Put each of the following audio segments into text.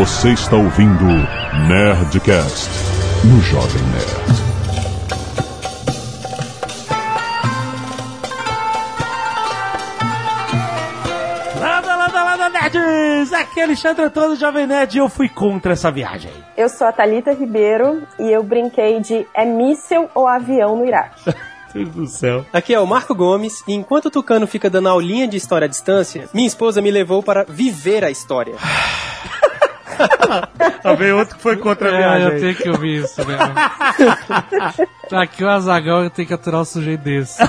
Você está ouvindo Nerdcast no Jovem Nerd. Landa, landa, landa, nerds! Aqui é Alexandre Antônio, Jovem Nerd, e eu fui contra essa viagem. Eu sou a Thalita Ribeiro e eu brinquei de é míssel ou avião no Iraque. Deus do céu. Aqui é o Marco Gomes, e enquanto o Tucano fica dando aulinha de história à distância, minha esposa me levou para viver a história. Também outro que foi contra a É, viagem. eu aí. tenho que ouvir isso mesmo. Tá aqui o Azagal eu tenho que aturar um sujeito desse.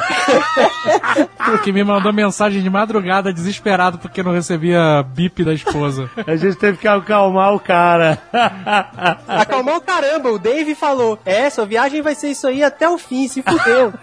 que me mandou mensagem de madrugada desesperado porque não recebia bip da esposa. A gente teve que acalmar o cara. Acalmar o caramba, o Dave falou: É, sua viagem vai ser isso aí até o fim, se fudeu.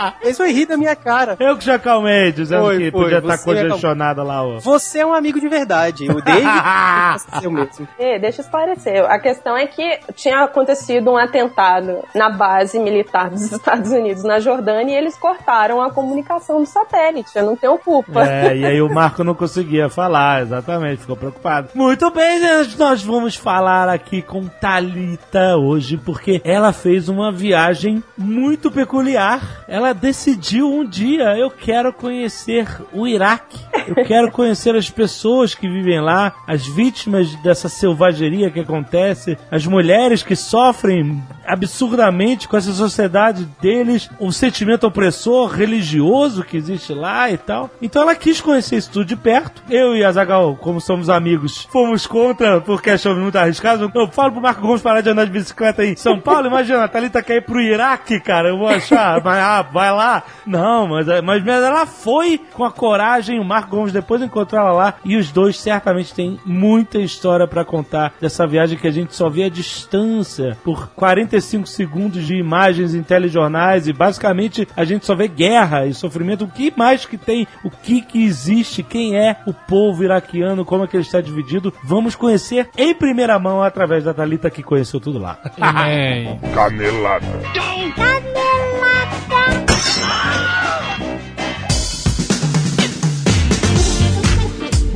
Isso foi rir da minha cara. Eu que já acalmei, dizendo Foi, que foi, podia estar você congestionada lá. Ó. Você é um amigo de verdade. O Dave é mesmo. E, deixa eu esclarecer. A questão é que tinha acontecido um atentado na base militar dos Estados Unidos na Jordânia e eles cortaram a comunicação do satélite. Eu não tenho culpa. É, e aí o Marco não conseguia falar, exatamente, ficou preocupado. Muito bem, gente, nós vamos falar aqui com Talita hoje, porque ela fez uma viagem muito peculiar. Ela decidiu um dia, eu quero conhecer o Iraque. Eu quero conhecer as pessoas que vivem lá, as vítimas dessa selvageria que acontece, as mulheres que sofrem absurdamente com essa sociedade deles, o sentimento opressor religioso que existe lá e tal. Então ela quis conhecer isso tudo de perto. Eu e a Zagal, como somos amigos, fomos contra porque achamos muito arriscado. Eu falo pro Marco Gomes parar de andar de bicicleta em São Paulo. Imagina, a Thalita quer ir pro Iraque, cara. Eu vou achar, mas ah, vai lá. Não, mas, mas mas ela foi com a coragem. O Marco Gomes depois encontrou ela lá. E os dois certamente têm muita história pra contar dessa viagem que a gente só vê à distância por 45 segundos de imagens em telejornais. E basicamente a gente só vê guerra e sofrimento. O que mais que tem? O que que existe? Quem é o povo iraquiano? Como é que ele está dividido? Vamos conhecer em primeira mão através da Thalita que conheceu tudo lá. Amém. Canelada.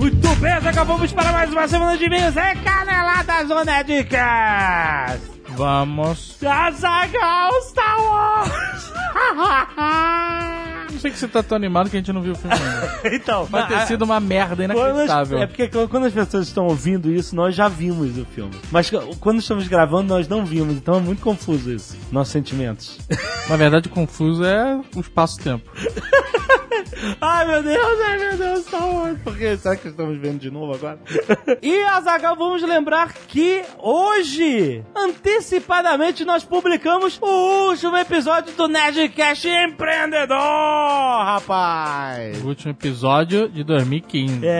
Muito bem, acabamos para mais uma semana de e-mails. É Canelada Zona Dicas. Vamos. Azaghal Star Wars. Não sei que você tá tão animado que a gente não viu o filme ainda. então, Vai ter a- sido uma merda Quando as- inacreditável. é porque quando as pessoas estão ouvindo isso, nós já vimos o filme. Mas quando estamos gravando, nós não vimos. Então é muito confuso isso. Nossos sentimentos. Na verdade, confuso é o espaço-tempo. Ai meu Deus, ai meu Deus, tá onde? Porque será que estamos vendo de novo agora? e Azagal, vamos lembrar que hoje, antecipadamente, nós publicamos o último episódio do Nerdcast Empreendedor, rapaz! O último episódio de 2015.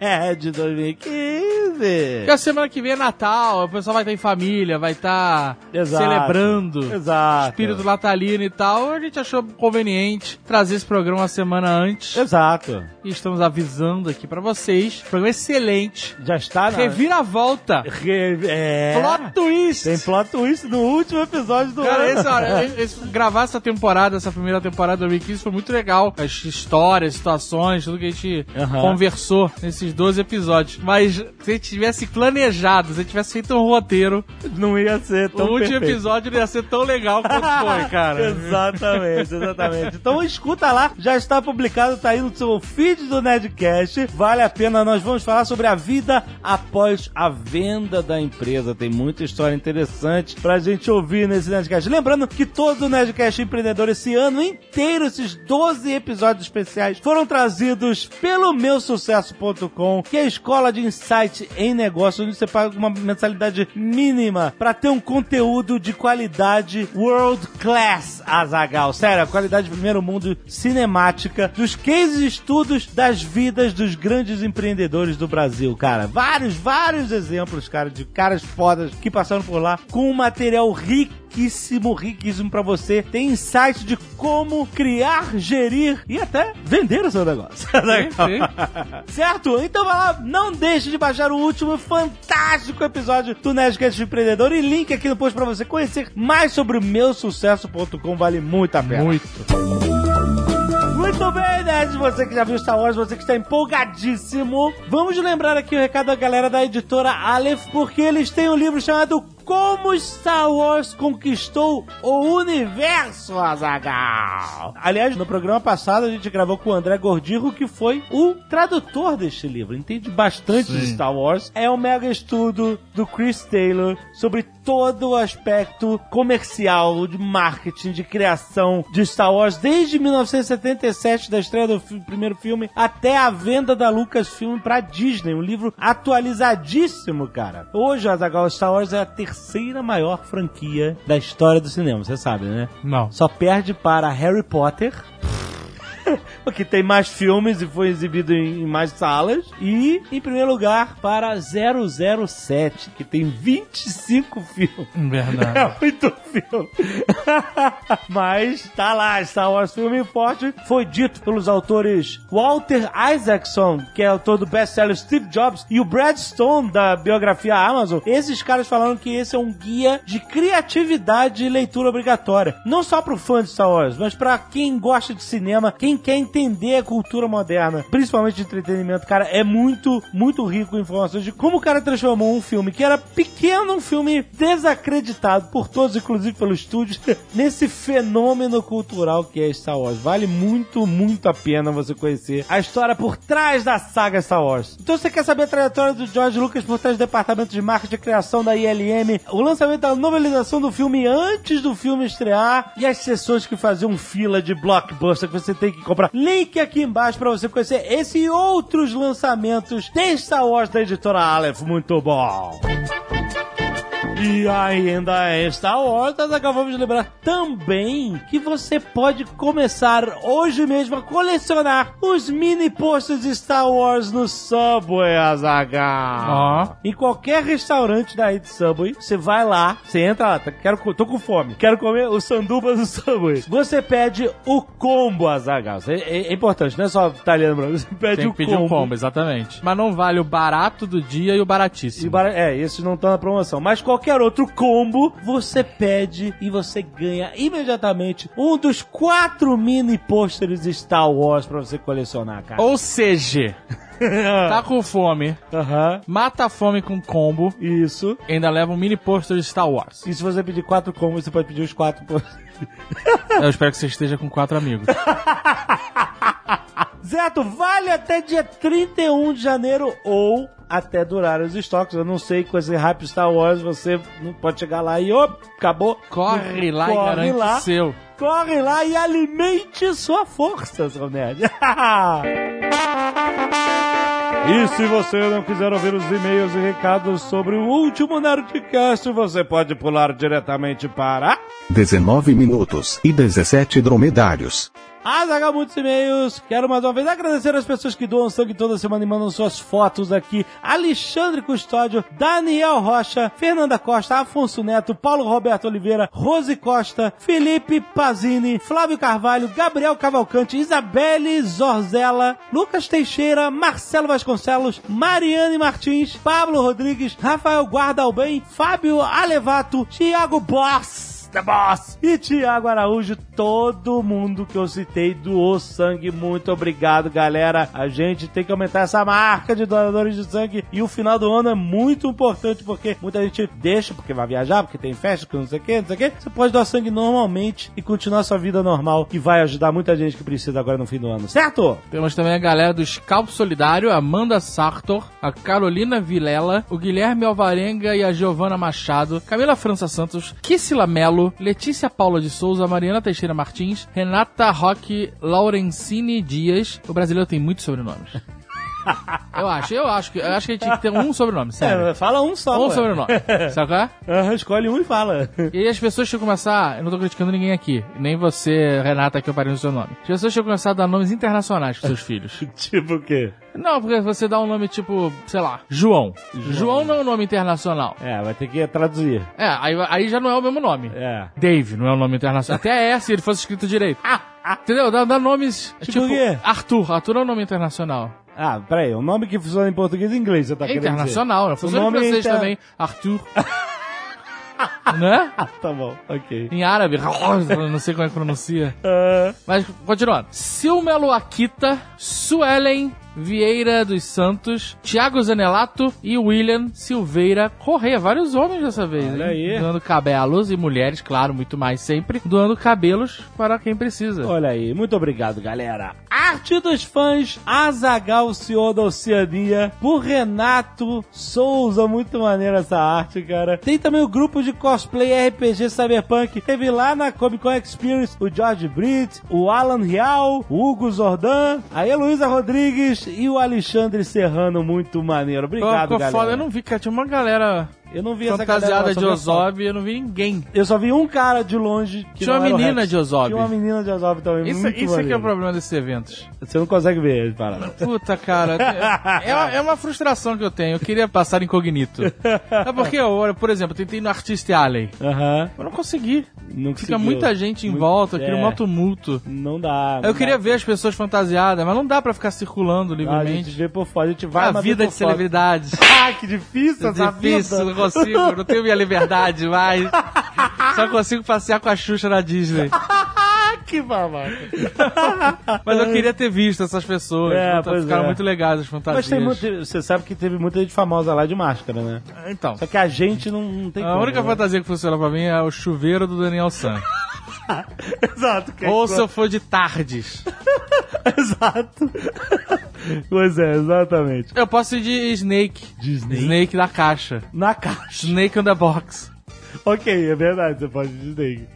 É, de 2015. Porque a semana que vem é Natal, o pessoal vai estar em família, vai estar Exato. celebrando Exato. o espírito natalino e tal. A gente achou conveniente trazer esse programa uma semana antes. Exato. E estamos avisando aqui pra vocês. Programa excelente. Já está na... Reviravolta. Re- É. Plot twist. Tem plot twist no último episódio do Cara, ano. esse, olha, esse- gravar essa temporada, essa primeira temporada de 2015 foi muito legal. As histórias, situações, tudo que a gente conversou nesses 12 episódios. Mas se a gente tivesse planejado, se a gente tivesse feito um roteiro, Não ia ser o tão último perfeito. episódio não ia ser tão legal quanto foi, cara. exatamente, exatamente. Então escuta lá, já está publicado, tá aí no seu feed do Nerdcast. Vale a pena, nós vamos falar sobre a vida após a venda da empresa. Tem muita história interessante pra gente ouvir nesse Nerdcast. Lembrando que todo o Nerdcast Empreendedor esse ano inteiro, esses 12 episódios especiais, foram trazidos pelo meusucesso.com, que é a escola de insight em negócio, onde você paga uma mensalidade mínima pra ter um conteúdo de qualidade world class, Azagal. Sério, a qualidade de primeiro mundo cinemática, dos cases e das vidas dos grandes empreendedores do Brasil, cara. Vários, vários exemplos, cara, de caras fodas que passaram por lá com um material riquíssimo, riquíssimo pra você. Tem insight de como criar, gerir e até vender o seu negócio. sim. certo? Então vai lá, não deixe de baixar o último fantástico episódio do Nerdcast Empreendedor e link aqui no post pra você conhecer mais sobre o meu sucesso.com, vale muito a pena. Muito. Muito bem, Nerd, você que já viu Star Wars, você que está empolgadíssimo. Vamos lembrar aqui o recado da galera da editora Aleph, porque eles têm um livro chamado Como Star Wars Conquistou o Universo, Azagal. Aliás, no programa passado a gente gravou com o André Gordirro, que foi o tradutor deste livro. Entende bastante de Star Wars. É um mega estudo do Chris Taylor sobre todo o aspecto comercial, de marketing, de criação de Star Wars, desde 1977, da estreia do fi- primeiro filme, até a venda da Lucasfilm pra Disney. Um livro atualizadíssimo, cara. Hoje, Azaghal, Star Wars é a terceira maior franquia da história do cinema, você sabe, né? Não. Só perde para Harry Potter. que tem mais filmes e foi exibido em, em mais salas. E, em primeiro lugar, para 007, que tem 25 filmes. Verdade. É muito filme. Mas tá lá, Star Wars filme forte. Foi dito pelos autores Walter Isaacson, que é autor do best-seller Steve Jobs, e o Brad Stone, da biografia Amazon. Esses caras falaram que esse é um guia de criatividade e leitura obrigatória. Não só pro fã de Star Wars, mas pra quem gosta de cinema, quem quer entender a cultura moderna, principalmente de entretenimento. Cara, é muito, muito rico em informações de como o cara transformou um filme que era pequeno, um filme desacreditado por todos, inclusive pelo estúdio, nesse fenômeno cultural que é Star Wars. Vale muito, muito a pena você conhecer a história por trás da saga Star Wars. Então, se você quer saber a trajetória do George Lucas por trás do departamento de marketing e criação da ILM, o lançamento da novelização do filme antes do filme estrear e as sessões que faziam fila de blockbuster que você tem que comprar. Link aqui embaixo pra você conhecer esse e outros lançamentos de Star Wars da editora Aleph. Muito bom! E ainda é Star Wars, nós acabamos de lembrar também que você pode começar hoje mesmo a colecionar os mini posters de Star Wars no Subway, Azaghal. Ó. Em qualquer restaurante da rede Subway, você vai lá, você entra lá, tá, quero, tô com fome, quero comer o sanduba do Subway. Você pede o combo, Azaghal. É, é- importante, não é só italiano, branco, você pede Tem o que pedir um combo, exatamente. Mas não vale o barato do dia e o E baratíssimo. bara- É, esses não estão na promoção. Mas qualquer outro combo, você pede e você ganha imediatamente um dos quatro mini pôsteres de Star Wars pra você colecionar, cara. Ou seja, tá com fome, Aham, mata a fome com combo, isso. ainda leva um mini pôster de Star Wars. E se você pedir quatro combos, você pode pedir os quatro pôsteres. Eu espero que você esteja com quatro amigos. Zeto, vale até dia 31 de janeiro ou até durar os estoques. Eu não sei com esse hype Star Wars, você não pode chegar lá e, op, acabou. Corre lá e Corre garante lá. o seu. Corre lá e alimente sua força, seu nerd. E se você não quiser ouvir os e-mails e recados sobre o último Nerdcast, você pode pular diretamente para... 19 minutos e 17 dromedários. Azaga muitos e-mails. Quero mais uma vez agradecer as pessoas que doam sangue toda semana e mandam suas fotos aqui. Alexandre Custódio, Daniel Rocha, Fernanda Costa, Afonso Neto, Paulo Roberto Oliveira, Rose Costa, Felipe Pazini, Flávio Carvalho, Gabriel Cavalcante, Isabelle Zorzella, Lucas Teixeira, Marcelo Vasconcelos, Mariane Martins, Pablo Rodrigues, Rafael Guardalbem, Fábio Alevato, Thiago Boss. The Boss e Tiago Araújo, todo mundo que eu citei doou sangue. Muito obrigado, galera. A gente tem que aumentar essa marca de doadores de sangue e o final do ano é muito importante porque muita gente deixa porque vai viajar, porque tem festa, porque não sei o que, não sei o que. Você pode doar sangue normalmente e continuar sua vida normal e vai ajudar muita gente que precisa agora no fim do ano, certo? Temos também a galera do Scalpo Solidário, Amanda Sartor, a Carolina Vilela, o Guilherme Alvarenga e a Giovana Machado, Camila França Santos, Kissila Melo, Letícia Paula de Souza, Mariana Teixeira Martins, Renata Roque Laurencini Dias. O brasileiro tem muitos sobrenomes. Eu acho, eu acho que eu acho que a gente tinha que ter um sobrenome, sério. É, fala um só. Um ué. sobrenome. Sabe qual é? Aham, escolhe um e fala. E aí as pessoas tinham que começar, eu não tô criticando ninguém aqui, nem você, Renata, que eu parei no seu nome. As pessoas tinham que começar a dar nomes internacionais pros seus filhos. tipo o quê? Não, porque você dá um nome tipo, sei lá, João. João, não é um nome internacional. É, vai ter que traduzir. É, aí, aí já não é o mesmo nome. É. Dave não é um nome internacional. Até é se ele fosse escrito direito. Entendeu? Dá, dá nomes Tipo tipo? Arthur. Arthur é um nome internacional. Ah, peraí, um nome que funciona em português e inglês, você tá É querendo dizer? internacional, não funciona em nome francês inter- também. Arthur. né? tá bom, ok. Em árabe, não sei como é que pronuncia. Ah, Mas, continuando. Silmelo Akita, Suelen Vieira dos Santos, Thiago Zanelato e William Silveira Correia. Vários homens dessa vez, Olha hein? aí. Doando cabelos e mulheres, claro, muito mais sempre. Doando cabelos para quem precisa. olha aí, muito obrigado, galera. Arte dos fãs, Azagal, senhor da Oceania, por Renato Souza. Muito maneira essa arte, cara. Tem também o grupo de cosplay RPG Cyberpunk. Teve lá na Comic Con Experience o George Britt, o Alan Real, o Hugo Zordan, a Heloísa Rodrigues e o Alexandre Serrano. Muito maneiro. Obrigado, Ficou galera. foda. Eu não vi, cara. Tinha uma galera Eu não vi essa fantasiada galera, de a. Ozob eu não vi ninguém. Eu só vi um cara de longe. Que Tinha uma menina de Ozob. Tinha uma menina de Ozob também. Isso, muito isso é que é o problema desses eventos. Você não consegue ver as paradas. Puta, cara. É, uma- é uma frustração que eu tenho. Eu queria passar incognito. É porque, eu, por exemplo, eu tentei no Artist Alley. Aham. Eu não consegui. Não Fica conseguiu. muita gente em Muito- volta, cria um é. maior tumulto. Não dá. não Eu queria dá. ver as pessoas fantasiadas, mas não dá pra ficar circulando Ah, a gente livremente. vê por fora, a gente vai a mas vê vida de fora. celebridades. Ah, que difícil É essa difícil, vida. Não consigo, não tenho minha liberdade mais. Só consigo passear com a Xuxa na Disney. Que babaca. Mas eu queria ter visto essas pessoas. É, pois ficaram é. muito legais as fantasias. Mas tem muito, você sabe que teve muita gente famosa lá de máscara, né? Então, Só que a gente não, não tem a como, única né? fantasia que funciona pra mim é o chuveiro do Daniel San. Exato. é Ou se eu for de tardes. Exato. pois é, exatamente. Eu posso ir de Snake. De Snake? Snake da caixa. Na caixa. Snake on the box. Ok, é verdade, você pode dizer.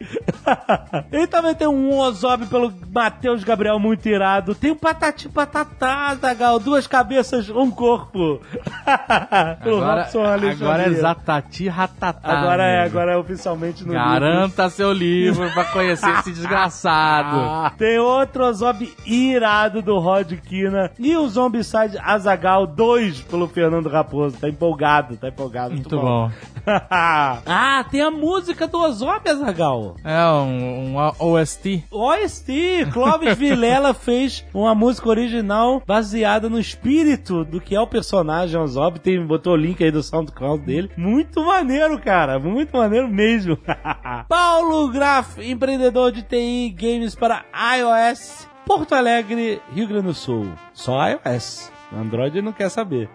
e também tem um Ozob pelo Matheus Gabriel muito irado. Tem o Patati Patatá, Zagal, duas cabeças, um corpo. Agora, agora é Zatati Ratatá. Agora é, amigo. agora é oficialmente no livro. Garanta seu livro pra conhecer esse desgraçado. Ah, Tem outro Ozob irado do Rod Kina e o Zombicide Azagal 2 pelo Fernando Raposo. Tá empolgado, tá empolgado. Muito bom. ah, tem a música do Ozob Azagal. É um, um OST. OST, Clóvis Vilela fez uma música original baseada no espírito do que é o personagem Ozob. Tem, botou o link aí do SoundCloud dele. Muito maneiro, cara. Muito maneiro mesmo. Paulo Graf, empreendedor de TI games para iOS. Porto Alegre, Rio Grande do Sul. Só iOS. Android não quer saber.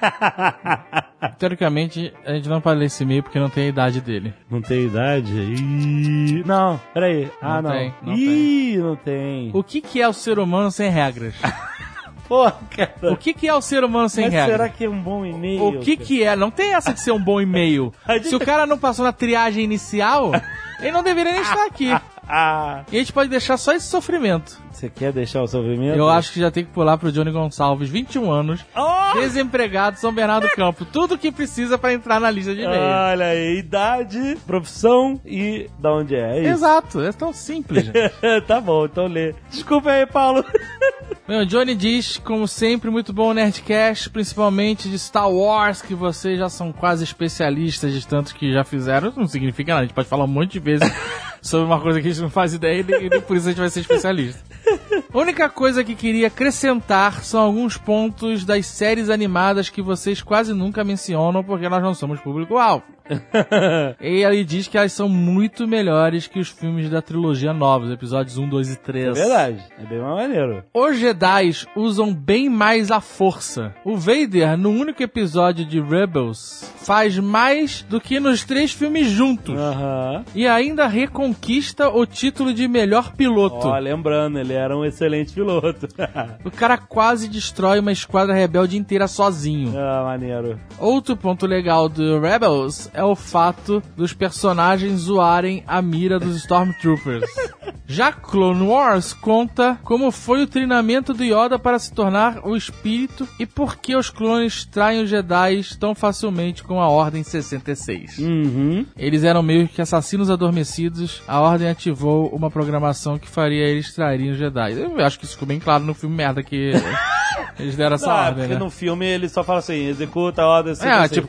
Teoricamente, a gente não ler esse e-mail porque não tem a idade dele. Não tem idade? Ih, não, peraí. Ah, Não não. tem, não Ih, não tem. O que, que é o ser humano sem regras? Pô, cara. O que, que é o ser humano sem Mas regras? será que é um bom e-mail? O que que é? Não tem essa de ser um bom e-mail. Se o cara não passou na triagem inicial, ele não deveria nem estar aqui. Ah, E a gente pode deixar só esse sofrimento. você quer deixar o sofrimento? Eu acho que já tem que pular pro Johnny Gonçalves, 21 anos, Oh! desempregado, São Bernardo do Campo. Tudo que precisa pra entrar na lista de e-mail. Olha aí, idade, profissão e da onde é. É isso. Exato, é tão simples, gente. tá bom, então lê. Desculpa aí, Paulo. Meu, Johnny diz, como sempre, muito bom o Nerdcast, principalmente de Star Wars, que vocês já são quase especialistas de tantos que já fizeram. Isso não significa nada, a gente pode falar um monte de vezes sobre uma coisa que a gente não faz ideia e nem, nem por isso a gente vai ser especialista. A única coisa que queria acrescentar são alguns pontos das séries animadas que vocês quase nunca mencionam porque nós não somos público-alvo. E ele diz que elas são muito melhores que os filmes da trilogia nova, os episódios 1, 2 e 3. É verdade, é bem mais maneiro. Os Jedi usam bem mais a força. O Vader, no único episódio de Rebels, faz mais do que nos três filmes juntos. Aham. E ainda reconquista o título de melhor piloto. Ó, lembrando, ele era um excelente piloto. O cara quase destrói uma esquadra rebelde inteira sozinho. ah, maneiro. Outro ponto legal do Rebels é o fato dos personagens zoarem a mira dos Stormtroopers. Já Clone Wars conta como foi o treinamento do Yoda para se tornar o espírito e por que os clones traem os Jedi tão facilmente com a Ordem 66. Uhum. Eles eram meio que assassinos adormecidos. A Ordem ativou uma programação que faria eles traírem os Jedi. Eu acho que isso ficou bem claro no filme merda que Eles deram essa Não, é ordem, porque né? no filme ele só fala assim, executa a ordem assim, É, assim. tipo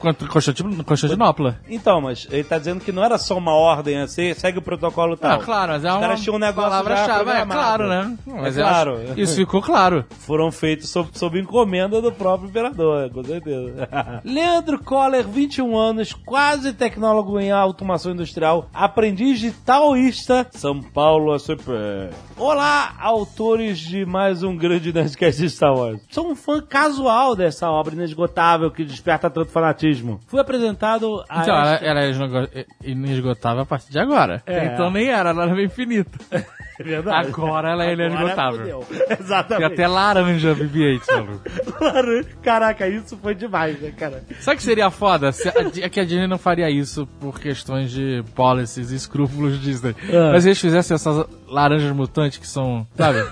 Constantinopla. Então, mas ele tá dizendo que não era só uma ordem, assim, segue o protocolo tal. Ah, claro, mas é uma um negócio palavra-chave. É claro, né? Mas É claro. acho- Isso ficou claro. Foram feitos sob, sob encomenda do próprio imperador, com certeza. Leandro Coller, 21 anos, quase tecnólogo em automação industrial, aprendiz de taoísta, São Paulo, ACP. Olá, autores de mais um grande Nerdcast de Star Wars. Sou um fã casual dessa obra inesgotável que desperta tanto fanatismo. Fui apresentado a Então, ela, esta- ela é inesgo- inesgotável a partir de agora. É. Então nem era, ela era infinita. É verdade. Agora ela é Agora inesgotável. Tem Exatamente. até laranja BB-8, maluco. Claro. Caraca, isso foi demais, né, cara? Sabe o que seria foda? Se a, é que a Disney não faria isso por questões de policies e escrúpulos Disney. Ah. Mas se eles fizessem essas laranjas mutantes que são, sabe?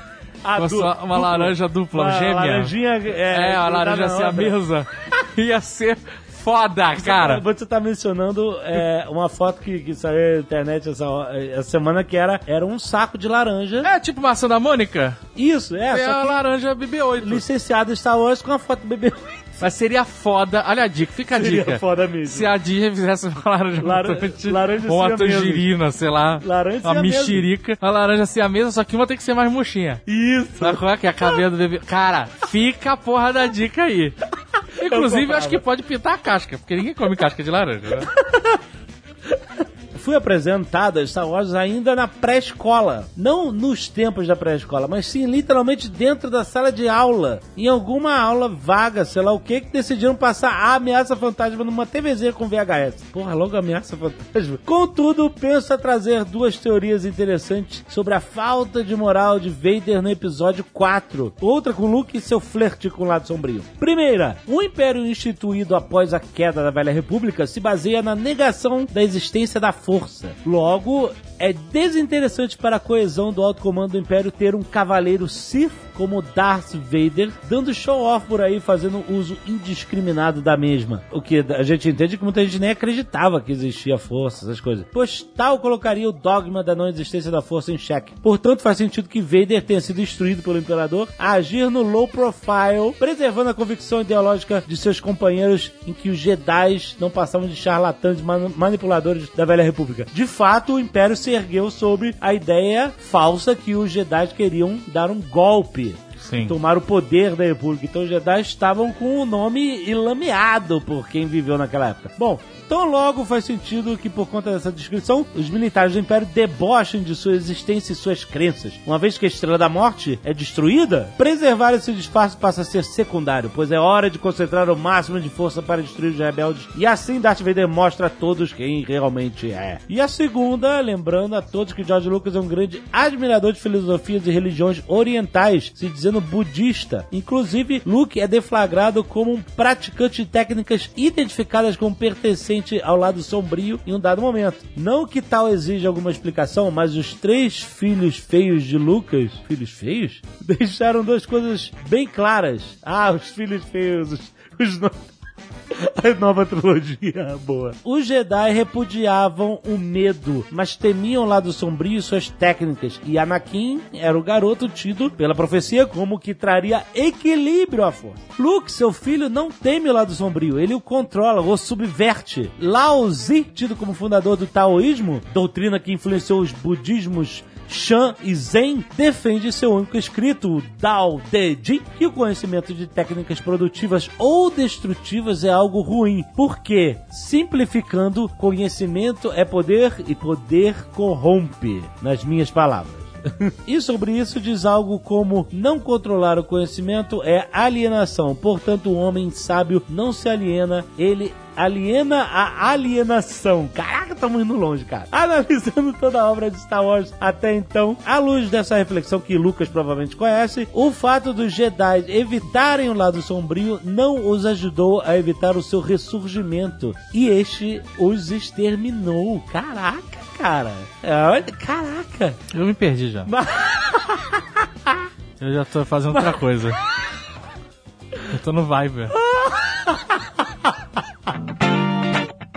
Fosse du- uma, laranja dupla, Uma gêmea. laranjinha, é, É, a grudada laranja na assim, a mesa. Ia ser foda, cara. Você tá mencionando é, uma foto que, que saiu na internet essa, essa semana que era, era um saco de laranja. É tipo maçã da Mônica. Isso, é, É, a laranja BB-8. licenciado Star Wars com a foto do bebê. Mas seria foda. Olha a dica, fica a Seria dica. foda mesmo. Se a Disney fizesse uma laranja Lara- mutante, laranja ou uma tangerina, sei lá, Laranja uma mexerica, uma laranja assim a mesa, só que uma tem que ser mais murchinha. Isso. Sabe qual é que é a cabeça do bebê? Cara, fica a porra da dica aí. Inclusive, eu, acho que pode pintar a casca, porque ninguém come casca de laranja, né? Fui apresentado a Star Wars ainda na pré-escola. Não nos tempos da pré-escola, mas sim literalmente dentro da sala de aula. Em alguma aula vaga, sei lá o que, que decidiram passar a ameaça fantasma numa TVZ com VHS. Porra, logo ameaça fantasma. Contudo, penso a trazer duas teorias interessantes sobre a falta de moral de Vader no episódio 4. Outra com Luke e seu flerte com o lado sombrio. Primeira, o Império instituído após a queda da Velha República se baseia na negação da existência da força. Logo, é desinteressante para a coesão do alto comando do Império ter um cavaleiro Sith como Darth Vader, dando show off por aí, fazendo uso indiscriminado da mesma. O que a gente entende que muita gente nem acreditava que existia força, essas coisas. Pois tal colocaria o dogma da não existência da força em xeque. Portanto, faz sentido que Vader tenha sido instruído pelo Imperador a agir no low profile, preservando a convicção ideológica de seus companheiros em que os Jedi não passavam de charlatães manu- manipuladores da Velha República. De fato, o Império se ergueu sobre a ideia falsa que os Jedi queriam dar um golpe Sim. tomar o poder da República. Então os Jedi estavam com o nome ilameado por quem viveu naquela época. Bom, então logo faz sentido que por conta dessa descrição, os militares do Império debochem de sua existência e suas crenças. Uma vez que a Estrela da Morte é destruída, preservar esse disfarce passa a ser secundário, pois é hora de concentrar o máximo de força para destruir os rebeldes e assim Darth Vader mostra a todos quem realmente é. E a segunda, lembrando a todos que George Lucas é um grande admirador de filosofias e religiões orientais, se dizendo budista. Inclusive, Luke é deflagrado como um praticante de técnicas identificadas como ao lado sombrio em um dado momento. Não que tal exija alguma explicação, mas os três filhos feios de Lucas, filhos feios, deixaram duas coisas bem claras. Ah, os filhos feios, os, os no- a nova trilogia boa. Os Jedi repudiavam o medo, mas temiam o lado sombrio e suas técnicas. E Anakin era o garoto tido pela profecia como que traria equilíbrio à força. Luke, seu filho, não teme o lado sombrio, ele o controla, o subverte. Lao Tzu, tido como fundador do taoísmo, doutrina que influenciou os budismos Shan e Zen defende seu único escrito, o Dao De Jing, que o conhecimento de técnicas produtivas ou destrutivas é algo ruim, porque, simplificando, conhecimento é poder e poder corrompe, nas minhas palavras. e sobre isso diz algo como: não controlar o conhecimento é alienação, portanto, o homem sábio não se aliena, ele aliena a alienação. Caraca, estamos indo longe, cara. Analisando toda a obra de Star Wars até então, à luz dessa reflexão que Lucas provavelmente conhece, o fato dos Jedi evitarem o lado sombrio não os ajudou a evitar o seu ressurgimento. E este os exterminou. Caraca, cara. É, Olha, caraca. Eu me perdi já. Eu já tô fazendo outra coisa. Eu tô no Viber.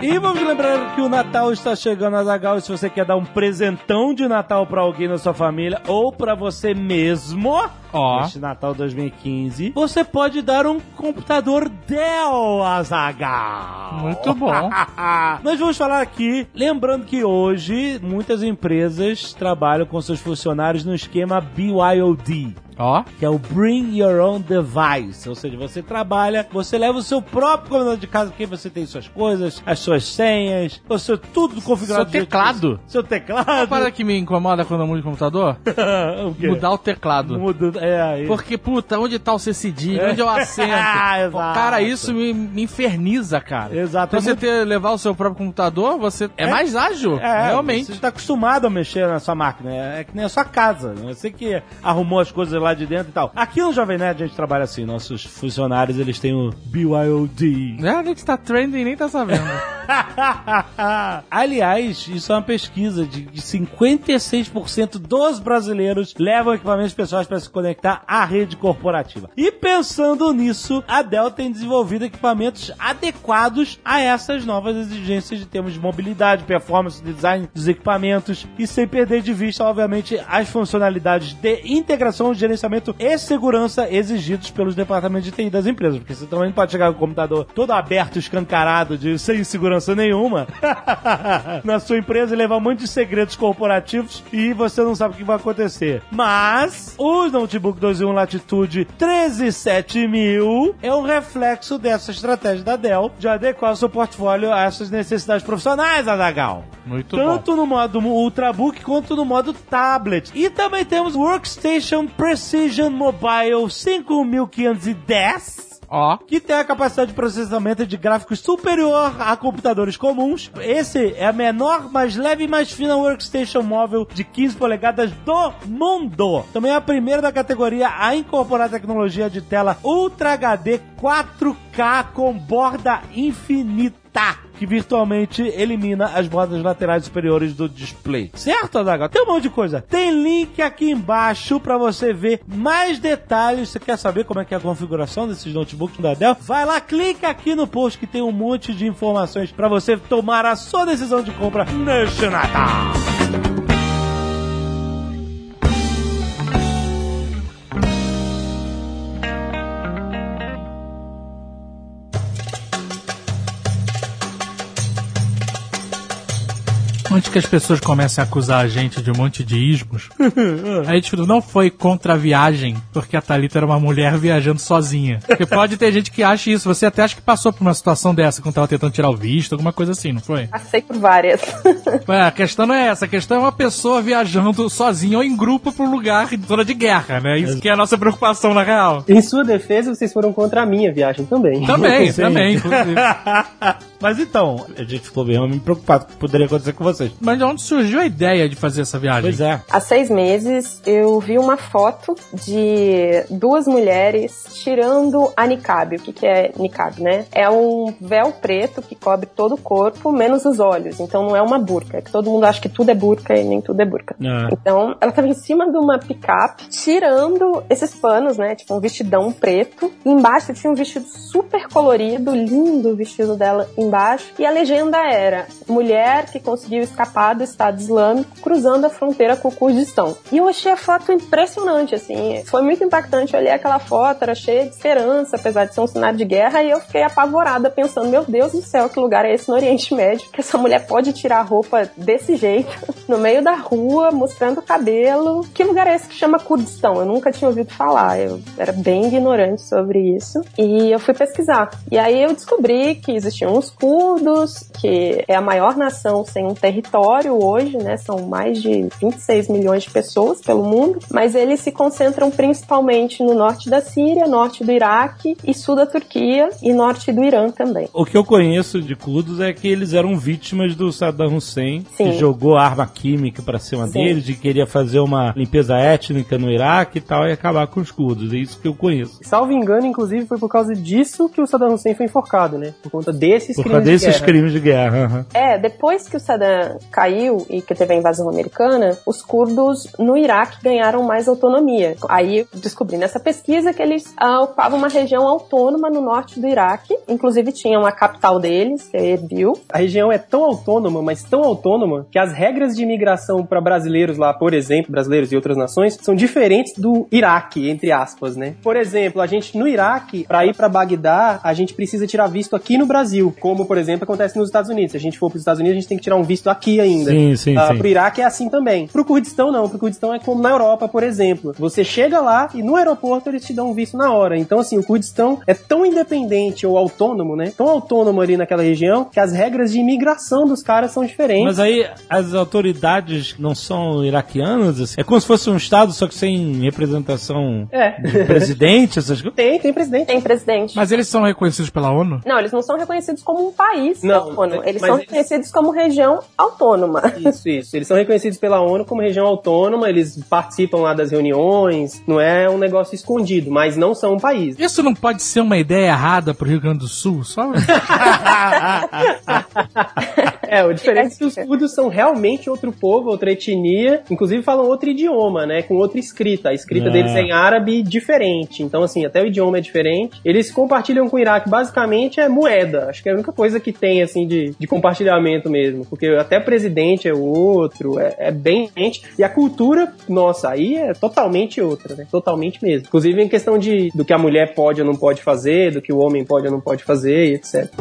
E vamos lembrar que o Natal está chegando a Zagal e se você quer dar um presentão de Natal para alguém na sua família ou para você mesmo, Ó. neste Natal 2015, você pode dar um computador Dell Azaghal. Muito bom. Nós vamos falar aqui, lembrando que hoje muitas empresas trabalham com seus funcionários no esquema BYOD. Ó. Que é o Bring Your Own Device. Ou seja, você trabalha, você leva o seu próprio computador de casa, que você tem suas coisas, as suas senhas, o seu tudo configurado. Seu teclado. Seu teclado. Para que me incomoda quando eu mudo de computador? o quê? Mudar o teclado. Muda, é, aí. Porque, puta, onde tá o cedilho? Onde eu assento? Ah, exato. Cara, isso me, me inferniza, cara. Exato, é Você muito- ter, levar o seu próprio computador, você é, É. mais ágil, É, realmente. Você está acostumado a mexer na sua máquina. É, é que nem a sua casa. né? Você que arrumou as coisas lá de dentro e tal. Aqui no Jovem Nerd a gente trabalha assim. Nossos funcionários, eles têm o BYOD. É, a gente tá trending e nem tá sabendo. Aliás, isso é uma pesquisa de, de 56% dos brasileiros levam equipamentos pessoais para se conectar à rede corporativa. E pensando nisso, a Dell tem desenvolvido equipamentos adequados a essas novas exigências de termos de mobilidade, performance, design dos equipamentos e sem perder de vista, obviamente, as funcionalidades de integração, gerenciamento e segurança exigidos pelos departamentos de TI das empresas, porque você também pode chegar com o computador todo aberto, escancarado, de, sem segurança nenhuma na sua empresa e levar um monte de segredos corporativos e você não sabe o que vai acontecer. Mas o notebook 2 em 1 Latitude 13700 é um reflexo dessa estratégia da Dell de adequar o seu portfólio a essas necessidades profissionais, Adagal. Muito bom. Tanto no modo Ultrabook quanto no modo tablet. E também temos Workstation Precision Mobile 5510 Ó. que tem a capacidade de processamento de gráficos superior a computadores comuns. Esse é a menor, mais leve e mais fina workstation móvel de 15 polegadas do mundo. Também é a primeira da categoria a incorporar tecnologia de tela Ultra HD 4K com borda infinita que virtualmente elimina as bordas laterais superiores do display. Certo, Adagal? Tem um monte de coisa. Tem link aqui embaixo pra você ver mais detalhes. Você quer saber como é que é a configuração desses notebooks da Dell? Vai lá, clica aqui no post que tem um monte de informações pra você tomar a sua decisão de compra neste Natal. Antes que as pessoas comecem a acusar a gente de um monte de ismos, a gente não foi contra a viagem, porque a Thalita era uma mulher viajando sozinha. Porque pode ter gente que acha isso. Você até acha que passou por uma situação dessa quando tava tentando tirar o visto, alguma coisa assim, não foi? Passei por várias. Ué, a questão não é essa. A questão é uma pessoa viajando sozinha ou em grupo pra um lugar em zona de guerra, né? Isso que é a nossa preocupação, na real. Em sua defesa, vocês foram contra a minha viagem também. Também, também, inclusive. Mas então, a gente ficou bem preocupado com o que poderia acontecer com vocês. Mas de onde surgiu a ideia de fazer essa viagem? Pois é. Há seis meses eu vi uma foto de duas mulheres tirando a niqab. O que, que é niqab, né? É um véu preto que cobre todo o corpo, menos os olhos. Então não é uma burca. É que todo mundo acha que tudo é burca e nem tudo é burca. É. Então ela tava em cima de uma picape, tirando esses panos, né? Tipo um vestidão preto. E embaixo tinha um vestido super colorido, lindo o vestido dela embaixo. E a legenda era: mulher que conseguiu escapar do Estado Islâmico cruzando a fronteira com o Kurdistão. E eu achei a foto impressionante, assim. Foi muito impactante. Olhei aquela foto, era cheia de esperança, apesar de ser um cenário de guerra. E eu fiquei apavorada, pensando: meu Deus do céu, que lugar é esse no Oriente Médio? Que essa mulher pode tirar a roupa desse jeito, no meio da rua, mostrando o cabelo. Que lugar é esse que chama Kurdistão? Eu nunca tinha ouvido falar. Eu era bem ignorante sobre isso. E eu fui pesquisar. E aí eu descobri que existiam os curdos, que é a maior nação sem um território hoje, né? São mais de 26 milhões de pessoas pelo mundo, mas eles se concentram principalmente no norte da Síria, norte do Iraque e sul da Turquia e norte do Irã também. O que eu conheço de curdos é que eles eram vítimas do Saddam Hussein, que Sim. jogou arma química pra cima Sim. deles, e queria fazer uma limpeza étnica no Iraque e tal, e acabar com os curdos. É isso que eu conheço. Salvo engano, inclusive, foi por causa disso que o Saddam Hussein foi enforcado, né? Por conta desses Por crimes causa desses de guerra. crimes de guerra. aham. É, depois que o Saddam Caiu e que teve a invasão americana, os curdos no Iraque ganharam mais autonomia. Aí descobri nessa pesquisa que eles ah, ocupavam uma região autônoma no norte do Iraque, inclusive tinham a capital deles, que é Erbil. A região é tão autônoma, mas tão autônoma, que as regras de imigração para brasileiros lá, por exemplo, brasileiros e outras nações, são diferentes do Iraque, entre aspas, né? Por exemplo, a gente no Iraque, para ir para Bagdá, a gente precisa tirar visto aqui no Brasil, como por exemplo acontece nos Estados Unidos. Se a gente for para os Estados Unidos, a gente tem que tirar um visto aqui ainda. Sim, sim, Ah, sim. Pro Iraque é assim também. Pro Kurdistão não, pro Kurdistão é como na Europa, por exemplo. Você chega lá e no aeroporto eles te dão um visto na hora. Então assim, o Kurdistão é tão independente ou autônomo, né? Tão autônomo ali naquela região que as regras de imigração dos caras são diferentes. Mas aí as autoridades não são iraquianas? assim? É como se fosse um estado, só que sem representação É. do presidente, essas coisas? Tem, tem presidente. Tem presidente. Mas eles são reconhecidos pela ONU? Não, eles não são reconhecidos como um país Não, autônomo. Eles mas são eles- reconhecidos como região autônoma. Isso, isso. Eles são reconhecidos pela ONU como região autônoma, eles participam lá das reuniões, não é um negócio escondido, mas não são um país. Isso não pode ser uma ideia errada pro Rio Grande do Sul? Só É, o diferente é que os curdos são realmente outro povo, outra etnia, inclusive falam outro idioma, né, com outra escrita. A escrita É. deles é em árabe diferente, então assim, até o idioma é diferente. Eles compartilham com o Iraque basicamente é moeda, acho que é a única coisa que tem, assim, de, de compartilhamento mesmo, porque até presidente é outro, é, é bem diferente, e a cultura, nossa, aí é totalmente outra, né, totalmente mesmo. Inclusive em questão de, do que a mulher pode ou não pode fazer, do que o homem pode ou não pode fazer, e etc.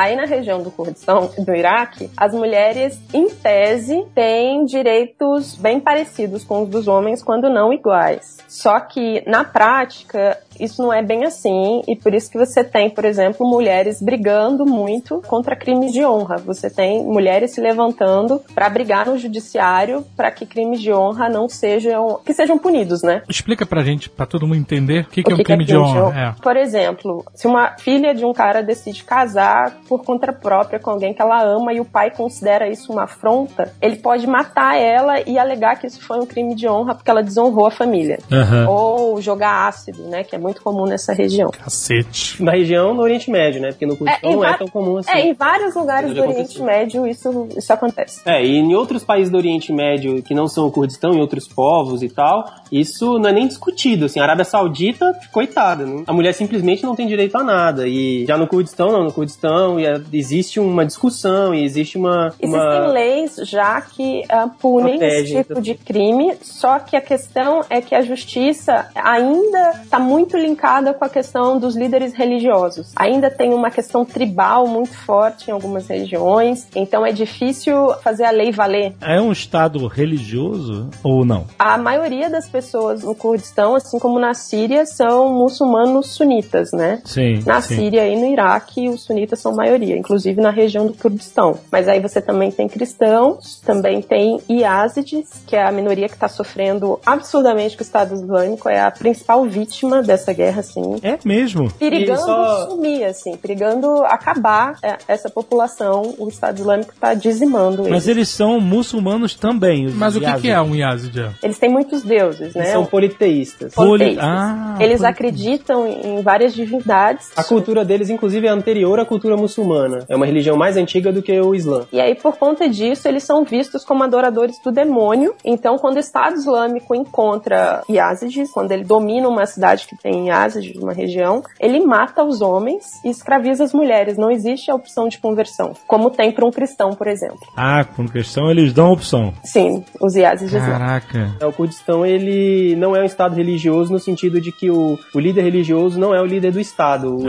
Aí na região do Kurdistão, do Iraque, as mulheres, em tese, têm direitos bem parecidos com os dos homens, quando não iguais. Só que, na prática, isso não é bem assim, e por isso que você tem, por exemplo, mulheres brigando muito contra crimes de honra. Você tem mulheres se levantando para brigar no judiciário para que crimes de honra não sejam que sejam punidos, né? explica pra gente, pra todo mundo entender, o que, O que é um crime de honra. É. Por exemplo, se uma filha de um cara decide casar por conta própria com alguém que ela ama e o pai considera isso uma afronta, ele pode matar ela e alegar que isso foi um crime de honra porque ela desonrou a família. Aham. Ou jogar ácido, né? Que é muito comum nessa região. Cacete. Na região no Oriente Médio, né, porque no Kurdistão em não é tão comum assim. É, em vários lugares do Oriente aconteceu. Médio isso, isso acontece. É, e em outros países do Oriente Médio que não são o Kurdistão, em outros povos e tal, isso não é nem discutido. Assim, a Arábia Saudita, coitada, né? a mulher simplesmente não tem direito a nada. E já no Kurdistão, não, no Kurdistão e, é, existe uma discussão e existe uma. Existem uma... leis já que ah, punem Protege. esse tipo de crime, só que a questão é que a justiça ainda está muito linkada com a questão dos líderes religiosos. Ainda tem uma questão tribal muito forte em algumas regiões, então é difícil fazer a lei valer. É um estado religioso ou não? A maioria das pessoas no Kurdistão, assim como na Síria, são muçulmanos sunitas, né? Sim. Na sim. Síria e no Iraque, os sunitas são maioria, inclusive na região do Kurdistão. Mas aí você também tem cristãos, também tem Iázides, que é a minoria que está sofrendo absurdamente com o Estado Islâmico, é a principal vítima dessa guerra, assim. É mesmo? Perigando só- sumir, assim, perigando acabar é, essa população, o Estado Islâmico está dizimando eles. Mas eles são muçulmanos também. os Mas o que, é um Yazid? Eles têm muitos deuses, né? São politeístas. Poli- Politeístas. Ah, Eles politeístas. acreditam em várias divindades. A cultura deles, inclusive, é anterior à cultura muçulmana. É uma religião mais antiga do que o Islã. E aí, por conta disso, eles são vistos como adoradores do demônio. Então, quando o Estado Islâmico encontra Yazidis, quando ele domina uma cidade que tem Yazidis, uma região, ele mata os homens e escraviza as mulheres. Não existe a opção de conversão, como tem para um cristão, por exemplo. Ah, com questão eles dão opção. Sim, os Yazidis. Caraca. É, O Kurdistão, ele não é um estado religioso no sentido de que o, o líder religioso não é o líder do estado. O,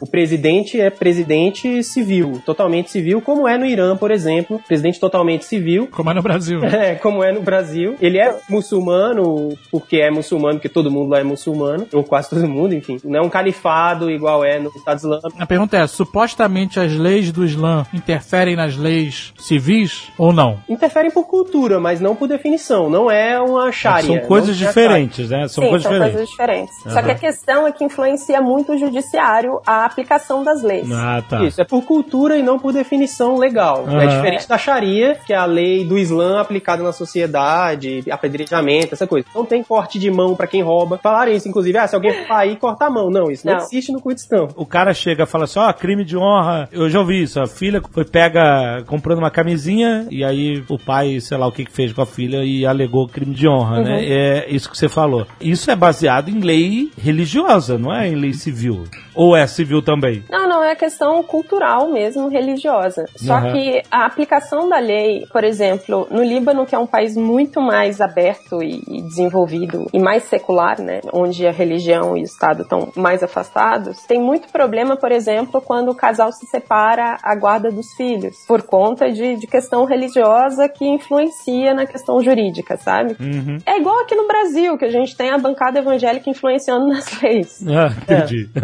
o presidente é presidente civil, totalmente civil, como é no Irã, por exemplo. Presidente totalmente civil. Como é no Brasil. É, como é no Brasil. Ele é muçulmano, porque é muçulmano, porque todo mundo lá é muçulmano, ou quase todo mundo, enfim. Não é um califado igual é no Estado Islâmico. A pergunta é: supostamente as leis do Islã interferem nas leis civis ou não? Interferem por cultura, mas não por definição. Não é uma sharia. São coisas é diferentes, né? São Sim, coisas são diferentes. coisas diferentes. Só Aham. que a questão é que influencia muito o judiciário a aplicação das leis. Ah, tá. Isso. Isso. É por cultura e não por definição legal. Aham. É diferente da Sharia, que é a lei do Islã aplicada na sociedade, apedrejamento, essa coisa. Não tem corte de mão pra quem rouba. Falaram isso, inclusive, ah, se alguém for aí, corta a mão. Não, isso não, Não. existe no Kurdistão. O cara chega e fala assim, ó, crime de honra. Eu já ouvi isso. A filha foi pega comprando uma camisinha e aí o pai, sei lá o que que fez com a filha e alegou crime de honra, né? É isso que você falou. Isso é baseado em lei religiosa, não é em lei civil. Ou é civil também? Não, não, é questão cultural mesmo, religiosa. Só Aham. que a aplicação da lei, por exemplo, no Líbano, que é um país muito mais aberto e desenvolvido e mais secular, né, onde a religião e o Estado estão mais afastados, tem muito problema, por exemplo, quando o casal se separa a guarda dos filhos, por conta de, de questão religiosa que influencia na questão jurídica, sabe? Uhum. É igual aqui no Brasil, que a gente tem a bancada evangélica influenciando nas leis. Ah, entendi.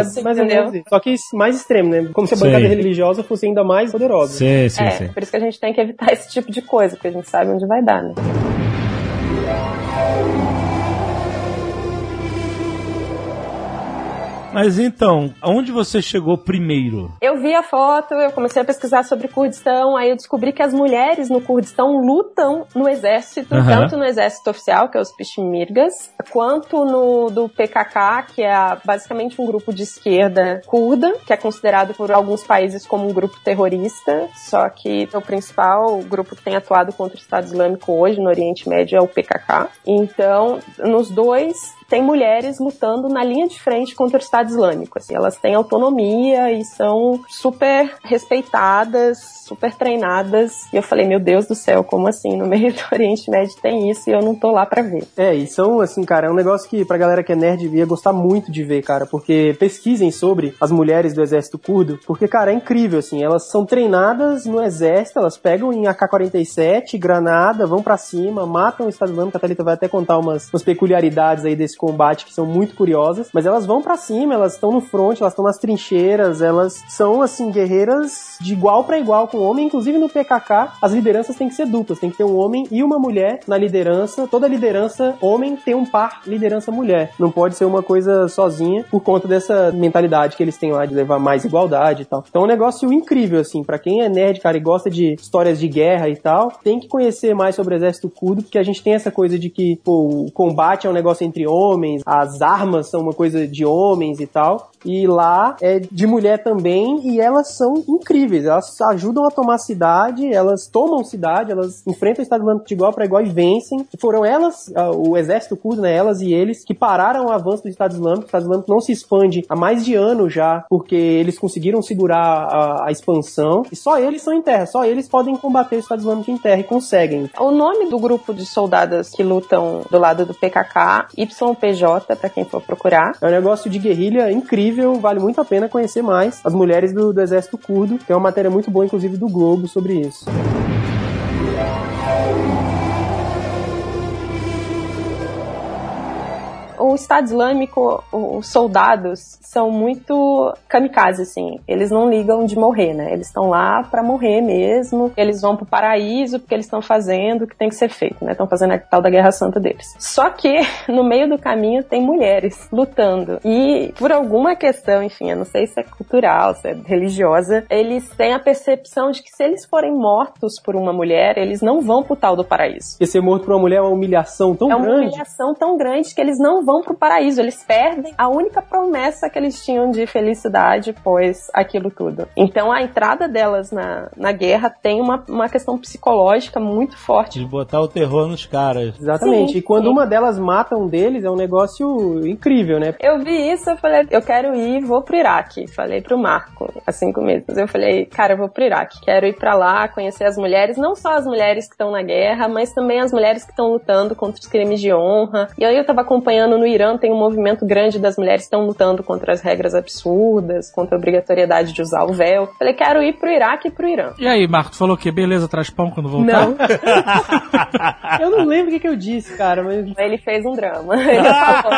Exato. isso. Mais ou Entendeu? menos isso. Só que mais extremo, né? Como se a bancada religiosa fosse ainda mais poderosa. Sim, sim, é, sim. por isso que a gente tem que evitar esse tipo de coisa, porque a gente sabe onde vai dar, né? Mas então, aonde você chegou primeiro? Eu vi a foto, eu comecei a pesquisar sobre Kurdistão, aí eu descobri que as mulheres no Kurdistão lutam no exército, Aham. tanto no exército oficial, que é os Peshmergas, quanto no do PKK, que é basicamente um grupo de esquerda curda, que é considerado por alguns países como um grupo terrorista, só que o principal grupo que tem atuado contra o Estado Islâmico hoje no Oriente Médio é o PKK. Então, nos dois tem mulheres lutando na linha de frente contra o Estado Islâmico. Assim, elas têm autonomia e são super respeitadas, super treinadas. E eu falei, meu Deus do céu, como assim? No meio do Oriente Médio tem isso e eu não tô lá pra ver. É, e são, assim, cara, é um negócio que pra galera que é nerd ia gostar muito de ver, cara, porque pesquisem sobre as mulheres do exército curdo, porque, cara, é incrível, assim, elas são treinadas no exército, elas pegam em AK-47, granada, vão pra cima, matam o Estado Islâmico, a Thalita vai até contar umas, umas peculiaridades aí desse combate que são muito curiosas, mas elas vão pra cima, elas estão no front, elas estão nas trincheiras, elas são, assim, guerreiras de igual pra igual com o homem, inclusive no PKK, as lideranças têm que ser duplas, tem que ter um homem e uma mulher na liderança, toda liderança homem tem um par liderança mulher, não pode ser uma coisa sozinha por conta dessa mentalidade que eles têm lá de levar mais igualdade e tal. Então é um negócio incrível, assim, pra quem é nerd, cara, e gosta de histórias de guerra e tal, tem que conhecer mais sobre o exército curdo, porque a gente tem essa coisa de que, pô, o combate é um negócio entre homens, as armas são uma coisa de homens e tal, e lá é de mulher também, e elas são incríveis, elas ajudam a tomar cidade, elas tomam cidade, elas enfrentam o Estado Islâmico de igual para igual e vencem. Foram elas, ah, o exército curdo, né, elas e eles, que pararam o avanço do Estado Islâmico. O Estado Islâmico não se expande há mais de ano já, porque eles conseguiram segurar a, a expansão, e só eles são em terra, só eles podem combater o Estado Islâmico em terra e conseguem. O nome do grupo de soldadas que lutam do lado do PKK, YPJ, pra quem for procurar. É um negócio de guerrilha incrível, vale muito a pena conhecer mais as mulheres do, do exército curdo. Tem uma matéria muito boa, inclusive, do Globo sobre isso. O Estado Islâmico, os soldados são muito kamikaze, assim. Eles não ligam de morrer, né? Eles estão lá pra morrer mesmo. Eles vão pro paraíso porque eles estão fazendo o que tem que ser feito, né? Estão fazendo a tal da Guerra Santa deles. Só que no meio do caminho tem mulheres lutando. E por alguma questão, enfim, eu não sei se é cultural, se é religiosa, eles têm a percepção de que se eles forem mortos por uma mulher, eles não vão pro tal do paraíso. Porque ser morto por uma mulher é uma humilhação tão É uma grande. humilhação tão grande que eles não vão pro paraíso, eles perdem a única promessa que eles tinham de felicidade pós aquilo tudo. Então a entrada delas na, na guerra tem uma, uma questão psicológica muito forte. De botar o terror nos caras. Exatamente. Sim, e quando sim. uma delas mata um deles, é um negócio incrível, né? Eu vi isso, eu falei, eu quero ir, vou pro Iraque. Falei pro Marco, há cinco meses. Eu falei, cara, eu vou pro Iraque. Quero ir pra lá, conhecer as mulheres, não só as mulheres que estão na guerra, mas também as mulheres que estão lutando contra os crimes de honra. E aí eu tava acompanhando no Irã, tem um movimento grande das mulheres que estão lutando contra as regras absurdas, contra a obrigatoriedade de usar o véu. Falei, quero ir pro Iraque e pro Irã. E aí, Marco, tu falou o quê? Beleza, traz pão quando voltar? Não, Eu não lembro o que, que eu disse, cara, mas. ele fez um drama. Ele falou,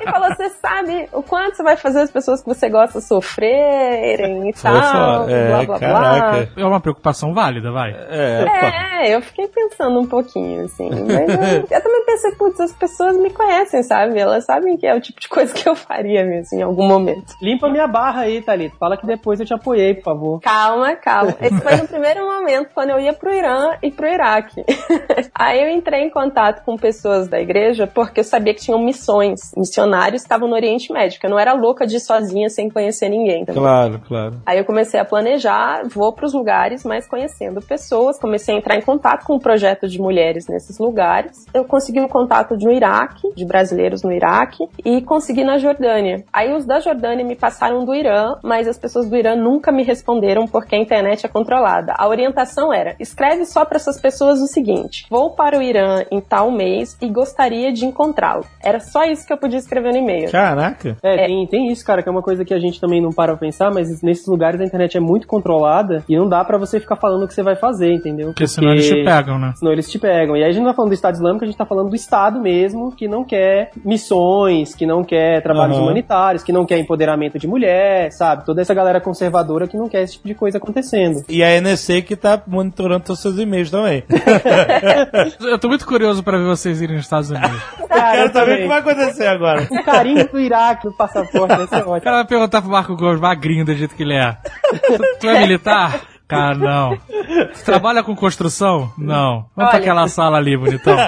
ele falou, você sabe o quanto você vai fazer as pessoas que você gosta sofrerem e tal, é, blá blá blá. caraca. É uma preocupação válida, vai. É. É, eu fiquei pensando um pouquinho, assim. Mas eu, eu também pensei, putz, as pessoas me conhecem, sabe? Elas sabem que é o tipo de coisa que eu faria mesmo, em algum momento. Limpa minha barra aí, Thalita. Fala que depois eu te apoiei, por favor. Calma, calma. Esse foi no primeiro momento, quando eu ia pro Irã e pro Iraque. Aí eu entrei em contato com pessoas da igreja, porque eu sabia que tinham missões. Missionários estavam no Oriente Médio, eu não era louca de ir sozinha sem conhecer ninguém. também. Claro, claro. Aí eu comecei a planejar, vou para os lugares, mas conhecendo pessoas, comecei a entrar em contato com o projeto de mulheres nesses lugares. Eu consegui um contato no Iraque, de brasileiros no Iraque, e consegui na Jordânia. Aí os da Jordânia me passaram do Irã, mas as pessoas do Irã nunca me responderam porque a internet é controlada. A orientação era: escreve só para essas pessoas o seguinte: vou para o Irã em tal mês e gostaria de encontrá-lo. Era só isso que eu podia escrever no e-mail. Caraca. É, Tem, tem isso, cara, que é uma coisa que a gente também não para pra pensar, mas nesses lugares a internet é muito controlada e não dá pra você ficar falando o que você vai fazer, entendeu? Porque senão eles te pegam, né? Senão eles te pegam. E aí a gente não tá falando do Estado Islâmico, a gente tá falando do Estado mesmo, que não quer missões, que não quer trabalhos Aham. humanitários, que não quer empoderamento de mulher, sabe? Toda essa galera conservadora que não quer esse tipo de coisa acontecendo. E a NSC que tá monitorando os seus e-mails também. Eu tô muito curioso pra ver vocês irem nos Estados Unidos. Cara, Quero eu saber o que vai acontecer agora. O carinho do Iraque no passaporte vai ser O ótimo. cara vai perguntar pro Marco Gomes, magrinho do jeito que ele é. Tu, tu é militar? Cara, não. Tu trabalha com construção? Não. Vamos pra aquela sala ali, bonitão.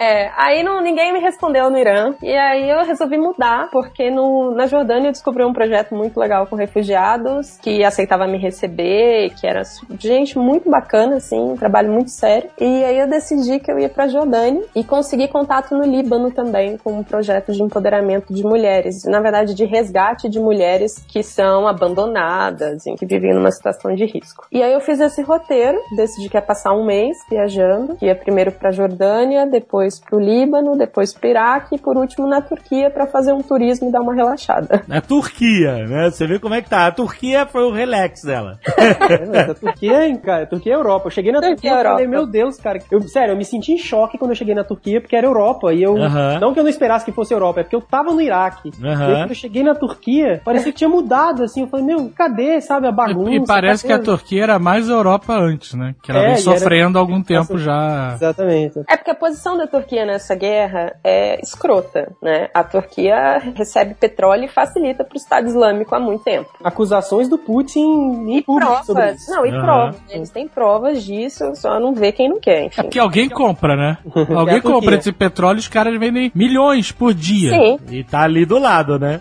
É, aí não, ninguém me respondeu no Irã. E aí eu resolvi mudar, porque no, na Jordânia eu descobri um projeto muito legal com refugiados, que aceitava me receber, que era gente muito bacana, assim, um trabalho muito sério. E aí eu decidi que eu ia pra Jordânia e consegui contato no Líbano também, com um projeto de empoderamento de mulheres. Na verdade, de resgate de mulheres que são abandonadas, em que vivem numa situação de risco. E aí eu fiz esse roteiro, decidi que ia passar um mês viajando, que ia primeiro pra Jordânia, depois pro Líbano, depois pro Iraque e por último na Turquia pra fazer um turismo e dar uma relaxada. Na Turquia, né? Você viu como é que tá. A Turquia foi o relax dela. É, mas a Turquia, hein, cara, Turquia é Europa. Eu cheguei na Turquia Turquia é e falei, meu Deus, cara. Eu, sério, eu me senti em choque quando eu cheguei na Turquia, porque era Europa. E eu. Não que eu não esperasse que fosse Europa, é porque eu tava no Iraque. Aham. E aí, quando eu cheguei na Turquia, parecia que tinha mudado, assim. Eu falei, meu, cadê, sabe, a bagunça? E, e parece que cadê a Turquia era mais Europa antes, né? Que ela É, vem era- sofrendo há algum tempo já. Exatamente. É porque a posição da Turquia nessa guerra é escrota, né? A Turquia recebe petróleo e facilita pro Estado Islâmico há muito tempo. Acusações do Putin E provas. isso. Não, e Aham. provas. Eles têm provas disso, só não vê quem não quer, É enfim. porque alguém compra, né? É Alguém a compra esse petróleo e os caras vendem milhões por dia. Sim. E tá ali do lado, né?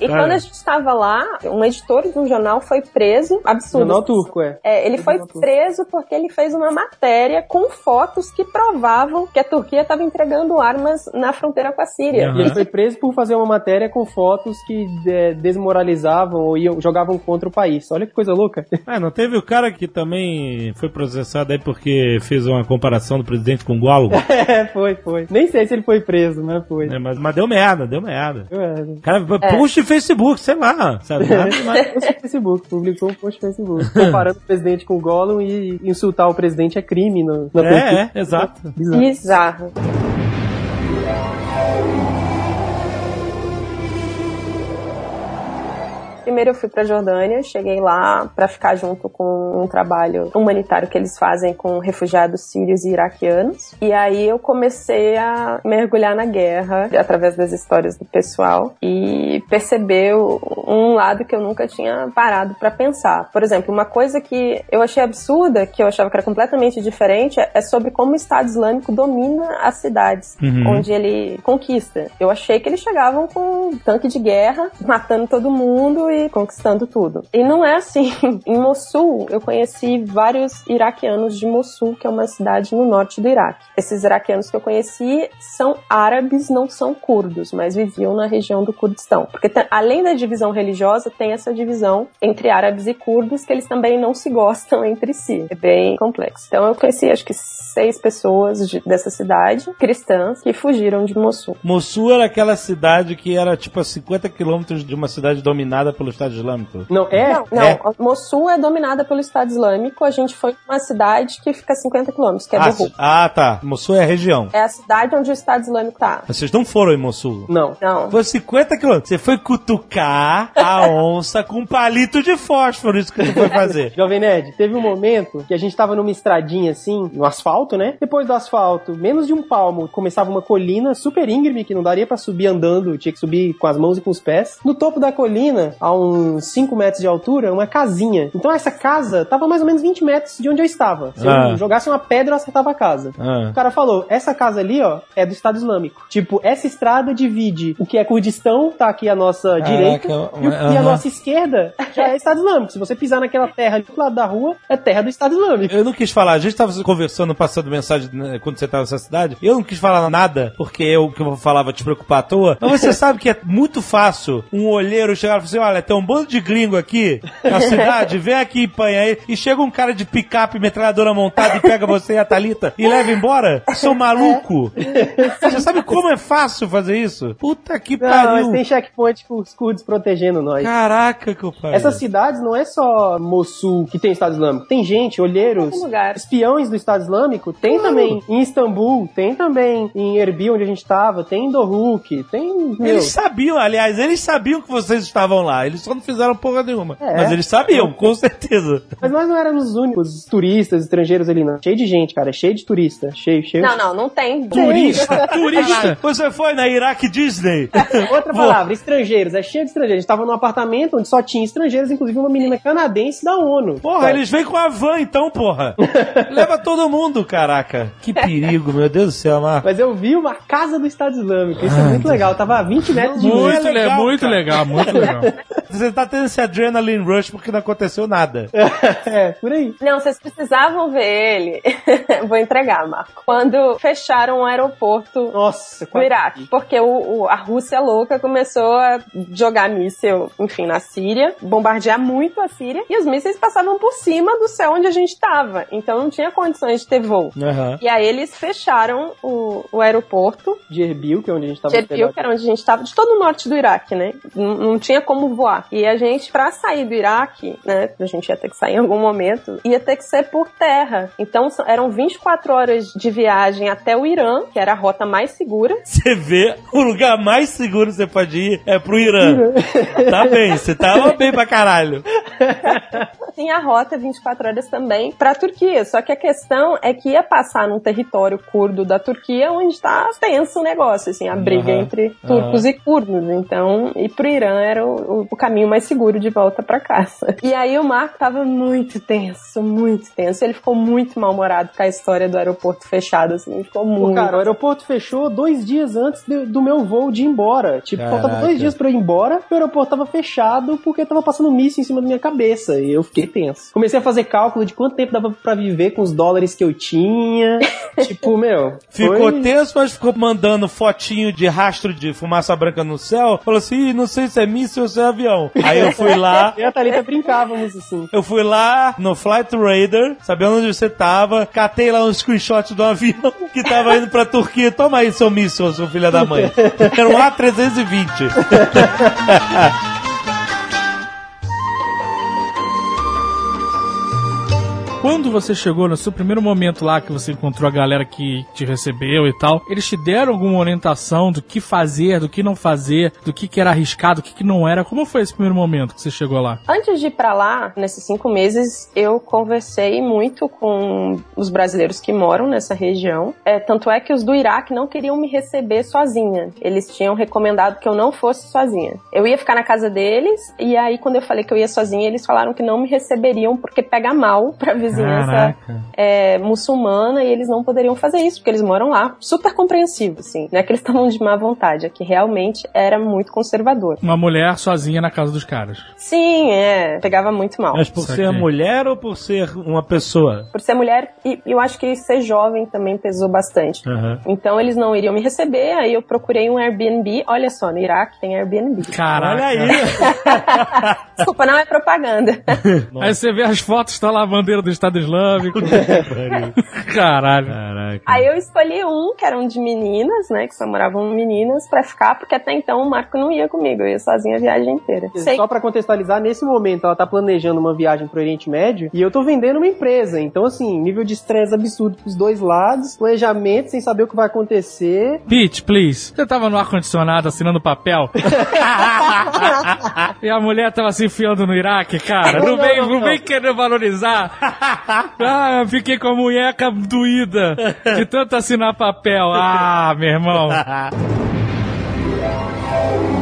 E Tá- quando a gente estava lá, um editor de um jornal foi preso, absurdo. Jornal turco, é. É, ele foi preso porque ele fez uma matéria com fotos que provavam que a Turquia estava entregando armas na fronteira com a Síria. Aham. E ele foi preso por fazer uma matéria com fotos que é, desmoralizavam ou iam, jogavam contra o país. Olha que coisa louca. Ah, não teve o cara que também foi processado aí porque fez uma comparação do presidente com o Gollum? é, foi, foi. Nem sei se ele foi preso, mas foi. É, mas, mas deu merda, deu merda. É. O cara, post no Facebook, sei lá, sabe? Post no Facebook, publicou um post no Facebook. Comparando o presidente com o Gollum e insultar o presidente é crime no, na. É, é, exato. Bizarro. Bizarro. Primeiro eu fui pra Jordânia, cheguei lá pra ficar junto com um trabalho humanitário que eles fazem com refugiados sírios e iraquianos. E aí eu comecei a mergulhar na guerra através das histórias do pessoal e perceber o- um lado que eu nunca tinha parado pra pensar. Por exemplo, uma coisa que eu achei absurda, que eu achava que era completamente diferente, é sobre como o Estado Islâmico domina as cidades Uhum. onde ele conquista. Eu achei que eles chegavam com um tanque de guerra, matando todo mundo e conquistando tudo. E não é assim. Em Mossul, eu conheci vários iraquianos de Mossul, que é uma cidade no norte do Iraque. Esses iraquianos que eu conheci são árabes, não são curdos, mas viviam na região do Kurdistão. Porque além da divisão religiosa, tem essa divisão entre árabes e curdos, que eles também não se gostam entre si. É bem complexo. Então eu conheci acho que seis pessoas de- dessa cidade, cristãs, que fugiram de Mossul. Mossul era aquela cidade que era tipo a 50 quilômetros de uma cidade dominada pelo pelo Estado Islâmico? Não, é? Não, não. É. Mossul é dominada pelo Estado Islâmico. A gente foi pra uma cidade que fica a 50 quilômetros, que é ah, ah, tá. Mossul é a região. É a cidade onde o Estado Islâmico tá. Vocês não foram em Mossul? Não. Não. Foi 50 quilômetros. Você foi cutucar a onça com um palito de fósforo, isso que tu foi fazer. Jovem Nerd, teve um momento que a gente tava numa estradinha assim, no asfalto, né? Depois do asfalto, menos de um palmo, começava uma colina super íngreme que não daria pra subir andando, tinha que subir com as mãos e com os pés. No topo da colina, a uns 5 metros de altura, uma casinha. Então essa casa tava mais ou menos 20 metros de onde eu estava. Se Ah. eu jogasse uma pedra, eu acertava a casa. Ah. O cara falou, essa casa ali, ó, é do Estado Islâmico. Tipo, essa estrada divide o que é Kurdistão, tá aqui a nossa direita, e, o- e a aham. nossa esquerda já é Estado Islâmico. Se você pisar naquela terra ali do lado da rua, é terra do Estado Islâmico. Eu não quis falar, a gente tava conversando, passando mensagem né, quando você tava nessa cidade. Eu não quis falar nada, porque eu que eu falava te preocupar à toa. Mas você sabe que é muito fácil um olheiro chegar e falar assim: olha, tem um bando de gringo aqui na cidade, vem aqui e panha aí. E chega um cara de picape, metralhadora montada e pega você e a Thalita e leva embora. Seu maluco. Você sabe como é fácil fazer isso? Puta que Não, mas pariu. tem checkpoint com os kurdos protegendo nós. Caraca, que pariu. Essas cidades não é só Mossul que tem Estado Islâmico. Tem gente, olheiros, espiões do Estado Islâmico. Tem também em Istambul, tem também em Erbil, onde a gente tava, tem em Dohuk, tem. Meu, Eles sabiam, aliás, eles sabiam que vocês estavam lá. Eles só não fizeram porra nenhuma. É. Mas eles sabiam, com certeza. Mas nós não éramos os únicos turistas estrangeiros ali, não. Cheio de gente, cara. Cheio de turista. Cheio, cheio. Não, não, não tem. Turista, turista. Você foi na Iraque Disney. Outra palavra, estrangeiros. É cheio de estrangeiros. A gente tava num apartamento onde só tinha estrangeiros, inclusive uma menina canadense da ONU. Porra, Sabe? eles vêm com a van então, porra. Leva todo mundo, caraca. Que perigo, meu Deus do céu, Marco. Mas eu vi uma casa do Estado Islâmico. Isso é muito legal. Eu tava a 20 metros de Muito. Muito, le- legal, muito legal, muito legal. Você tá tendo esse adrenaline rush porque não aconteceu nada. é, por aí. Não, vocês precisavam ver ele. Vou entregar, Marco. Quando fecharam o aeroporto Nossa, do. Iraque. Porque o, o- a Rússia louca começou a jogar míssil, enfim, na Síria, bombardear muito a Síria, e os mísseis passavam por cima do céu onde a gente estava. Então não tinha condições de ter voo. Aham. E aí eles fecharam o, o aeroporto De Erbil, que é onde a gente tava de Erbil, que era onde a gente estava, de todo o norte do Iraque, né? Não, não tinha como voar. E a gente, pra sair do Iraque, né? A gente ia ter que sair em algum momento, ia ter que ser por terra. Então eram 24 horas de viagem até o Irã, que era a rota mais segura. Você vê, o lugar mais seguro que você pode ir é pro Irã. Tá bem, você tava bem pra caralho. Tinha a rota 24 horas também pra Turquia. Só que a questão é que ia passar num território curdo da Turquia, onde tá tenso o negócio, assim, a briga Aham, entre turcos e curdos. Então, ir pro Irã era o, o caminho mais seguro de volta pra casa. E aí o Marco tava muito tenso, muito tenso. Ele ficou muito mal-humorado com a história do aeroporto fechado, assim, ficou Pô, muito. cara, o aeroporto fechou dois dias antes de- do meu voo de ir embora. Tipo, faltava Caraca. dois dias pra eu ir embora, o aeroporto tava fechado porque tava passando míssil em cima da minha cabeça. E eu fiquei tenso. Comecei a fazer cálculo de quanto tempo dava pra viver com os dólares que eu tinha. tipo, meu. Ficou foi... tenso, mas ficou mandando fotinho de rastro de fumaça branca no céu. Falou assim, "Ih, não sei se é míssil ou se é avião. Aí eu fui lá, Eu e a Thalita brincávamos assim. eu fui lá no Flight Radar, sabendo onde você tava, catei lá um screenshot do avião que tava indo pra Turquia. Toma aí seu míssil, seu filho da mãe. Era um A320. Quando você chegou no seu primeiro momento lá, que você encontrou a galera que te recebeu e tal, eles te deram alguma orientação do que fazer, do que não fazer, do que, que era arriscado, do que, que não era? Como foi esse primeiro momento que você chegou lá? Antes de ir pra lá, nesses cinco meses, eu conversei muito com os brasileiros que moram nessa região. É, tanto é que os do Iraque não queriam me receber sozinha. Eles tinham recomendado que eu não fosse sozinha. Eu ia ficar na casa deles, e aí quando eu falei que eu ia sozinha, eles falaram que não me receberiam porque pega mal pra vizinhança é, muçulmana e eles não poderiam fazer isso, porque eles moram lá. Super compreensivo, assim. Não é que eles estavam de má vontade, é que realmente era muito conservador. Uma mulher sozinha na casa dos caras. Sim, é. Pegava muito mal. Mas por ser mulher ou por ser uma pessoa? Por ser mulher, e eu acho que ser jovem também pesou bastante. Aham. Então eles não iriam me receber, aí eu procurei um Airbnb. Olha só, no Iraque tem Airbnb. Caraca. Olha aí. Desculpa, não é propaganda. Aí você vê as fotos, tá lá a bandeira dos Estado Islâmico. Caralho. Caraca. Aí eu escolhi um, que era um de meninas, né? Que só moravam meninas, pra ficar, porque até então o Marco não ia comigo, eu ia sozinha a viagem inteira. Sei Só pra contextualizar, nesse momento ela tá planejando uma viagem pro Oriente Médio e eu tô vendendo uma empresa. Então, assim, nível de estresse absurdo pros dois lados, planejamento sem saber o que vai acontecer. Pete, please. Você tava no ar-condicionado assinando papel? e a mulher tava se enfiando no Iraque, cara. Não, Não, vem, não, não, não. vem querer valorizar. ah, fiquei com a munheca doída de tanto assinar papel. Ah, meu irmão.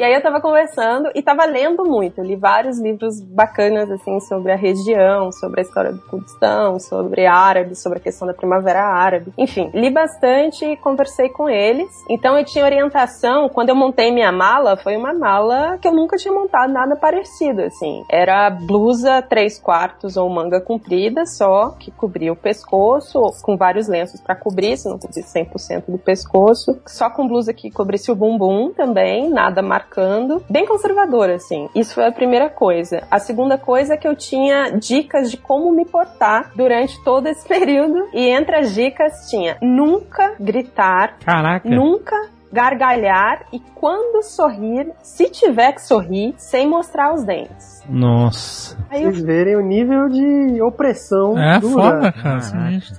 E aí eu tava conversando e tava lendo muito. Eu li vários livros bacanas, assim, sobre a região, sobre a história do Kurdistão, sobre árabe, sobre a questão da primavera árabe. Enfim, li bastante e conversei com eles. Então eu tinha orientação, quando eu montei minha mala, foi uma mala que eu nunca tinha montado nada parecido, assim. Era blusa três quartos ou manga comprida só, que cobria o pescoço, com vários lenços pra cobrir, se não cobrisse 100% do pescoço. Só com blusa que cobrisse o bumbum também, nada marcando. Bem conservadora, assim. Isso foi a primeira coisa. A segunda coisa é que eu tinha dicas de como me portar durante todo esse período. E entre as dicas tinha nunca gritar, Caraca. nunca gargalhar e quando sorrir, se tiver que sorrir, sem mostrar os dentes. Nossa. Aí eu Vocês verem o nível de opressão É dura. foda, cara.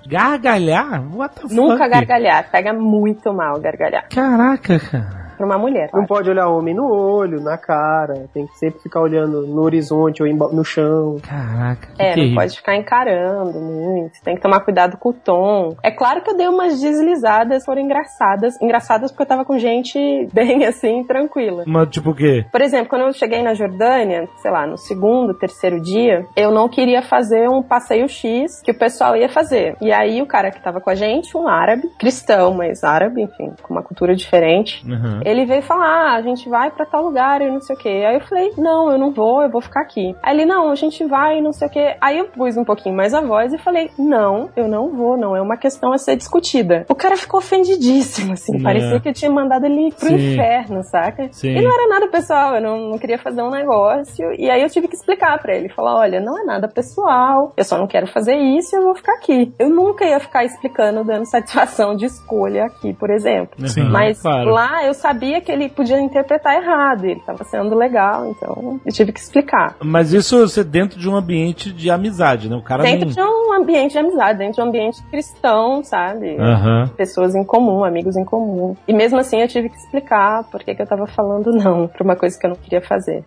Gargalhar? What the nunca fuck? gargalhar, pega muito mal gargalhar Caraca, cara. Pra uma mulher. Não pode olhar homem no olho, na cara, tem que sempre ficar olhando no horizonte ou no chão. Caraca. Que É, não terrível. pode ficar encarando muito. Tem que tomar cuidado com o tom. É claro que eu dei umas deslizadas, foram engraçadas. Engraçadas porque eu tava com gente bem assim, tranquila. Mas tipo o quê? Por exemplo, quando eu cheguei na Jordânia, sei lá, no segundo, terceiro dia, eu não queria fazer um passeio X que o pessoal ia fazer. E aí o cara que tava com a gente, um árabe, cristão, mas árabe, enfim, com uma cultura diferente, Uhum. Ele veio falar, ah, a gente vai pra tal lugar e não sei o que. Aí eu falei, não, eu não vou, eu vou ficar aqui. Aí ele, não, a gente vai e não sei o que. Aí eu pus um pouquinho mais a voz e falei, não, eu não vou, não, é uma questão a ser discutida. O cara ficou ofendidíssimo, assim, É. parecia que eu tinha mandado ele pro Sim. inferno, saca? Sim. E não era nada pessoal, eu não, não queria fazer um negócio. E aí eu tive que explicar pra ele, falar, olha, não é nada pessoal, eu só não quero fazer isso e eu vou ficar aqui. Eu nunca ia ficar explicando, dando satisfação de escolha aqui, por exemplo. Sim. Uhum, Mas claro. lá eu sabia que ele podia interpretar errado, ele tava sendo legal, então eu tive que explicar. Mas isso você dentro de um ambiente de amizade, né? O cara Dentro não... de um ambiente de amizade, dentro de um ambiente cristão, sabe? Aham. Pessoas em comum, amigos em comum. E mesmo assim eu tive que explicar por que, que eu tava falando não pra uma coisa que eu não queria fazer.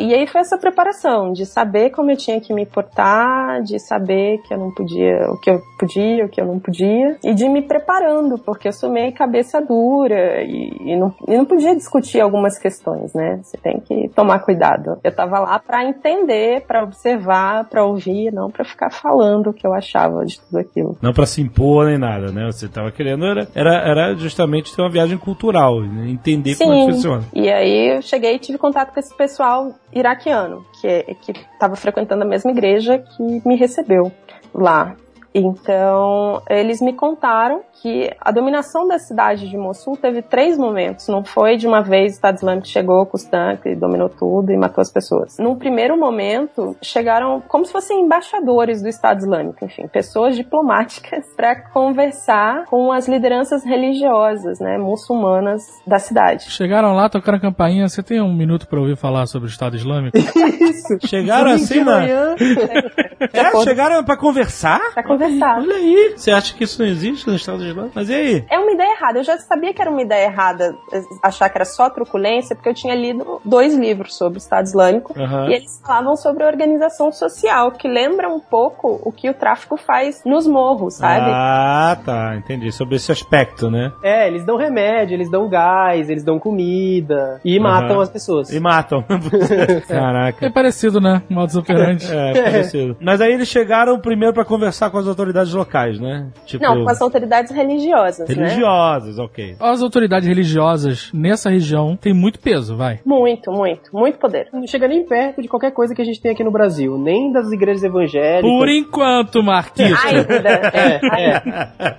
E aí foi essa preparação de saber como eu tinha que me portar, de saber que eu não podia, o que eu podia, o que eu não podia, e de me preparando, porque eu sou meio cabeça dura e, e não, e não podia discutir algumas questões, né? Você tem que tomar cuidado. Eu tava lá pra entender, pra observar, pra ouvir, não pra ficar falando o que eu achava de tudo aquilo. Não pra se impor nem nada, né? Você tava querendo era, era, era justamente ter uma viagem cultural, né? entender como é que funciona. E aí eu cheguei e tive contato com esse pessoal iraquiano, que é, que estava frequentando a mesma igreja que me recebeu lá. Então, eles me contaram que a dominação da cidade de Mossul teve três momentos. Não foi de uma vez o Estado Islâmico chegou com os tanques, dominou tudo e matou as pessoas. Num primeiro momento, chegaram como se fossem embaixadores do Estado Islâmico, enfim, pessoas diplomáticas para conversar com as lideranças religiosas, né, muçulmanas da cidade. Chegaram lá, tocaram a campainha. Você tem um minuto pra ouvir falar sobre o Estado Islâmico? Isso. Chegaram assim, né? manhã, É, chegaram pra conversar? Pra conversar. Olha aí. Você acha que isso não existe no Estado Islâmico? Mas e aí? É uma ideia errada. Eu já sabia que era uma ideia errada achar que era só truculência, porque eu tinha lido dois livros sobre o Estado Islâmico Aham. e eles falavam sobre a organização social, que lembra um pouco o que o tráfico faz nos morros, sabe? Ah, tá. Entendi. Sobre esse aspecto, né? É, eles dão remédio, eles dão gás, eles dão comida e Aham. matam as pessoas. E matam. Caraca. É parecido, né? Modus operandi. É, parecido. Mas aí eles chegaram primeiro pra conversar com as autoridades locais, né? Tipo, Não, com as autoridades religiosas, né? religiosas, ok. As autoridades religiosas nessa região têm muito peso, vai. Muito, muito, muito poder. Não chega nem perto de qualquer coisa que a gente tem aqui no Brasil, nem das igrejas evangélicas. Por enquanto, Marquinhos. Ainda. É,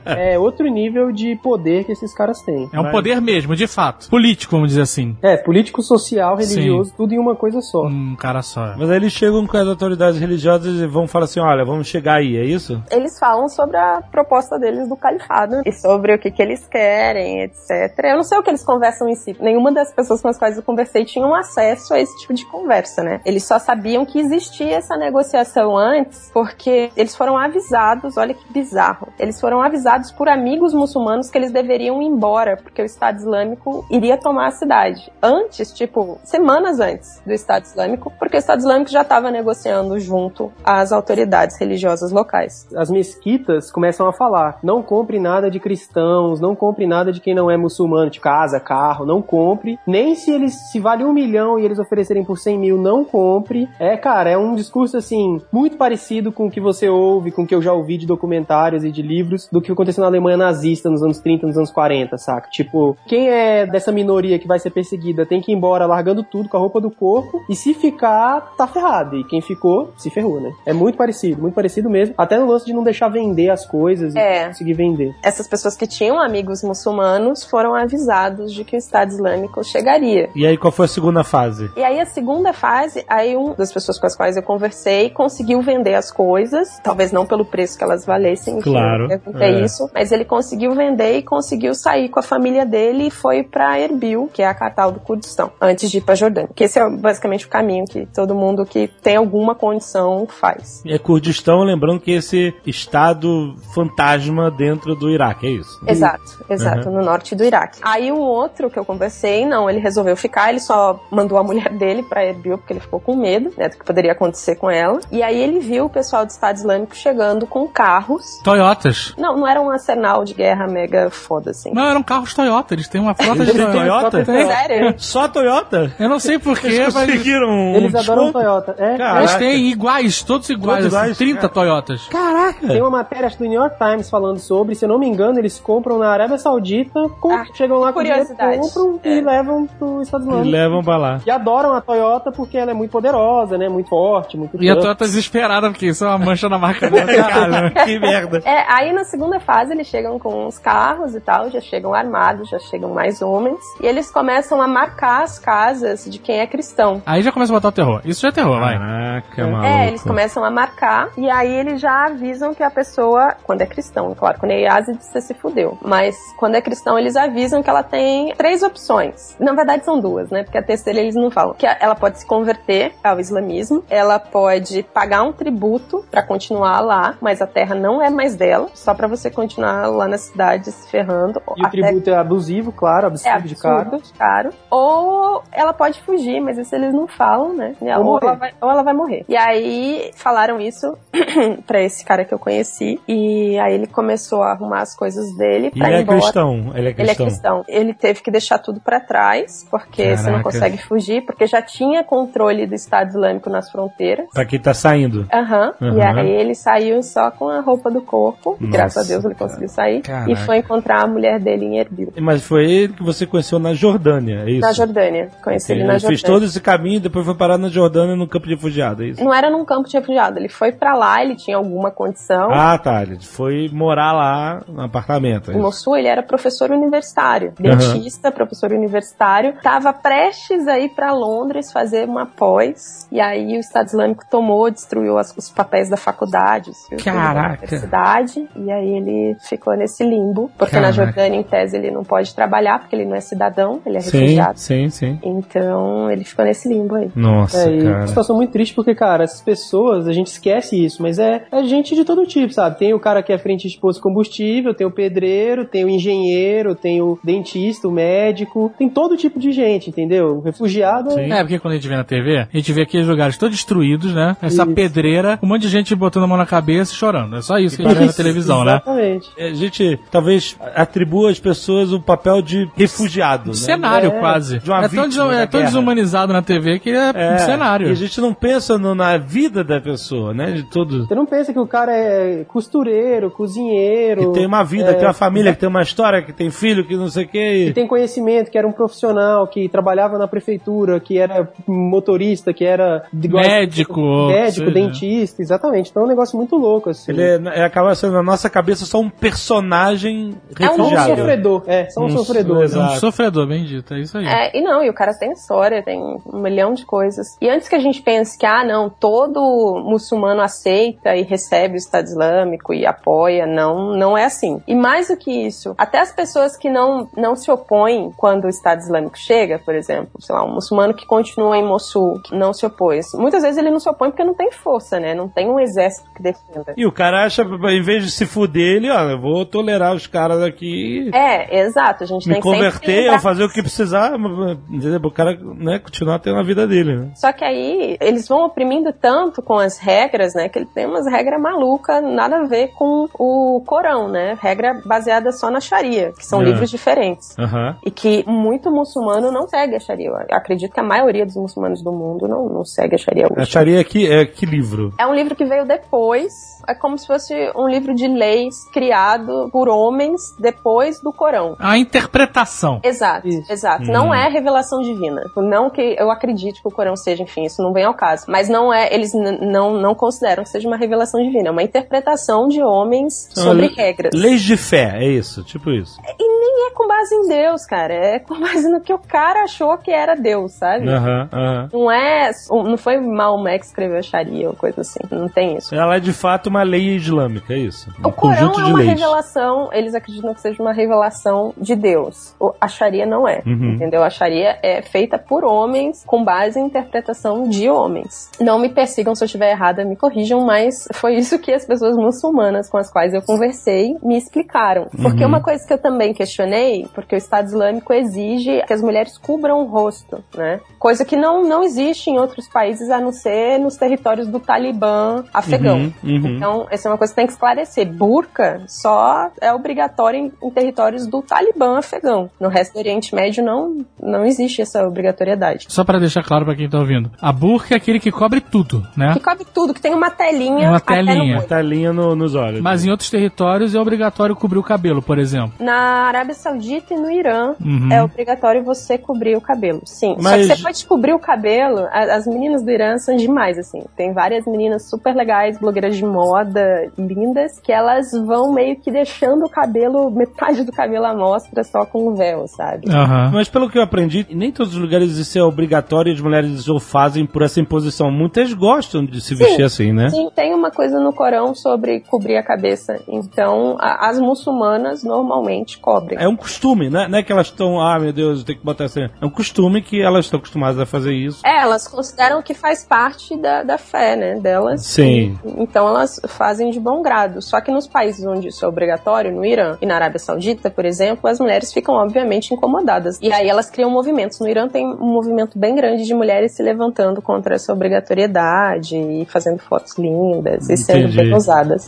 é, é outro nível de poder que esses caras têm. É um poder mesmo, de fato. Político, vamos dizer assim. É, político, social, religioso, tudo em uma coisa só. Um cara só. Mas aí eles chegam com as autoridades religiosas e vão falar assim: olha, vamos chegar aí, é isso? Eles falam sobre a proposta deles do califado e sobre o que, que eles querem, etc. Eu não sei o que eles conversam em si. Nenhuma das pessoas com as quais eu conversei tinham acesso a esse tipo de conversa, né? Eles só sabiam que existia essa negociação antes, porque eles foram avisados, olha que bizarro. Eles foram avisados por amigos muçulmanos que eles deveriam ir embora, porque o Estado Islâmico iria tomar a cidade. Antes, tipo, semanas antes do Estado Islâmico, porque o Estado Islâmico já estava negociando junto às autoridades religiosas locais. As mesquitas começam a falar: não compre nada de cristãos, não compre nada de quem não é muçulmano, de casa, carro, não compre. Nem se eles se vale um milhão e eles oferecerem por 100 mil, não compre. É, cara, é um discurso assim, muito parecido com o que você ouve, com o que eu já ouvi de documentários e de livros, do que aconteceu na Alemanha nazista nos anos 30, nos anos 40, saca? Tipo, quem é dessa minoria que vai ser perseguida tem que ir embora largando tudo com a roupa do corpo, e se ficar, tá ferrado. E quem ficou, se ferrou, né? É muito parecido, muito parecido mesmo. Até no lance de não deixar vender as coisas É. e conseguir vender. Essas pessoas que tinham amigos muçulmanos foram avisados de que o Estado Islâmico chegaria. E aí qual foi a segunda fase? E aí a segunda fase, aí um das pessoas com as quais eu conversei conseguiu vender as coisas, talvez não pelo preço que elas valessem, enfim, Claro, é. isso, mas ele conseguiu vender e conseguiu sair com a família dele e foi pra Erbil, que é a capital do Kurdistão, antes de ir pra Jordânia. Que esse é basicamente o caminho que todo mundo que tem alguma condição faz. É Kurdistão, lembrando que esse estado fantasma dentro do Iraque, é isso? Exato, exato, no norte do Iraque. Aí o outro que eu conversei, não, ele resolveu ficar, ele só mandou a mulher dele pra Erbil porque ele ficou com medo, né, do que poderia acontecer com ela. E aí ele viu o pessoal do Estado Islâmico chegando com carros. Toyotas. Não, não era um arsenal de guerra mega foda assim. Não, eram carros Toyota. Eles têm uma frota de Toyota. Sério? Só a Toyota? Eu não sei porquê, Eles mas conseguiram Eles adoram? Toyota. É, Caraca. eles têm iguais, todos iguais, Todos assim, iguais, 30 cara. Toyotas. Caraca! Tem uma matéria acho, do New York Times falando sobre, se eu não me engano, eles compram na Arábia Saudita, com- Ah, chegam lá com dinheiro, compram É. e levam pro Estados E Unidos. levam pra lá. E adoram a Toyota porque ela é muito poderosa, né? Muito forte, muito E a tough. Toyota desesperada, porque isso é uma mancha na marca dela. Cara, que merda. É, aí na segunda fase eles chegam com os carros e tal, já chegam armados, já chegam mais homens, e eles começam a marcar as casas de quem é cristão. Aí já começa a botar o terror. Isso já é terror, vai. Caraca, maluco. É, eles começam a marcar e aí eles já avisam que a pessoa, quando é cristão, claro, quando é Yazid você se fudeu, mas quando é cristão eles avisam que ela tem três opções. Na verdade são duas, né? Porque a terceira eles não falam. Que ela pode se converter ao islamismo, ela pode pagar um tributo pra continuar lá, mas a terra não é mais dela, só pra você continuar lá na cidade se ferrando. E o tributo é abusivo, claro, é absurdo de caro. absurdo, caro. Ou ela pode fugir, mas isso eles não falam, né? Ou Ou, ela vai, ou ela vai morrer. E aí falaram isso pra esse cara que eu conheci. E aí ele começou a arrumar as coisas dele E pra ele ir é embora. cristão. Ele é Ele é cristão. cristão. Ele teve que deixar tudo pra trás, porque você não Caraca. consegue fugir, porque já tinha controle do Estado Islâmico nas fronteiras. Pra quem tá saindo. Aham. Uhum. E aí ele saiu só com a roupa do corpo. Nossa, graças a Deus ele conseguiu sair. Caraca. E foi encontrar a mulher dele em Erbil. Mas foi ele que você conheceu na Jordânia, é isso? Na Jordânia. Conheci ele Ele na fez Jordânia. todo esse caminho e depois foi parar na Jordânia no campo de refugiado, é isso? Não era num campo de refugiado, ele foi pra lá, ele tinha alguma condição. Ah, tá. Ele foi morar lá no apartamento. é Em isso? Mossul, ele era professor universitário, dentista, professor universitário. Estava prestes a ir para Londres fazer uma pós. E aí o Estado Islâmico tomou, destruiu as- os papéis da faculdade, tudo da Caraca. universidade. E aí ele ficou nesse limbo, porque Caraca. na Jordânia, em tese, ele não pode trabalhar, porque ele não é cidadão, ele é Sim, refugiado. sim, sim. Então ele ficou nesse limbo aí. Nossa, É, cara. situação muito triste porque, cara, essas pessoas, a gente esquece isso, mas é, é gente de todo tipo, sabe? Tem o cara que é frente de posto de combustível, tem o pedreiro, tem o engenheiro, tem o dentista, o médico, tem todo tipo de gente, entendeu? O refugiado é- É, porque quando a gente vê na TV, a gente vê aqueles lugares todos destruídos, né? Essa Isso. pedreira, um monte de gente botando a mão na cabeça e chorando. É só isso que a gente vê na televisão, né? Exatamente. A gente talvez atribua às pessoas o papel de refugiado, né? Cenário, É, quase. de uma é tão, vítima é tão desumanizado na TV que é, É, um cenário. E a gente não pensa no- na vida da pessoa pessoa, né? De tudo. Você não pensa que o cara é costureiro, cozinheiro. Que tem uma vida, é, que tem uma família, que tem uma história, que tem filho, que não sei o que quê. tem conhecimento, que era um profissional, que trabalhava na prefeitura, que era motorista, que era médico, médico, seja. dentista, exatamente. Então é um negócio muito louco assim. Ele é, acaba sendo na nossa cabeça só um personagem refugiado. É um sofredor, é, só um, um sofredor. Exato. Um sofredor, bem dito, é isso aí. É, e não, e o cara tem história, tem um milhão de coisas. E antes que a gente pense que, ah, não, todo muçulmano aceita e recebe o Estado Islâmico e apoia, não, não é assim. E mais do que isso, até as pessoas que não, não se opõem quando o Estado Islâmico chega, por exemplo, sei lá, um muçulmano que continua em Mossul, que não se opõe. Muitas vezes ele não se opõe porque não tem força, né? Não tem um exército que defenda. E o cara acha, em vez de se fuder, ele, ó, eu vou tolerar os caras aqui. É, exato. A gente me tem converter, eu fazer o que precisar? O cara, né, continuar tendo a vida dele, né? Só que aí eles vão oprimindo tanto com as regras, né? Que ele tem umas regras malucas, nada a ver com o Corão, né? Regra baseada só na Sharia, que são uhum. livros diferentes. Uhum. E que muito muçulmano não segue a Sharia. Eu acredito que a maioria dos muçulmanos do mundo não, não segue a Sharia. A Sharia é que, é que livro? É um livro que veio depois é como se fosse um livro de leis criado por homens depois do Corão. A interpretação. Exato, isso. exato. Hum. Não é revelação divina. Não que eu acredite que o Corão seja, enfim, isso não vem ao caso. Mas não é, eles não, não consideram que seja uma revelação divina. É uma interpretação de homens sobre regras. Leis de fé, é isso, tipo isso. E nem é com base em Deus, cara. É com base no que o cara achou que era Deus, sabe? Uhum, uhum. Não é. Não foi Maomé que escreveu a Sharia ou coisa assim. Não tem isso. Ela é de fato uma lei islâmica, é isso? Um o Corão é uma leis. revelação, eles acreditam que seja uma revelação de Deus. A Sharia não é, uhum. entendeu? A Sharia é feita por homens com base em interpretação de homens. Não me persigam se eu estiver errada, me corrijam, mas foi isso que as pessoas muçulmanas com as quais eu conversei me explicaram. Porque uhum. uma coisa que eu também questionei, porque o Estado Islâmico exige que as mulheres cubram o rosto, né? Coisa que não, não existe em outros países a não ser nos territórios do Talibã afegão. Uhum, uhum. Então, essa é uma coisa que tem que esclarecer. Burca só é obrigatório em, em, territórios do Talibã afegão. No resto do Oriente Médio não, não existe essa obrigatoriedade. Só para deixar claro para quem tá ouvindo. A burca é aquele que cobre tudo, né? Que cobre tudo, que tem uma telinha. Uma telinha. Uma telinha no, nos olhos. Mas em outros territórios é obrigatório cobrir o cabelo, por exemplo. Na Arábia Saudita e no Irã uhum. é obrigatório você cobrir o cabelo. Sim. Mas... Só que você pode cobrir o cabelo. As meninas do Irã são demais, assim. Tem várias meninas super legais, blogueiras de moda, lindas, que elas vão meio que deixando o cabelo, metade do cabelo à mostra só com o véu, sabe? Uhum. Mas pelo que eu aprendi, nem todos os lugares isso é obrigatório e as mulheres o fazem por essa imposição. Muitas gostam de se sim, vestir assim, né? Sim, tem uma coisa no Corão sobre cobrir a cabeça. Então, a, as muçulmanas normalmente cobrem. É um costume, né? Não é que elas estão, ah, meu Deus, eu tenho que botar assim. É um costume que elas estão acostumadas a fazer isso. É, elas consideram que faz parte da, da fé, né? Delas. Sim. E, então, elas fazem de bom grado. Só que nos países onde isso é obrigatório, no Irã e na Arábia Saudita, por exemplo, as mulheres ficam obviamente incomodadas. E aí elas criam movimentos. No Irã tem um movimento bem grande de mulheres se levantando contra essa obrigatoriedade e fazendo fotos lindas e sendo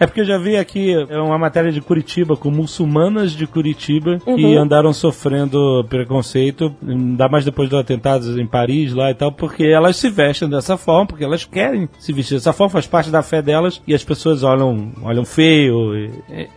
É porque eu já vi aqui é uma matéria de Curitiba com muçulmanas de Curitiba uhum. que andaram sofrendo preconceito, ainda mais depois dos atentados em Paris lá e tal, porque elas se vestem dessa forma, porque elas querem se vestir dessa forma, faz parte da fé delas e as pessoas olham olham, feio,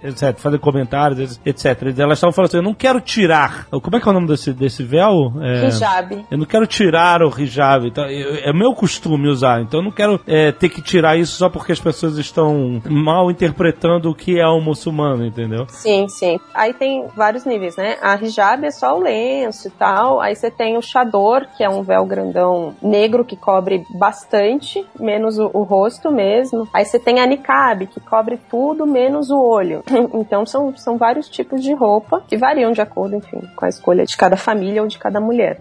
etc. Fazem comentários, etc. Elas estavam falando assim: eu não quero tirar. Como é que é o nome desse, desse véu? É, hijab. Eu não quero tirar o hijab. Então, é meu costume usar. Então eu não quero é, ter que tirar isso só porque as pessoas estão mal interpretando o que é um muçulmano, entendeu? Sim, sim. Aí tem vários níveis, né? A hijab é só o lenço e tal. Aí você tem o chador, que é um véu grandão negro que cobre bastante, menos o, o rosto mesmo. Aí você tem a niqab, que cobre tudo menos o olho. Então são, são vários tipos de roupa que variam de acordo, enfim, com a escolha de cada família ou de cada mulher.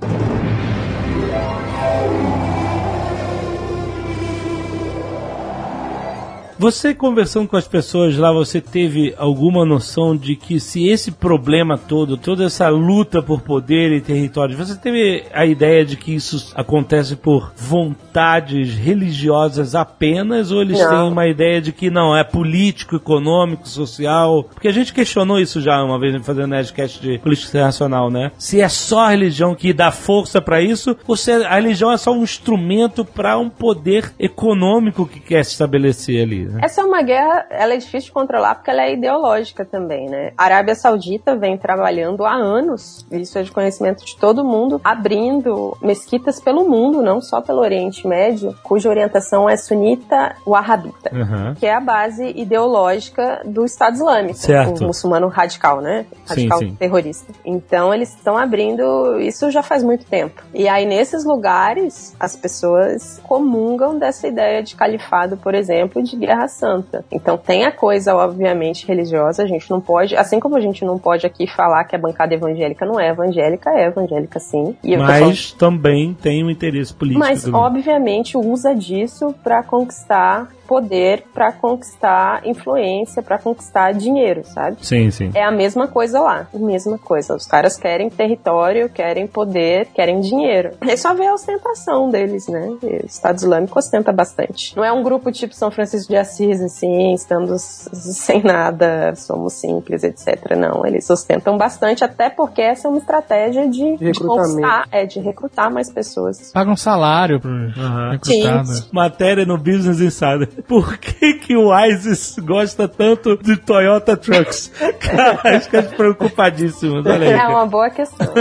Você conversando com as pessoas lá, você teve alguma noção de que se esse problema todo, toda essa luta por poder e território, você teve a ideia de que isso acontece por vontades religiosas apenas ou eles Não. têm uma ideia de que não, é político, econômico, social? Porque a gente questionou isso já uma vez fazendo Nerdcast de política internacional, né? Se é só a religião que dá força pra isso ou se a religião é só um instrumento pra um poder econômico que quer se estabelecer ali, né? Essa é uma guerra, ela é difícil de controlar porque ela é ideológica também, né? A Arábia Saudita vem trabalhando há anos, isso é de conhecimento de todo mundo, abrindo mesquitas pelo mundo, não só pelo Oriente Médio, cuja orientação é sunita wahhabita. Aham. Que é a base ideológica do Estado Islâmico, Certo. o muçulmano radical, né? Sim, Radical sim. terrorista. Então eles estão abrindo isso já faz muito tempo. E aí nesses lugares as pessoas comungam dessa ideia de califado, por exemplo, de guerra santa. Então tem a coisa obviamente religiosa, a gente não pode, assim como a gente não pode aqui falar que a bancada evangélica não é evangélica, é evangélica sim. E Mas também tem um interesse político. mas obviamente usa disso para conquistar poder, para conquistar influência, para conquistar dinheiro, sabe? Sim, sim. É a mesma coisa lá, a mesma coisa. Os caras querem território, querem poder, querem dinheiro. É só ver a ostentação deles, né? O Estado Islâmico ostenta bastante. Não é um grupo tipo São Francisco de Assis, assim, estamos sem nada, somos simples, etc. Não, eles ostentam bastante, até porque essa é uma estratégia de, de conquistar, é, de recrutar mais pessoas. Paga um salário pros Aham. recrutados. Matéria no Business Insider. Por que, que o ISIS gosta tanto de Toyota Trucks? Cara, acho que é preocupadíssimo. É uma boa questão.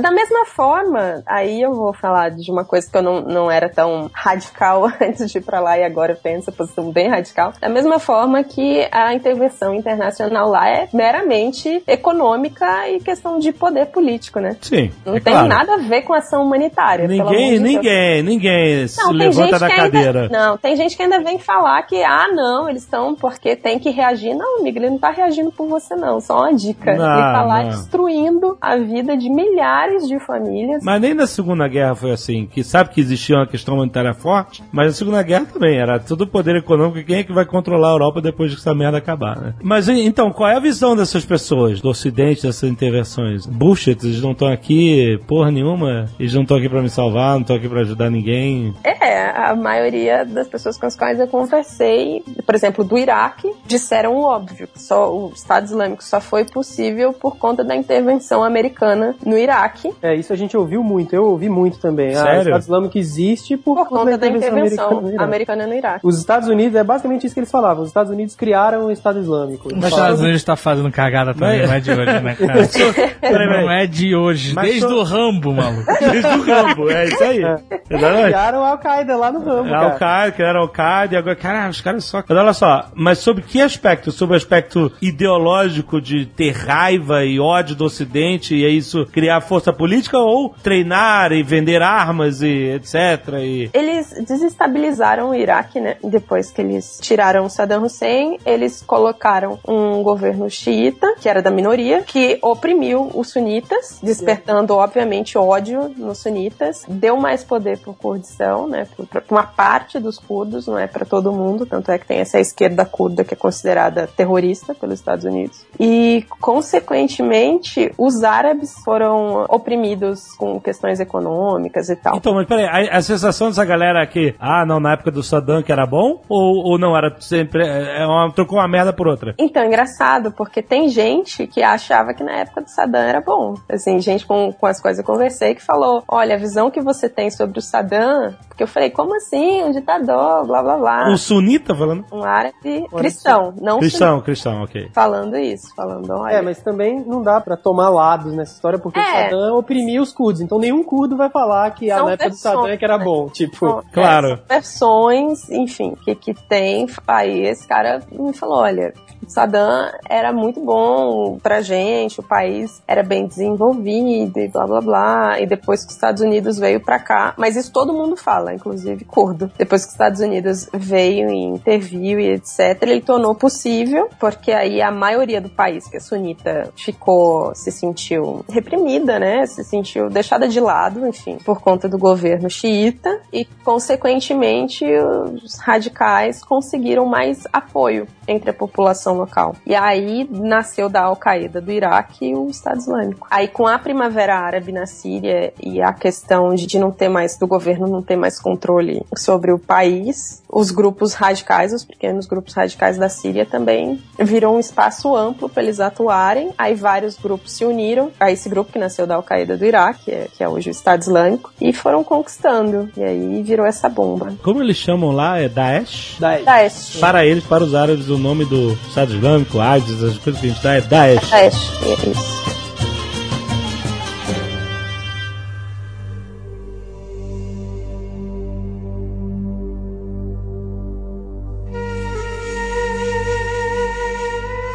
Da mesma forma, aí eu vou falar de uma coisa que eu não, não era tão radical antes de ir pra lá e agora eu tenho essa posição bem radical. Da mesma forma que a intervenção internacional lá é meramente econômica e questão de poder político, né? Sim. Não é tem claro. nada a ver com ação humanitária. Ninguém, de ninguém, ninguém se Não, levanta da cadeira. Ainda, não, tem gente que ainda vem falar que, ah, não, eles estão porque tem que reagir. Não, amigo, ele não tá reagindo por você, não. Só uma dica. Não, ele tá lá não. destruindo a vida de milhares de famílias. Mas nem na Segunda Guerra foi assim, que sabe que existia uma questão humanitária forte, mas na Segunda Guerra também era tudo poder econômico, quem é que vai controlar a Europa depois que essa merda acabar, né? Mas então, qual é a visão dessas pessoas, do Ocidente, dessas intervenções? Bullshit, eles não estão aqui porra nenhuma, eles não estão aqui pra me salvar, não estão aqui pra ajudar ninguém. É, a maioria das pessoas com as quais eu conversei, por exemplo, do Iraque, disseram o óbvio, que só o Estado Islâmico só foi possível por conta da intervenção americana no Iraque, É, isso a gente ouviu muito, eu ouvi muito também. Ah, Sério? o Estado Islâmico existe por, por conta da intervenção americana no Iraque. americana no Iraque. Os Estados Unidos, é basicamente isso que eles falavam. Os Estados Unidos criaram o Estado Islâmico. Os Estados Unidos tá fazendo cagada também, não é de hoje, né, cara? Peraí, Não é de hoje, Mas desde só- o Rambo, maluco. Desde o Rambo, é isso aí. Exatamente. Criaram a Al-Qaeda lá no ramo, É cara. Al-Qaeda, que era Al-Qaeda, e agora, cara, os caras só. Mas olha só, mas sobre que aspecto? Sobre o aspecto ideológico de ter raiva e ódio do Ocidente e é isso criar força política ou treinar e vender armas e etc. E... Eles desestabilizaram o Iraque, né? Depois que eles tiraram Saddam Hussein, eles colocaram um governo xiita, que era da minoria, que oprimiu os sunitas, despertando, obviamente, ódio nos sunitas. Deu mais poder pro Kurdistão, né? Pra uma parte dos curdos, não é pra todo mundo. Tanto é que tem essa esquerda curda que é considerada terrorista pelos Estados Unidos. E, consequentemente, os árabes foram oprimidos com questões econômicas e tal. Então, mas peraí, a, a sensação dessa galera que, ah, não, na época do Saddam que era bom? Ou, ou não, era sempre. É uma, trocou uma merda por outra? Então, engraçado, porque tem gente que achava que na época do Saddam era bom. Assim, gente com, com as quais eu conversei que falou: olha, a visão que você tem sobre o Saddam. Porque eu falei, como assim? Um ditador, blá blá blá. O sunita falando? Um árabe cristão, não Cristão, cristão, ok. sunita. falando isso, falando, olha. É, mas também não dá pra tomar lados nessa história, porque o É. Saddam oprimia os curdos. Então nenhum curdo vai falar que a São na época do Saddam é que era bom. Tipo, São- Claro. é, versões, enfim, que, que tem. Aí esse cara me falou: olha, Saddam era muito bom pra gente, o país era bem desenvolvido e blá blá blá. E depois que os Estados Unidos veio pra cá, mas isso todo mundo fala, inclusive curdo. Depois que os Estados Unidos veio e interviu e etc, ele tornou possível, porque aí a maioria do país, que é sunita, ficou, se sentiu reprimida, né? Se sentiu deixada de lado, enfim, por conta do governo xiita e, consequentemente, os radicais conseguiram mais apoio entre a população local. E aí nasceu da Al-Qaeda do Iraque o Estado Islâmico. Aí com a Primavera Árabe na Síria e a questão de não ter mais, do governo não ter mais controle sobre o país, os grupos radicais, os pequenos grupos radicais da Síria também viram um espaço amplo para eles atuarem. Aí vários grupos se uniram a esse grupo que nasceu da Al-Qaeda do Iraque, que é, que é hoje o Estado Islâmico, e foram conquistando. E aí virou essa bomba. Como eles chamam lá? É Daesh? Daí. Daesh. Para eles, para os árabes, o nome do Estado Islâmico, ISIS, as coisas que a gente dá é Daesh. Daesh, é isso.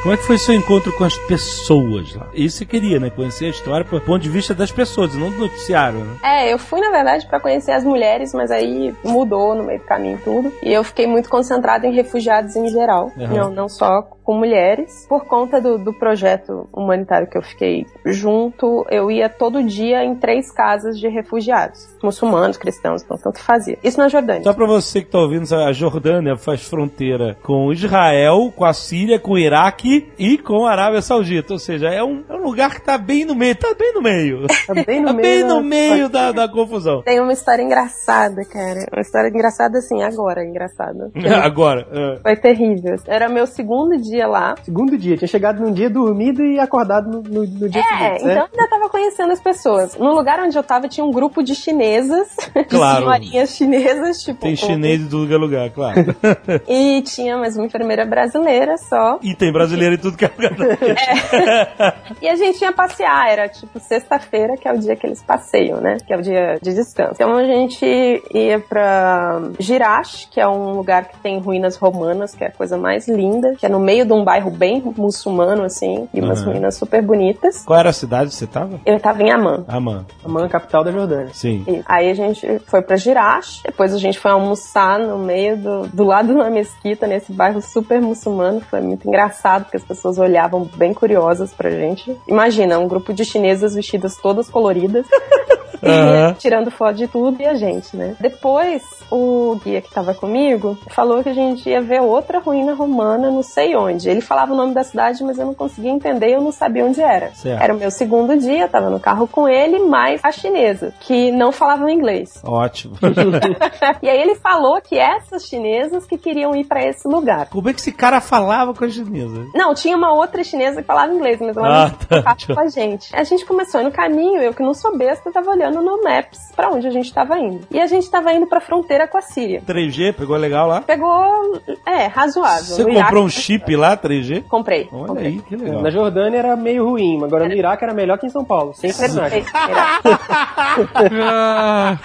Como é que foi seu encontro com as pessoas lá? Isso você queria, né? Conhecer a história do ponto de vista das pessoas, não do noticiário, né? É, eu fui, na verdade, para conhecer as mulheres, mas aí mudou no meio do caminho tudo. E eu fiquei muito concentrada em refugiados em geral. Uhum. Não, não só com mulheres. Por conta do, do projeto humanitário que eu fiquei junto, eu ia todo dia em três casas de refugiados. Muçulmanos, cristãos, então tanto fazia. Isso na Jordânia. Só pra você que tá ouvindo, a Jordânia faz fronteira com Israel, com a Síria, com o Iraque e com a Arábia Saudita. Ou seja, é um, é um lugar que tá bem no meio, tá bem no meio. Tá bem no Tá meio. bem no da- meio da, da confusão. Tem uma história engraçada, cara. Uma história engraçada assim, agora, engraçada. Agora, é, Foi terrível. Era meu segundo dia lá. Segundo dia, tinha chegado num dia dormido e acordado no, no- no dia É, seguinte, então né? eu ainda tava conhecendo as pessoas. No lugar onde eu tava tinha um grupo de chinesas, de Claro. senhorinhas chinesas, tipo. tem chinês em tudo que é lugar, claro. E tinha mais uma enfermeira brasileira só. E tem brasileiro em tudo que é lugar. E a gente ia passear, era tipo sexta-feira, que é o dia que eles passeiam, né? Que é o dia de descanso. Então a gente ia pra Girash, que é um lugar que tem ruínas romanas, que é a coisa mais linda, que é no meio de um bairro bem muçulmano, assim, e umas Uhum. ruínas super bonitas. Qual era a cidade que você tava? Eu tava em Amman. Amã. Amman, capital da Jordânia. Sim. Isso. Aí a gente foi pra Girash, depois a gente foi almoçar no meio do, do lado de uma mesquita, nesse bairro super muçulmano. Foi muito engraçado, porque as pessoas olhavam bem curiosas pra gente. Imagina, um grupo de chinesas vestidas todas coloridas. Aham. tirando foto de tudo e a gente, né? Depois, o guia que tava comigo falou que a gente ia ver outra ruína romana, não sei onde. Ele falava o nome da cidade, mas eu não conseguia entender, eu não sabia onde era. Certo. Era o meu segundo dia, tava no carro com ele, mais a chinesa, que não falava inglês. Ótimo. e aí ele falou que essas chinesas que queriam ir pra esse lugar. Como é que esse cara falava com a chinesa? Não, tinha uma outra chinesa que falava inglês, mas ela Ah, não tá. falava com a gente. A gente começou no caminho, eu que não sou besta, tava olhando no Maps pra onde a gente tava indo. E a gente tava indo pra fronteira com a Síria. 3G, pegou legal lá? Pegou, é, razoável. Você comprou um Iraque- chip lá, 3G? Comprei. Olha comprei. aí, que legal. Na Jordânia era meio ruim, mas agora no Iraque era melhor que em São Paulo. Sem sacanagem. Ah,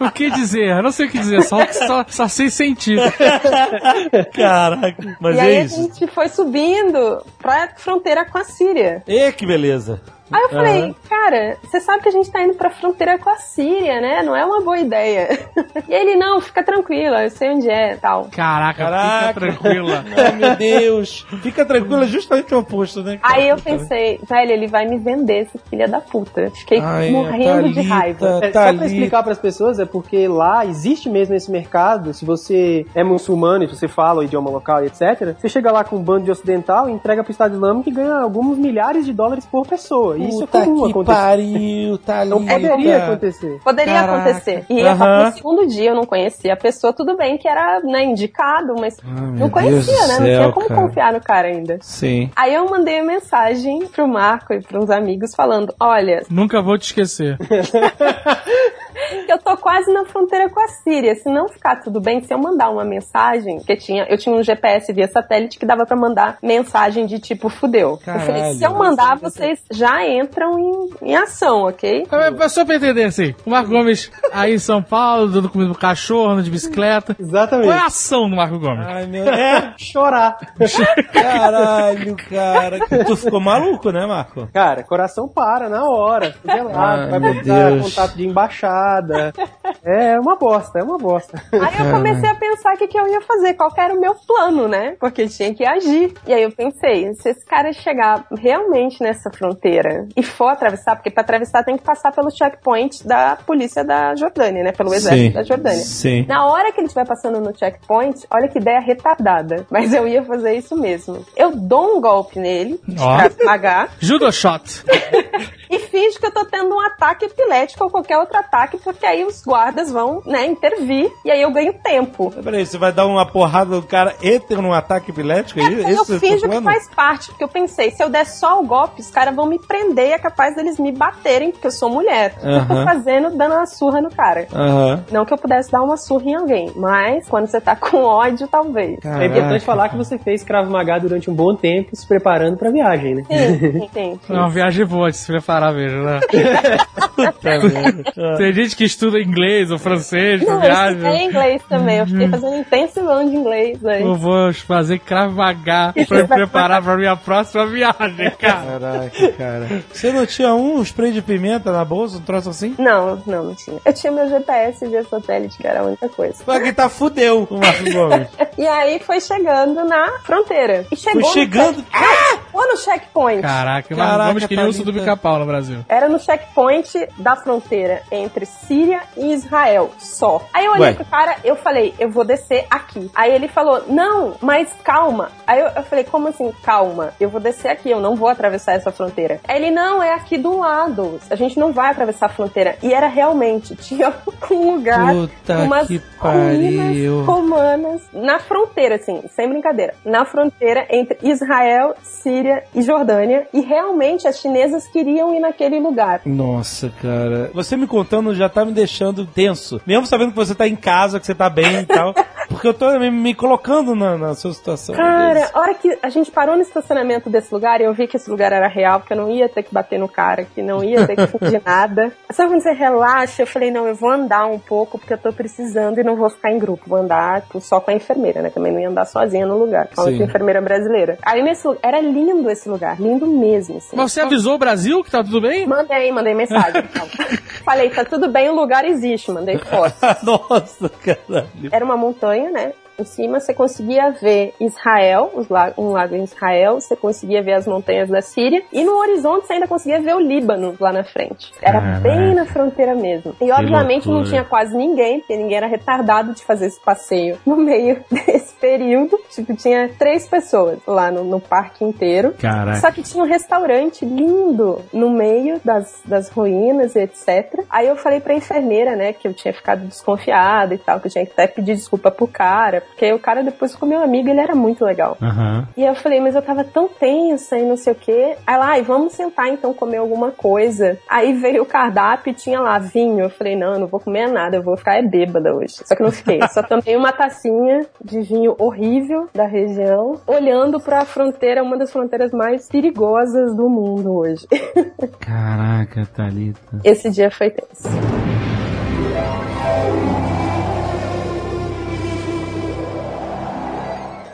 o que dizer? Eu não sei o que dizer, só, só, só sei sentir. Caraca, mas e é aí a isso. gente foi subindo pra fronteira com a Síria. E que beleza. Aí eu falei, Aham. cara, você sabe que a gente tá indo pra fronteira com a Síria, né? Não é uma boa ideia. e ele, não, fica tranquila, eu sei onde é tal. Caraca, Caraca. fica tranquila. Ai, meu Deus. Fica tranquila, justamente o oposto, né? Aí eu pensei, velho, ele vai me vender, esse filho da puta. Fiquei Ai, morrendo de Thalita. raiva. É, só pra explicar pras pessoas, é porque lá existe mesmo esse mercado. Se você é muçulmano e você fala o idioma local e etc., você chega lá com um bando de ocidental, entrega pro Estado Islâmico e ganha alguns milhares de dólares por pessoa. E isso é comum que acontecer. pariu, Thalita. Não poderia acontecer. Poderia Caraca. acontecer. E tava no segundo dia, eu não conhecia a pessoa, tudo bem que era né, indicado, mas não conhecia, Deus né? não céu, tinha como cara. confiar no cara ainda. Sim. Aí eu mandei uma mensagem pro Marco e pros amigos falando: olha, Nunca vou te esquecer. que eu tô quase na fronteira com a Síria. Se não ficar tudo bem, se eu mandar uma mensagem, que tinha, eu tinha um GPS via satélite que dava pra mandar mensagem de tipo fudeu. eu falei, Caralho, se eu mandar, vocês já entram em, em ação, ok? É só pra entender assim, o Marco Gomes aí em São Paulo, dando comida pro cachorro, andando de bicicleta. Exatamente. Qual é a ação do Marco Gomes? Ai, meu... É, Chorar. caralho, cara. Tu ficou maluco, né, Marco? Cara, coração para na hora. Gelado, Ai, vai meu botar Deus. contato de embaixada. É uma bosta, é uma bosta. Aí eu comecei a pensar o que, que eu ia fazer, qual que era o meu plano, né? Porque tinha que agir. E aí eu pensei, se esse cara chegar realmente nessa fronteira e for atravessar, porque pra atravessar tem que passar pelo checkpoint da polícia da Jordânia, né? Pelo exército da Jordânia. Sim. Na hora que ele estiver passando no checkpoint, olha que ideia retardada. Mas eu ia fazer isso mesmo. Eu dou um golpe nele, Ó. Krav Maga, Judo shot. e finge que eu tô tendo um ataque epilético ou qualquer outro ataque, porque aí os guardas vão, né, intervir e aí eu ganho tempo. Peraí, você vai dar uma porrada no cara e ter um ataque epilético? É, É, isso eu você finjo tá que faz parte, porque eu pensei, se eu der só o golpe, os caras vão me prender e é capaz deles me baterem, porque eu sou mulher. Eu tô fazendo dando uma surra no cara. Não que eu pudesse dar uma surra em alguém, mas quando você tá com ódio, talvez. É importante falar que você fez Krav Maga durante um bom tempo, se preparando pra viagem, né? Sim, sim, sim. É uma viagem boa de se preparar mesmo, né? Puta merda. Tem gente que estuda inglês ou francês pra Não, eu viagem. estudei inglês também. Eu fiquei fazendo intensivão de inglês aí. Eu vou fazer Krav Maga pra me preparar pra minha próxima viagem, cara. Caraca, cara. Você não tinha um spray de pimenta na bolsa, um troço assim? Não, não, não tinha. Eu tinha meu GPS via satélite, que era a única coisa. Só que tá fudeu o Marco Gomes. E aí foi chegando na fronteira. E chegou Foi no chegando. Ou no checkpoint. Caraca, Caraca, Marco Gomes queria urso do pica-pau no Brasil. Era no checkpoint da fronteira entre Síria e Israel, só. Aí eu olhei Ué. pro cara, eu falei, eu vou descer aqui. Aí ele falou, não, mas calma. Aí eu, eu falei, como assim, calma? Eu vou descer aqui, eu não vou atravessar essa fronteira. Aí ele, não, é aqui do lado. A gente não vai atravessar a fronteira. E era realmente, tinha um lugar, Puta umas que ruínas pariu. romanas na fronteira, assim, sem brincadeira. Na fronteira entre Israel, Síria e Jordânia. E realmente as chinesas queriam ir naquele lugar. Nossa, cara. Você me contando já tá me deixando tenso. Mesmo sabendo que você tá em casa, que você tá bem e tal. Porque eu tô me, me colocando na, na sua situação. Cara, a hora que a gente parou no estacionamento desse lugar e eu vi que esse lugar era real, que eu não ia ter que bater no cara, que não ia ter que fugir nada. Sabe quando você relaxa? Eu falei, não, eu vou andar um pouco porque eu tô precisando e não vou ficar em grupo. Vou andar tipo, só com a enfermeira, né? Também não ia andar sozinha no lugar, com a Sim. outra enfermeira brasileira. Aí nesse lugar, era lindo esse lugar, lindo mesmo. Assim. Mas você avisou o Brasil que tá tudo bem? Mandei, mandei mensagem. então. Falei, tá tudo bem, o lugar existe, mandei foto. Nossa, caralho. Era uma montanha, né? Em cima você conseguia ver Israel, um lago em Israel, você conseguia ver as montanhas da Síria, e no horizonte você ainda conseguia ver o Líbano lá na frente. Era Caraca. bem na fronteira mesmo. E obviamente não tinha quase ninguém, porque ninguém era retardado de fazer esse passeio no meio desse período. Tipo, tinha três pessoas lá no, no parque inteiro. Caraca. Só que tinha um restaurante lindo no meio das, das ruínas e etc. Aí eu falei pra enfermeira, né, que eu tinha ficado desconfiada e tal, que eu tinha que até pedir desculpa pro cara, porque o cara depois ficou meu amigo, ele era muito legal. Aham. E eu falei, mas eu tava tão tensa e não sei o quê. Aí lá, ai, vamos sentar então comer alguma coisa. Aí veio o cardápio e tinha lá vinho. Eu falei, não, eu não vou comer nada, eu vou ficar é bêbada hoje. Só que não fiquei, só tomei uma tacinha de vinho horrível da região, olhando pra fronteira, uma das fronteiras mais perigosas do mundo hoje. Caraca, Thalita. Esse dia foi tenso.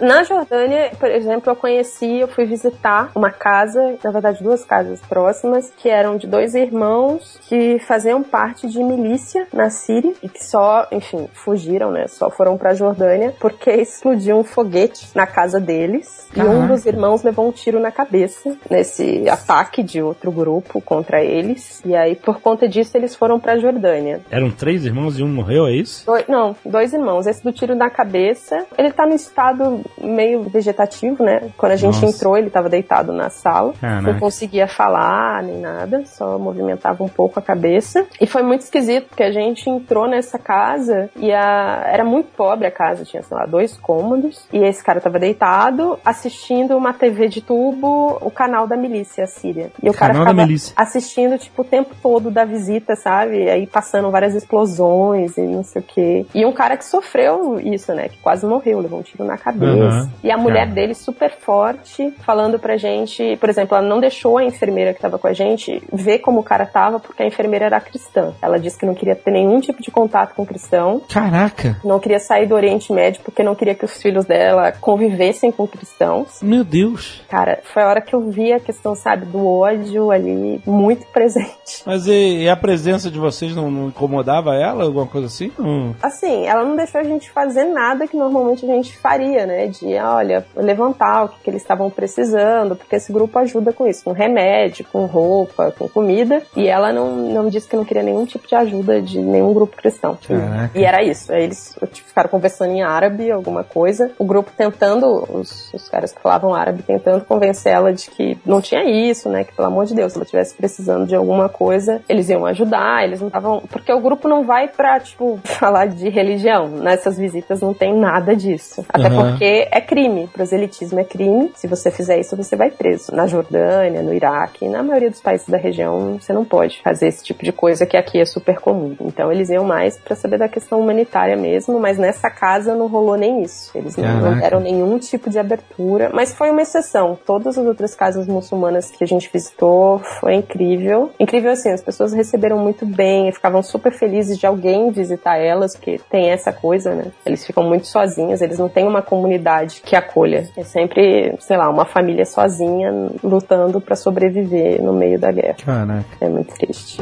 Na Jordânia, por exemplo, eu conheci, eu fui visitar uma casa, na verdade duas casas próximas, que eram de dois irmãos que faziam parte de milícia na Síria e que só, enfim, fugiram, né? Só foram pra Jordânia porque explodiu um foguete na casa deles e um dos irmãos levou um tiro na cabeça nesse ataque de outro grupo contra eles. E aí, por conta disso, eles foram pra Jordânia. Eram três irmãos e um morreu, é isso? Doi- não, dois irmãos. Esse do tiro na cabeça, ele tá no estado meio vegetativo, né? Quando a gente Nossa. entrou, ele tava deitado na sala. Caraca. Não conseguia falar nem nada, só movimentava um pouco a cabeça. E foi muito esquisito, porque a gente entrou nessa casa e a... era muito pobre a casa, tinha, sei lá, dois cômodos. E esse cara tava deitado, assistindo uma TV de tubo, o canal da milícia síria. E o cara Canal ficava assistindo, tipo, o tempo todo da visita, sabe? E aí passando várias explosões e não sei o quê. E um cara que sofreu isso, né? Que quase morreu, levou um tiro na cabeça. Uhum. E a mulher dele super forte, falando pra gente, por exemplo, ela não deixou a enfermeira que tava com a gente ver como o cara tava, porque a enfermeira era cristã. Ela disse que não queria ter nenhum tipo de contato com cristão, Caraca. não queria sair do Oriente Médio porque não queria que os filhos dela convivessem com cristãos. Meu Deus. Cara, foi a hora que eu vi a questão, sabe, do ódio ali muito presente. Mas e, e a presença de vocês não, não incomodava ela? Alguma coisa assim? Não. Assim, ela não deixou a gente fazer nada que normalmente a gente faria, né? De, olha, levantar o que, que eles estavam precisando, porque esse grupo ajuda com isso, com remédio, com roupa, com comida. E ela não, não disse que não queria nenhum tipo de ajuda de nenhum grupo cristão. Caraca. E era isso. Aí eles tipo, ficaram conversando em árabe, alguma coisa. O grupo tentando, os, os caras que falavam árabe, tentando convencer ela de que não tinha isso, né? Que pelo amor de Deus, se ela estivesse precisando de alguma coisa, eles iam ajudar, eles não estavam. Porque o grupo não vai pra, tipo, falar de religião. Nessas visitas não tem nada disso. Até Uhum. porque é crime. Proselitismo é crime. Se você fizer isso, você vai preso. Na Jordânia, no Iraque, na maioria dos países da região, você não pode fazer esse tipo de coisa que aqui é super comum. Então eles iam mais pra saber da questão humanitária mesmo, mas nessa casa não rolou nem isso. Eles não, não Caraca. deram nenhum tipo de abertura, mas foi uma exceção. Todas as outras casas muçulmanas que a gente visitou foi incrível. Incrível assim, as pessoas receberam muito bem, ficavam super felizes de alguém visitar elas, porque tem essa coisa, né? Eles ficam muito sozinhos, eles não têm uma comunidade que acolha. É sempre, sei lá, uma família sozinha lutando pra sobreviver no meio da guerra. Caraca. É muito triste.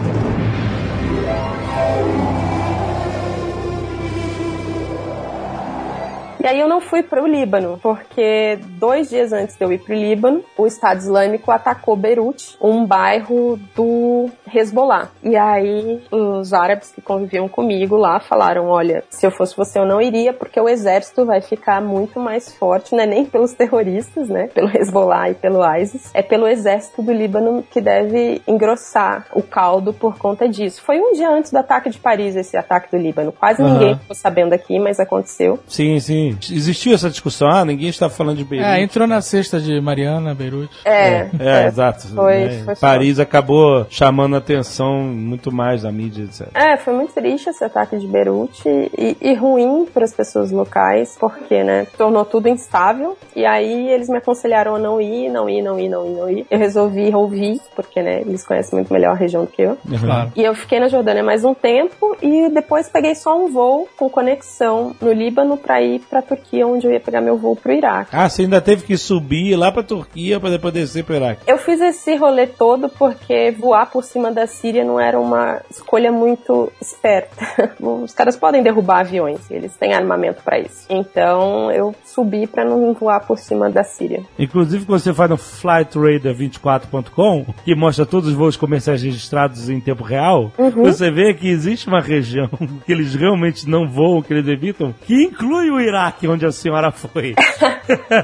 E aí eu não fui para o Líbano, porque dois dias antes de eu ir para o Líbano, o Estado Islâmico atacou Beirute, um bairro do Hezbollah. E aí os árabes que conviviam comigo lá falaram, olha, se eu fosse você eu não iria, porque o exército vai ficar muito mais forte, não é nem pelos terroristas, né, pelo Hezbollah e pelo ISIS, é pelo exército do Líbano que deve engrossar o caldo por conta disso. Foi um dia antes do ataque de Paris, esse ataque do Líbano. Quase Aham. ninguém ficou sabendo aqui, mas aconteceu. Sim, sim. Existiu essa discussão? Ah, ninguém está falando de Beirute. É, entrou na cesta de Mariana, Beirute. É, É, exato. Foi- né? foi Paris acabou chamando a atenção muito mais da mídia, etc. É, foi muito triste esse ataque de Beirute e, e ruim para as pessoas locais, porque, né, tornou tudo instável. E aí eles me aconselharam a não ir, não ir, não ir, não ir, não ir. Eu resolvi ouvir, porque, né, eles conhecem muito melhor a região do que eu. Claro. E eu fiquei na Jordânia mais um tempo e depois peguei só um voo com conexão no Líbano para ir para Turquia, onde eu ia pegar meu voo pro Iraque. Ah, você ainda teve que subir lá pra Turquia pra depois descer pro Iraque. Eu fiz esse rolê todo porque voar por cima da Síria não era uma escolha muito esperta. Os caras podem derrubar aviões, eles têm armamento pra isso. Então eu subi pra não voar por cima da Síria. Inclusive, quando você faz no flightradar24.com, que mostra todos os voos comerciais registrados em tempo real, Uhum. você vê que existe uma região que eles realmente não voam, que eles evitam, que inclui o Iraque, onde a senhora foi.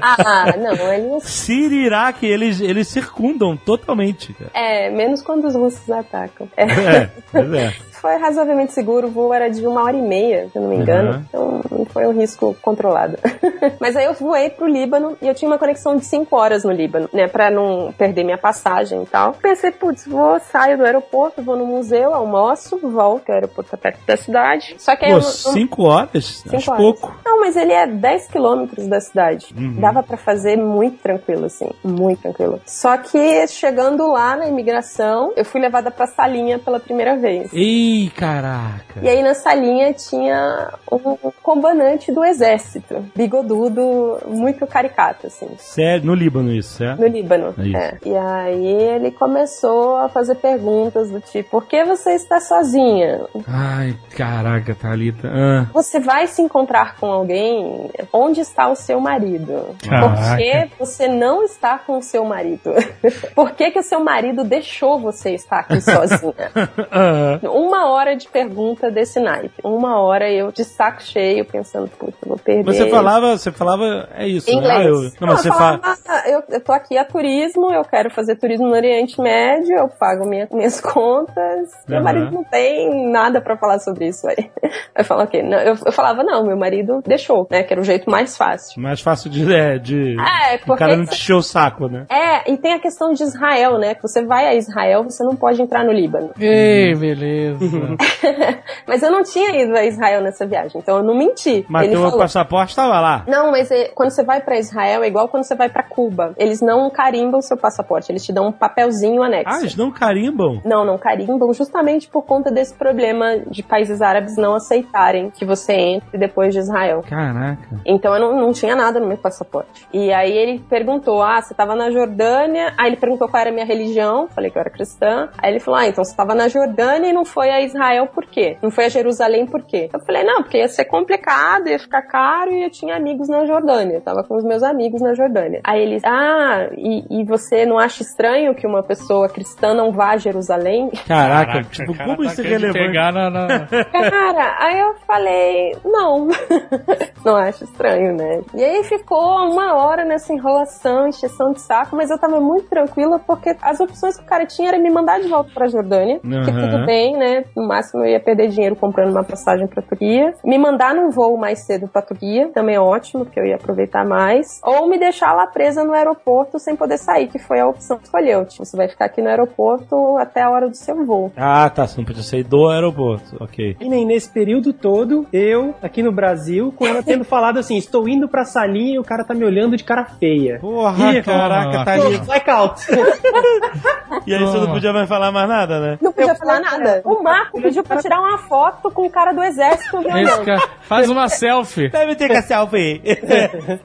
Ah, não, eles. Síria e Iraque, eles, eles circundam totalmente. É, menos quando os russos atacam. É. É, pois é. Foi razoavelmente seguro, o voo era de uma hora e meia, se eu não me engano. Uhum. Então foi um risco controlado. Mas aí eu voei pro Líbano e eu tinha uma conexão de 5 horas no Líbano, né? Pra não perder minha passagem e tal. Pensei, putz, vou, saio do aeroporto, vou no museu, almoço, volto, o aeroporto tá perto da cidade. Só que aí Pô, eu não- não- cinco horas? Cinco Acho horas. pouco. Não, mas ele é 10 quilômetros da cidade. Dava pra fazer muito tranquilo, assim. Muito tranquilo. Só que chegando lá na imigração, eu fui levada pra salinha pela primeira vez. Ih, caraca. E aí na salinha tinha um comandante do exército, bigodudo, muito caricato, assim. Sério, no Líbano isso, certo? No Líbano. É isso. É. E aí ele começou a fazer perguntas do tipo, por que você está sozinha? Ai, caraca, Thalita. Ah, Você vai se encontrar com alguém? Onde está o seu marido? Caraca. Por que você não está com o seu marido? Por que, que o seu marido deixou você estar aqui sozinha? ah, Uma uma hora de pergunta desse naipe. Uma hora eu de saco cheio, pensando, puta, eu vou perder. Você falava, você falava, é isso, Inglês. né? Ah, eu, não, mas você eu, fala. falava, "Ah, eu, eu tô aqui a turismo, eu quero fazer turismo no Oriente Médio, eu pago minha- minhas contas. Meu Aham. marido não tem nada pra falar sobre isso aí. Aí fala, ok. Não, eu, eu falava, não, meu marido deixou, né? Que era o jeito mais fácil. Mais fácil de. É, de É, o porque cara não te encheu o saco, né? É, e tem a questão de Israel, né? Que você vai a Israel, você não pode entrar no Líbano. Ei, beleza. Mas eu não tinha ido a Israel nessa viagem, então eu não menti. Mas Ele teu passaporte tava lá. Não, mas é- quando você vai pra Israel é igual quando você vai pra Cuba. Eles não carimbam seu passaporte, eles te dão um papelzinho anexo. Ah, eles não carimbam? Não, não carimbam, justamente por conta desse problema de países árabes não aceitarem que você entre depois de Israel. Caraca. Então eu não, não tinha nada no meu passaporte. E aí ele perguntou: Ah, você tava na Jordânia? Aí ele perguntou qual era a minha religião. Falei que eu era cristã. Aí ele falou: Ah, então você tava na Jordânia e não foi a Israel por quê? Não foi a Jerusalém por quê? Eu falei: Não, porque ia ser complicado, ia ficar caro e eu tinha amigos na Jordânia. Eu tava com os meus amigos na Jordânia. Aí ele: Ah, e, e você não acha estranho que uma pessoa cristã não vá a Jerusalém? Caraca, tipo, cara como tá isso é relevante? pegar na, na- Cara, aí eu falei, não, não acho estranho, né? E aí ficou uma hora nessa enrolação, encheção de saco, mas eu tava muito tranquila porque as opções que o cara tinha era me mandar de volta pra Jordânia, que Aham. tudo bem, né? No máximo eu ia perder dinheiro comprando uma passagem pra Turquia, me mandar num voo mais cedo pra Turquia, também é ótimo, porque eu ia aproveitar mais, ou me deixar lá presa no aeroporto sem poder sair, que foi a opção que escolheu. Tipo, você vai ficar aqui no aeroporto até a hora do seu voo. Ah, tá, você não podia sair do aeroporto. Ok. E nem nesse período todo, eu, aqui no Brasil, com ela tendo falado assim, estou indo pra salinha e o cara tá me olhando de cara feia. Porra, Ih, caraca, tá ali. blackout. E aí você não podia mais falar mais nada, né? Não podia Eu falar nada. O Marco pediu pra tirar uma foto com o cara do exército me Esse olhando. cara faz uma selfie. Deve ter que a selfie.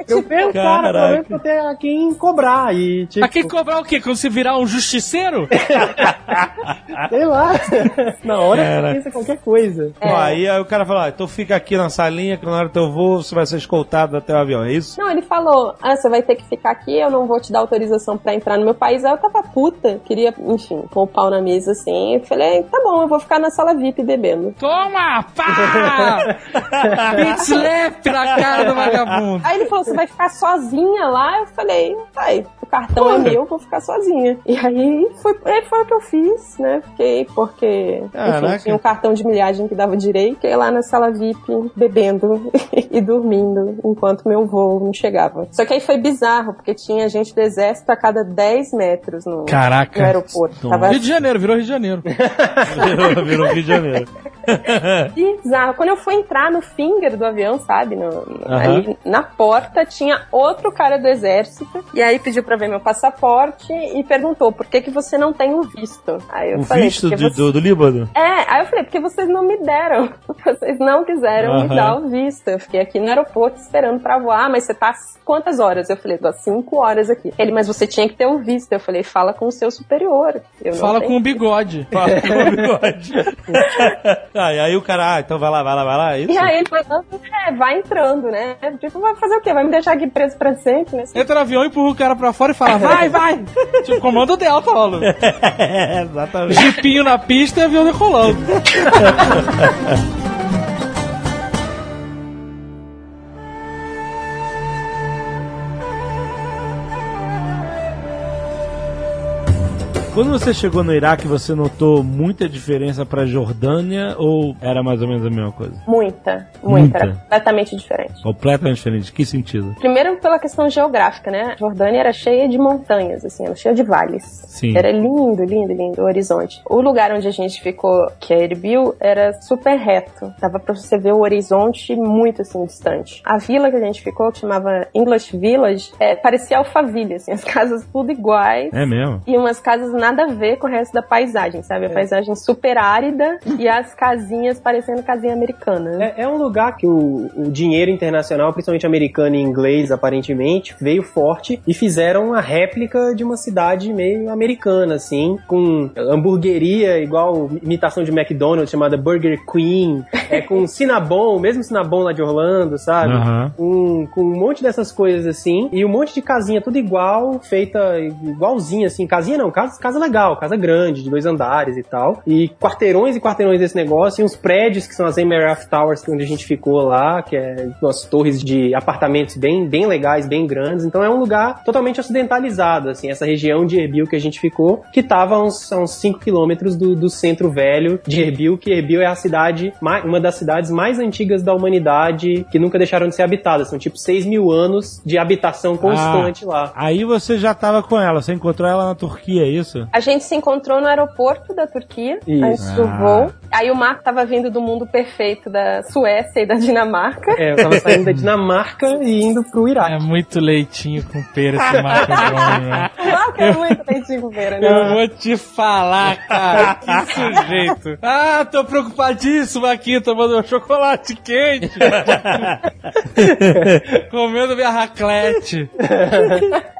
Eu penso, cara, pelo menos pra ter a quem cobrar e, tipo, A quem cobrar o quê? Quando você virar um justiceiro? sei lá. Na hora Cara. você pensa qualquer coisa. Ó, aí, aí o cara falou, ah, então fica aqui na salinha que na hora do teu voo você vai ser escoltado até o avião, é isso? Não, ele falou: Ah, você vai ter que ficar aqui, eu não vou te dar autorização pra entrar no meu país. Aí eu tava puta, queria, enfim, pôr o pau na mesa assim. Eu falei: Tá bom, eu vou ficar na sala VIP bebendo. Toma! Pá! Beat slap na cara do vagabundo. Aí ele falou: Você vai ficar sozinha lá? Eu falei: Vai, o cartão é meu, eu vou ficar sozinha. E aí foi, aí foi o que eu fiz, né? Fiquei, porque, Caraca. enfim, tinha um cartão de milhagem que dava direito. Fiquei lá na sala VIP bebendo e dormindo enquanto meu voo não chegava. Só que aí foi bizarro, porque tinha gente do exército a cada 10 metros no, Caraca. no aeroporto. Tava Rio de Janeiro, virou Rio de Janeiro. Virou, virou Rio de Janeiro. bizarro. Quando eu fui entrar no finger do avião, sabe? No, ali na porta tinha outro cara do exército. E aí pediu pra ver meu passaporte e perguntou: por que, que você não tem o visto? Aí eu O falei, visto "Porque de- você- do, do Líbano? É, aí eu falei, porque vocês não me deram. Vocês não quiseram me dar o visto. Eu fiquei aqui no aeroporto esperando pra voar, mas você tá quantas horas? Eu falei, tô há cinco horas aqui. Ele, mas você tinha que ter o visto. Eu falei, fala com o seu superior. Fala com o bigode. Fala com o bigode. ah, e aí o cara, ah, então vai lá, vai lá, vai lá, é isso? E aí ele falou, é, vai entrando, né? Tipo, vai fazer o quê? Vai me deixar aqui preso pra sempre, né? Entra no avião, empurra o cara pra fora e fala, vai, vai. tipo, comando Delta, é, exatamente. Jipinho na pista e avião decolando. Quando você chegou no Iraque, você notou muita diferença pra Jordânia ou era mais ou menos a mesma coisa? Muita, muita. Muita. Era completamente diferente. Completamente diferente. Que sentido? Primeiro pela questão geográfica, né? A Jordânia era cheia de montanhas, assim, era cheia de vales. Sim. Era lindo, lindo, lindo o horizonte. O lugar onde a gente ficou, que é Erbil, era super reto. Dava pra você ver o horizonte muito, assim, distante. A vila que a gente ficou, que chamava English Village, é, parecia Alphaville, assim, as casas tudo iguais. É mesmo? E umas casas nada a ver com o resto da paisagem, sabe? A paisagem super árida e as casinhas parecendo casinha americana. É, é um lugar que o, o dinheiro internacional, principalmente americano e inglês, aparentemente, veio forte e fizeram uma réplica de uma cidade meio americana, assim, com hamburgueria igual imitação de McDonald's, chamada Burger Queen, é, com Cinnabon, mesmo Cinnabon lá de Orlando, sabe? Aham. Com, com um monte dessas coisas assim, e um monte de casinha tudo igual, feita igualzinha, assim, casinha não, casa, casa casa legal, casa grande, de dois andares e tal. E quarteirões e quarteirões desse negócio, e uns prédios que são as Emerald Towers, onde a gente ficou lá, que é umas torres de apartamentos bem, bem legais, bem grandes. Então é um lugar totalmente ocidentalizado, assim, essa região de Erbil que a gente ficou, que tava a uns, a uns 5 quilômetros do, do centro velho de Erbil, que Erbil é a cidade, ma- uma das cidades mais antigas da humanidade, que nunca deixaram de ser habitadas. São tipo 6 mil anos de habitação constante lá. Aí você já tava com ela, você encontrou ela na Turquia, é isso? A gente se encontrou no aeroporto da Turquia, Isso. antes do Ah. voo. Aí o Marco tava vindo do mundo perfeito da Suécia e da Dinamarca. É, eu tava saindo da Dinamarca e indo pro Iraque. É muito leitinho com pera esse Marco Antônio, né? O Marco é muito leitinho feira, Eu né? vou te falar, cara. Que sujeito. Ah, tô preocupadíssimo aqui, tomando meu chocolate quente. Comendo minha raclete.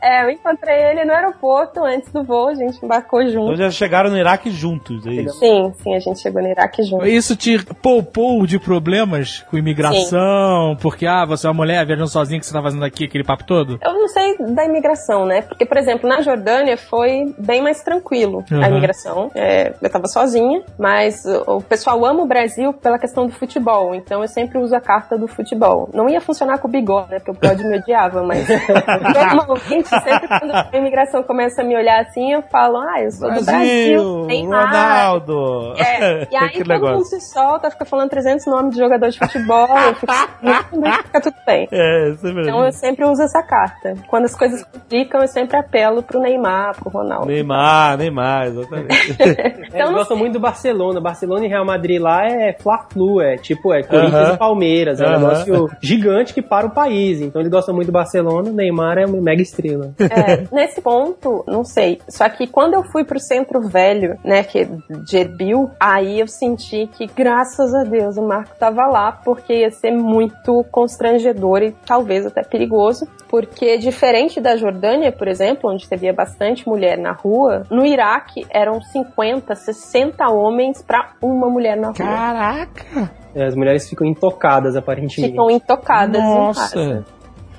É, eu encontrei ele no aeroporto antes do voo, a gente embarcou Então junto. já chegaram no Iraque juntos, é isso? Sim, sim, a gente chegou no Iraque junto. Isso te poupou de problemas com imigração, porque, ah, você é uma mulher viajando sozinha, que você tá fazendo aqui aquele papo todo? Eu não sei da imigração, né? Porque, por exemplo, na Jordânia foi bem mais tranquilo a Uhum. imigração. É, eu tava sozinha, mas o o pessoal ama o Brasil pela questão do futebol, então eu sempre uso a carta do futebol. Não ia funcionar com o bigode, né? Porque o bigode me odiava, mas normalmente, sempre quando a imigração começa a me olhar assim, eu falo, ah, eu sou do Brasil, Neymar. Ronaldo. É, e aí que todo negócio. mundo se solta, fica falando 300 nomes de jogador de futebol, eu fico "Hum, fica tudo bem. É, isso é Então eu sempre uso essa carta. Quando as coisas complicam, eu sempre apelo pro Neymar, pro Ronaldo. Neymar, Neymar, exatamente. É, Então, eles gostam muito do Barcelona. Barcelona e Real Madrid lá é Fla-Flu, é tipo, é Corinthians Aham. e Palmeiras. É um Aham. negócio gigante que para o país. Então eles gostam muito do Barcelona. Neymar é uma mega estrela. É, nesse ponto, não sei. Só que quando eu fui pro centro velho, né, que é de Erbil, aí eu senti que, graças a Deus, o Marco tava lá, porque ia ser muito constrangedor e talvez até perigoso. Porque, diferente da Jordânia, por exemplo, onde você via bastante mulher na rua, no Iraque eram 50, 60 homens pra uma mulher na rua. Caraca! É, as mulheres ficam intocadas, aparentemente. Ficam intocadas em casa.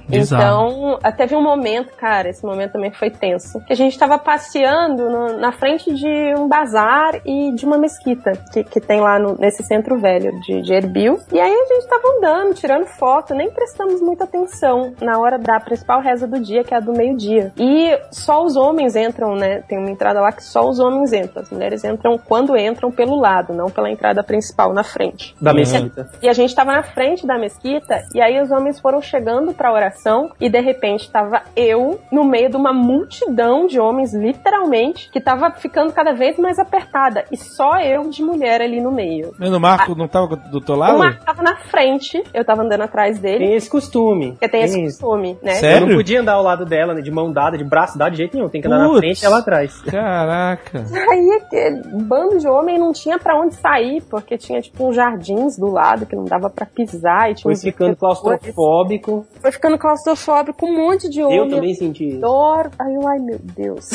Bizarro. Então, até vi um momento, cara, esse momento também foi tenso, que a gente tava passeando no- na frente de um bazar e de uma mesquita que, que tem lá no- nesse centro velho de, de Erbil. E aí a gente tava andando, tirando foto, nem prestamos muita atenção na hora da principal reza do dia, que é a do meio-dia. E só os homens entram, né? Tem uma entrada lá que só os homens entram. As mulheres entram quando entram pelo lado, não pela entrada principal na frente. Da Uhum. mesquita. E a gente tava na frente da mesquita, e aí os homens foram chegando pra oração, e de repente tava eu no meio de uma multidão de homens, literalmente, que tava ficando cada vez mais apertada, e só eu de mulher ali no meio. Mas o Marco não tava do teu O lado? Marco tava na frente, eu tava andando atrás dele, Tem esse costume. porque tem esse isso. costume, né? Sério? Eu não podia andar ao lado dela, né, de mão dada, de braço dado, de jeito nenhum. Tem que andar na Putz. frente e ela atrás. Caraca. Aí aquele bando de homem não tinha pra onde sair, porque tinha tipo uns jardins do lado que não dava pra pisar e tinha Foi ficando claustrofóbico. Foi ficando claustrofóbico, um monte de homem. Eu também senti isso. Dor. Aí eu, ai meu Deus.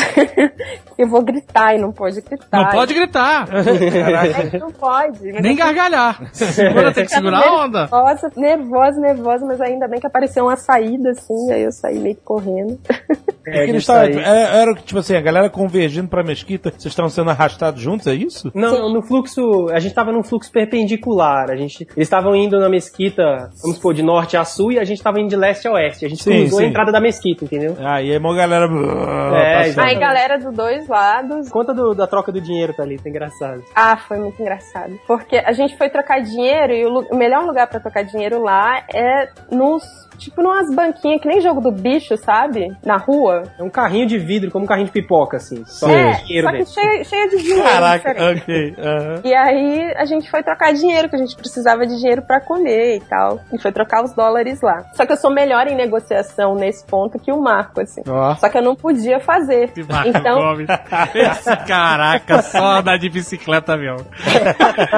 eu vou gritar e não pode gritar. Não pode gritar! É, não pode. Mas Nem eu gargalhar! Segura, tem que segurar a onda! Nervosa, nervosa, nervosa, mas ainda bem que apareceu uma saída assim, aí eu saí meio que correndo. É, Eles disso tavam- aí. era, era tipo assim, a galera convergindo pra mesquita, vocês estavam sendo arrastados juntos, é isso? Não, no fluxo, a gente tava num fluxo perpendicular. A gente, eles estavam indo na mesquita, vamos supor, de norte a sul, e a gente tava indo de leste a oeste. A gente Sim, cruzou sim. a entrada da mesquita, entendeu? Ah, e aí uma galera. É, exato. Aí galera dos dois lados. Conta do- da troca do dinheiro, tá ali, tá engraçado. Ah, foi muito engraçado. Porque a gente foi trocar dinheiro e o, o melhor lugar pra trocar dinheiro lá é nos. Tipo, numas banquinhas que nem jogo do bicho, sabe? Na rua. É um carrinho de vidro, como um carrinho de pipoca, assim. Só. É, dinheiro só que cheia, cheia de dinheiro. Caraca, diferente. ok. aham. E aí a gente foi trocar dinheiro, que a gente precisava de dinheiro pra comer e tal. E foi trocar os dólares lá. Só que eu sou melhor em negociação nesse ponto que o Marco, assim. Ó. Só que eu não podia fazer. Que Marco Então, Gomes. Esse caraca, só andar de bicicleta mesmo.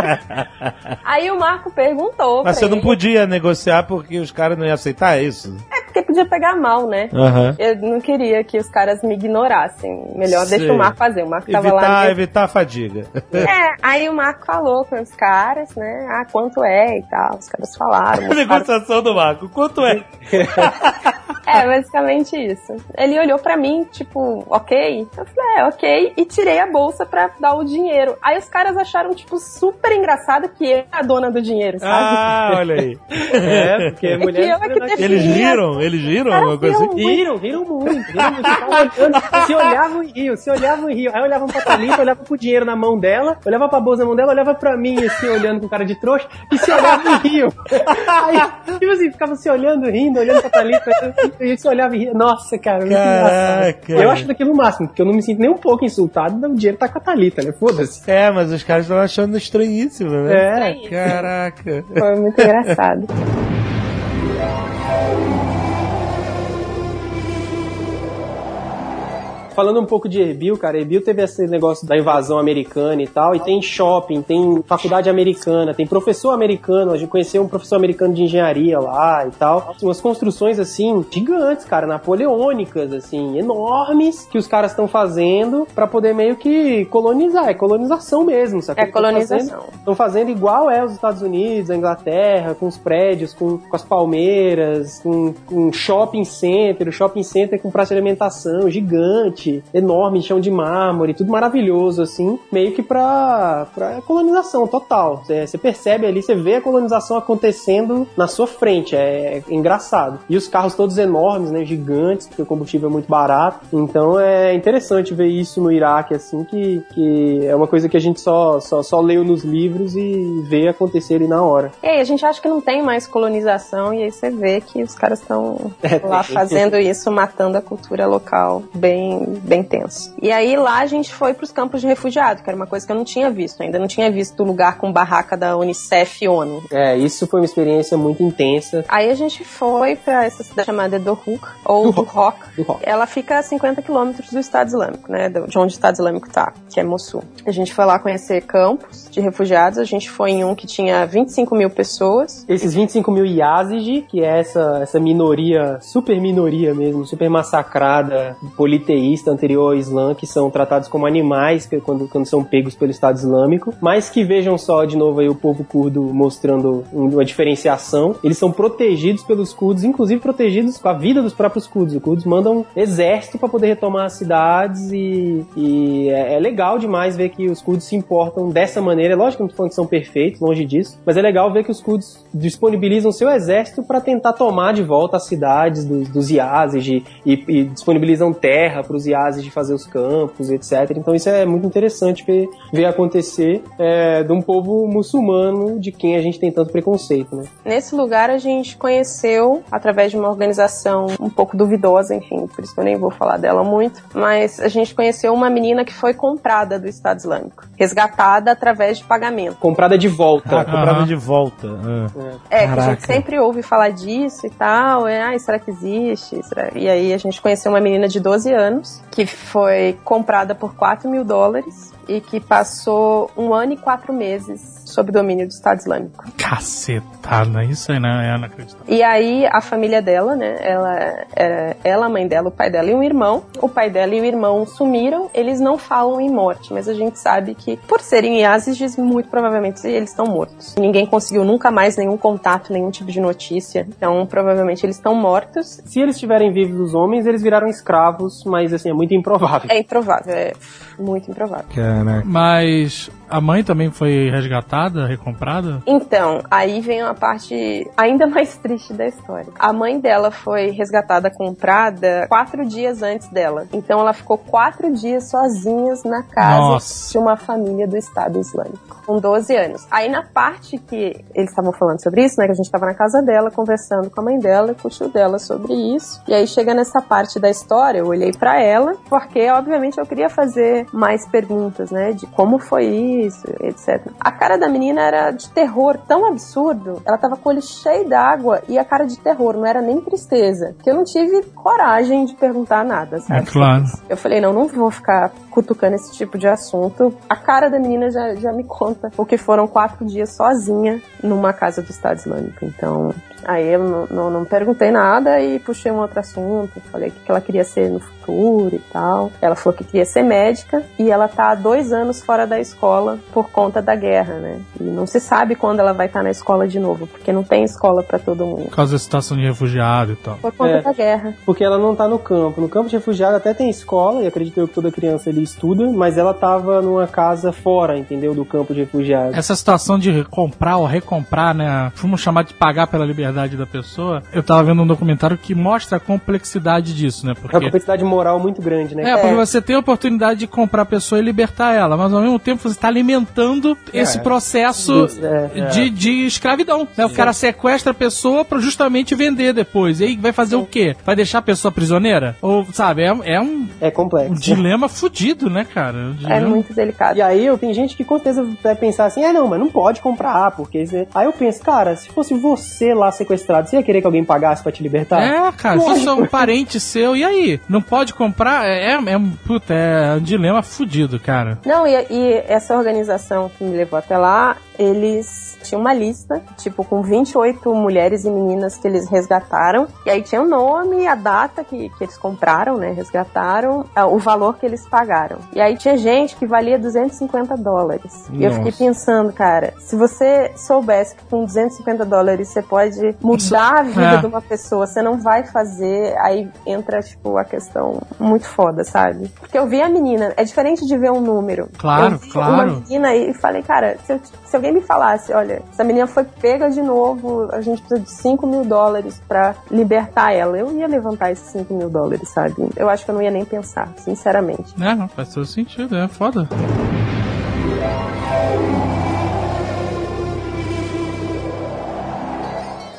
aí o Marco perguntou. Mas você não ele, podia negociar porque os caras não iam aceitar é isso? É porque podia pegar mal, né? Aham. Eu não queria que os caras me ignorassem. Melhor Sei. deixa o Marco fazer. O Marco tava lá. Evitar, evitar a fadiga. É, aí o Marco falou com os caras, né? Ah, quanto é e tal. Os caras falaram. A negociação do Marco, quanto é? É, basicamente isso. Ele olhou pra mim, tipo, ok? Eu falei, é, ok. E tirei a bolsa pra dar o dinheiro. Aí os caras acharam, tipo, super engraçado que eu era a dona do dinheiro, sabe? Ah, olha aí. É, porque É que mulher. eu é que definia. Eles riram? Eles riram? Alguma coisa assim? Riram, riram muito. Riram muito. Olhando, se olhavam e riam, se olhavam e riam. Aí olhavam pra Thalita, olhavam pro dinheiro na mão dela, olhava pra bolsa na mão dela, olhava pra mim, assim, olhando com cara de trouxa, e se olhavam e riam. Aí, tipo assim, ficavam se olhando, rindo, olhando pra Thalita, e se olhava e ria. Nossa, cara, muito. Caraca. Eu acho daquilo o máximo, porque eu não me sinto nem um pouco insultado, o dinheiro tá com a Thalita, né? Foda-se. É, mas os caras estão achando estranhíssimo, né? É. Caraca. Foi muito engraçado. Falando um pouco de Erbil, cara, Erbil teve esse negócio da invasão americana e tal, e tem shopping, tem faculdade americana, tem professor americano, a gente conheceu um professor americano de engenharia lá e tal. Umas construções, assim, gigantes, cara, napoleônicas, assim, enormes, que os caras estão fazendo pra poder meio que colonizar, é colonização mesmo, sabe? É colonização. Estão fazendo igual é os Estados Unidos, a Inglaterra, com os prédios, com, com as palmeiras, com, com shopping center, o shopping center com praça de alimentação gigante, enorme, chão de mármore, tudo maravilhoso, assim, meio que pra, pra colonização total. Você percebe ali, você vê a colonização acontecendo na sua frente, é, é engraçado. E os carros todos enormes, né, gigantes, porque o combustível é muito barato. Então é interessante ver isso no Iraque, assim, que, que é uma coisa que a gente só, só, só leu nos livros e vê acontecer ali na hora. E aí, a gente acha que não tem mais colonização, e aí você vê que os caras estão É, lá fazendo isso, matando a cultura local bem, bem tenso. E aí lá a gente foi pros campos de refugiado, que era uma coisa que eu não tinha visto, ainda não tinha visto o lugar com barraca da Unicef e ONU. É, isso foi uma experiência muito intensa Aí a gente foi pra essa cidade chamada Dohuk, ou Do Duhok. do rock. Ela fica a 50 quilômetros do Estado Islâmico, né? do- De onde o Estado Islâmico tá, que é Mossul. A gente foi lá conhecer campos de refugiados. A gente foi em um que tinha 25 mil pessoas. Esses 25 mil Yazid, que é essa, essa minoria, super minoria mesmo, super massacrada, politeísta anterior ao Islã, que são tratados como animais pe- quando, quando são pegos pelo Estado Islâmico, mas que vejam só de novo aí o povo curdo mostrando um- uma diferenciação. Eles são protegidos pelos curdos, inclusive protegidos com a vida dos próprios curdos. Os curdos mandam exército para poder retomar as cidades e, e é, é legal demais ver que os curdos se importam dessa maneira. É lógico que não tô falando que são perfeitos, longe disso, mas é legal ver que os curdos disponibilizam seu exército para tentar tomar de volta as cidades dos, dos Yazid e, e disponibilizam terra para os Yazid fazer os campos, etc. Então isso é muito interessante ver, ver acontecer é, de um povo muçulmano de quem a gente tem tanto preconceito, né? Nesse lugar a gente conheceu, através de uma organização um pouco duvidosa, enfim, por isso que eu nem vou falar dela muito, mas a gente conheceu uma menina que foi comprada do Estado Islâmico, resgatada através de pagamento. Comprada de volta. Ah, comprava Aham. de volta. Ah. É, que a gente sempre ouve falar disso e tal, é, ai, será que existe? Será- E aí a gente conheceu uma menina de 12 anos que foi comprada por 4 mil dólares e que passou um ano e quatro meses sob domínio do Estado Islâmico. Cacetada, isso aí não é inacreditável. E aí a família dela, né? Ela era ela, a mãe dela, o pai dela e um irmão. O pai dela e o irmão sumiram. Eles não falam em morte, mas a gente sabe que por serem Yazidis, muito provavelmente eles estão mortos. Ninguém conseguiu nunca mais nenhum contato, nenhum tipo de notícia. Então provavelmente eles estão mortos. Se eles estiverem vivos os homens, eles viraram escravos, mas assim, é muito improvável. É improvável, é muito improvável. Caraca. Mas a mãe também foi resgatada, recomprada? Então, aí vem uma parte ainda mais triste da história. A mãe dela foi resgatada, comprada, quatro dias antes dela. Então ela ficou quatro dias sozinhas na casa Nossa. de uma família do Estado Islâmico, com 12 anos. Aí na parte que eles estavam falando sobre isso, né, que a gente estava na casa dela, conversando com a mãe dela e com o tio dela sobre isso. E aí chega nessa parte da história, eu olhei pra ela, porque obviamente eu queria fazer mais perguntas, né, de como foi isso, etc. A cara da menina era de terror tão absurdo, ela tava com o olho cheio d'água e a cara de terror, não era nem tristeza, que eu não tive coragem de perguntar nada, sabe? É claro. Eu falei, não, não vou ficar cutucando esse tipo de assunto, a cara da menina já, já me conta o que foram quatro dias sozinha numa casa do Estado Islâmico. Então, aí eu não, não, não perguntei nada e puxei um outro assunto. Falei o que ela queria ser no futuro e tal. Ela falou que queria ser médica e ela tá há dois anos fora da escola por conta da guerra, né? E não se sabe quando ela vai estar na escola de novo, porque não tem escola para todo mundo. Por causa da situação de refugiado e tal. Por conta É. da guerra. Porque ela não tá no campo. No campo de refugiado até tem escola, e acredito eu que toda criança ali estuda, mas ela tava numa casa fora, entendeu? Do campo de refugiado. Essa situação de comprar ou recomprar, né? Vamos chamar de pagar pela liberdade da pessoa. Eu tava vendo um documentário que mostra a complexidade disso, né? É uma Porque. complexidade moral muito grande, né? É, porque você tem a oportunidade de comprar a pessoa e libertar ela, mas ao mesmo tempo você está alimentando esse processo É, de, de escravidão. Né? O cara sequestra a pessoa pra justamente vender depois. E aí vai fazer o quê? Vai deixar a pessoa prisioneira? Ou, sabe, é, é um, É complexo. um dilema fudido, né, cara? Um É dilema- muito delicado. E aí eu tem gente que com certeza vai pensar assim, é não, mas não pode comprar, porque... Aí eu penso, cara, se fosse você lá sequestrado, você ia querer que alguém pagasse pra te libertar? É, cara, se isso é um parente seu, e aí? Não pode comprar? É, é, é, um- puta, é um dilema fudido, cara. Não, e, e essa organização que me levou até lá, eles tinham uma lista, tipo, com 28 mulheres e meninas que eles resgataram. E aí tinha o nome, a data que, que eles compraram, né? Resgataram, o valor que eles pagaram. E aí tinha gente que valia 250 dólares. E eu Nossa. fiquei pensando, cara, se você soubesse que com 250 dólares você pode mudar a vida É. de uma pessoa, você não vai fazer, aí entra, tipo, a questão muito foda, sabe? Porque eu vi a menina, é diferente de ver um número. Claro, eu vi claro. Uma menina e falei, cara, se, eu- se alguém me falasse, olha, essa menina foi pega de novo, a gente precisa de 5 mil dólares pra libertar ela, eu ia levantar esses 5 mil dólares, sabe? Eu acho que eu não ia nem pensar, sinceramente. É, não, faz todo sentido, é foda.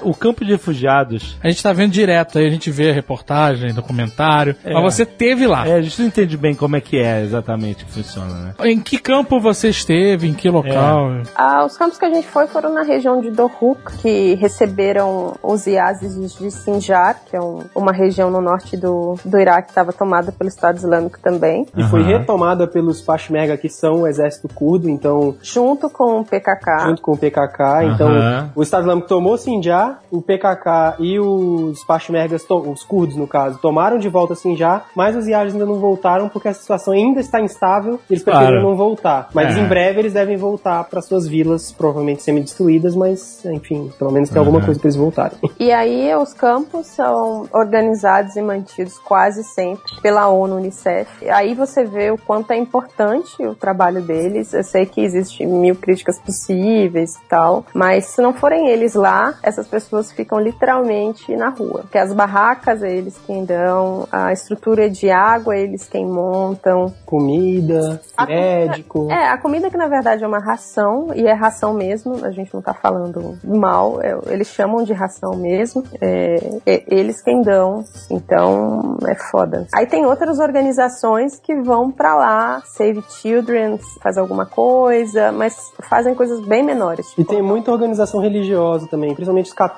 O campo de refugiados. A gente tá vendo direto, aí a gente vê reportagem, documentário. É. Mas você teve lá. É, a gente não entende bem como é que é exatamente que funciona, né? Em que campo você esteve? Em que local? Ah, os campos que a gente foi foram na região de Dohuk, que receberam os Iazis de Sinjar, que é um- uma região no norte do, do Iraque que estava tomada pelo Estado Islâmico também, E foi Aham. retomada pelos Peshmerga, que são o exército curdo, então, junto com o PKK. junto com o PKK. Então, Aham. o Estado Islâmico tomou Sinjar, o PKK e os Peshmergas, to- os curdos no caso, tomaram de volta Sinjar, mas os Yazidis ainda não voltaram porque a situação ainda está instável e eles Claro. preferiram não voltar. Mas É. em breve eles devem voltar para suas vilas, provavelmente semi-destruídas, mas, enfim, pelo menos tem alguma coisa para eles voltarem. E aí os campos são organizados e mantidos quase sempre pela ONU Unicef. E aí você vê o quanto é importante o trabalho deles. Eu sei que existem mil críticas possíveis e tal, mas se não forem eles lá, essas pessoas ficam literalmente na rua. Porque as barracas é eles quem dão, a estrutura de água é eles quem montam, Comida, A médico. é, a comida que na verdade é uma ração, e é ração mesmo, a gente não tá falando mal, é, eles chamam de ração mesmo, é, é eles quem dão, então é foda. Aí tem outras organizações que vão pra lá, Save Children, faz alguma coisa, mas fazem coisas bem menores. E tem muita organização religiosa também, principalmente os católicos.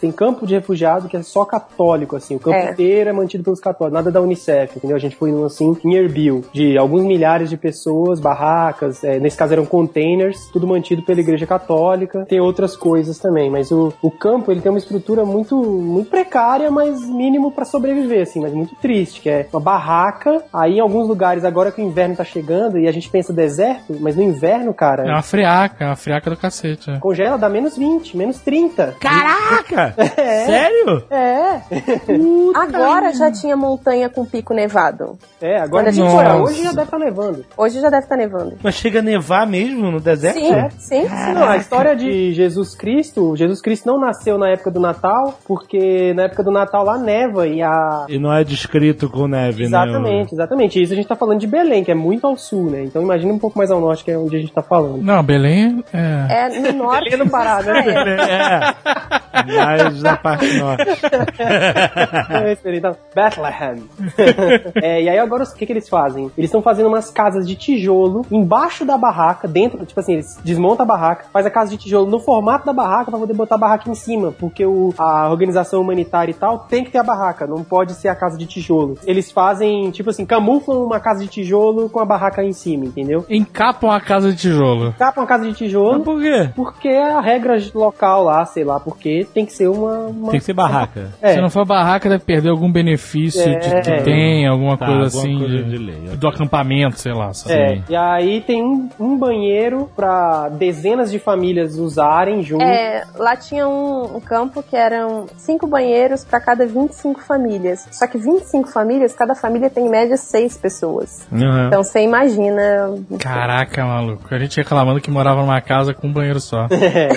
Tem campo de refugiado que é só católico, assim. O campo É. inteiro é mantido pelos católicos, nada da Unicef, entendeu? A gente foi num, assim, em Erbil, de alguns milhares de pessoas, barracas, é, nesse caso eram containers, tudo mantido pela igreja católica. Tem outras coisas também, mas o, o campo, ele tem uma estrutura muito, muito precária, mas mínimo pra sobreviver, assim, mas muito triste, que é uma barraca, aí em alguns lugares, agora que o inverno tá chegando e a gente pensa deserto, mas no inverno, cara, É uma friaca, é uma friaca do cacete. é. Congela, dá menos 20, menos 30. Caraca! Sério? É, Agora já tinha montanha com pico nevado. é, agora Quando a gente hoje já deve estar nevando. Hoje já deve estar nevando. Mas chega a nevar mesmo no deserto? Sim, É. sim, sim. Não, a história de Jesus Cristo, Jesus Cristo não nasceu na época do Natal, porque na época do Natal lá neva e a. E não é descrito com neve, né? Exatamente, exatamente. Isso a gente tá falando de Belém, que é muito ao sul, né? Então imagina um pouco mais ao norte, que é onde a gente tá falando. Não, Belém é. É no norte Belém do Pará, né? É. Mais na parte norte. então, Bethlehem. É, e aí agora o que, que eles fazem? Eles estão fazendo umas casas de tijolo embaixo da barraca, dentro, tipo assim, eles desmontam a barraca, faz a casa de tijolo no formato da barraca pra poder botar a barraca em cima, porque o, a organização humanitária e tal tem que ter a barraca, não pode ser a casa de tijolo. Eles fazem, tipo assim, camuflam uma casa de tijolo com a barraca em cima, entendeu? Encapam a casa de tijolo. Capam a casa de tijolo. Mas por quê? Porque é a regra local lá, sei lá, porque tem que ser uma. uma- Tem que ser barraca. É. Se não for barraca, deve perder algum benefício É. de, que tem, alguma Tá, coisa alguma assim. coisa de- de lei, do acampamento, sei lá. É, sei. e aí tem um, um banheiro pra dezenas de famílias usarem junto. É, lá tinha um, um campo que eram cinco banheiros para cada 25 famílias. Só que 25 famílias, cada família tem em média seis pessoas. Uhum. Então você imagina. Caraca, maluco. A gente reclamando que morava numa casa com um banheiro só.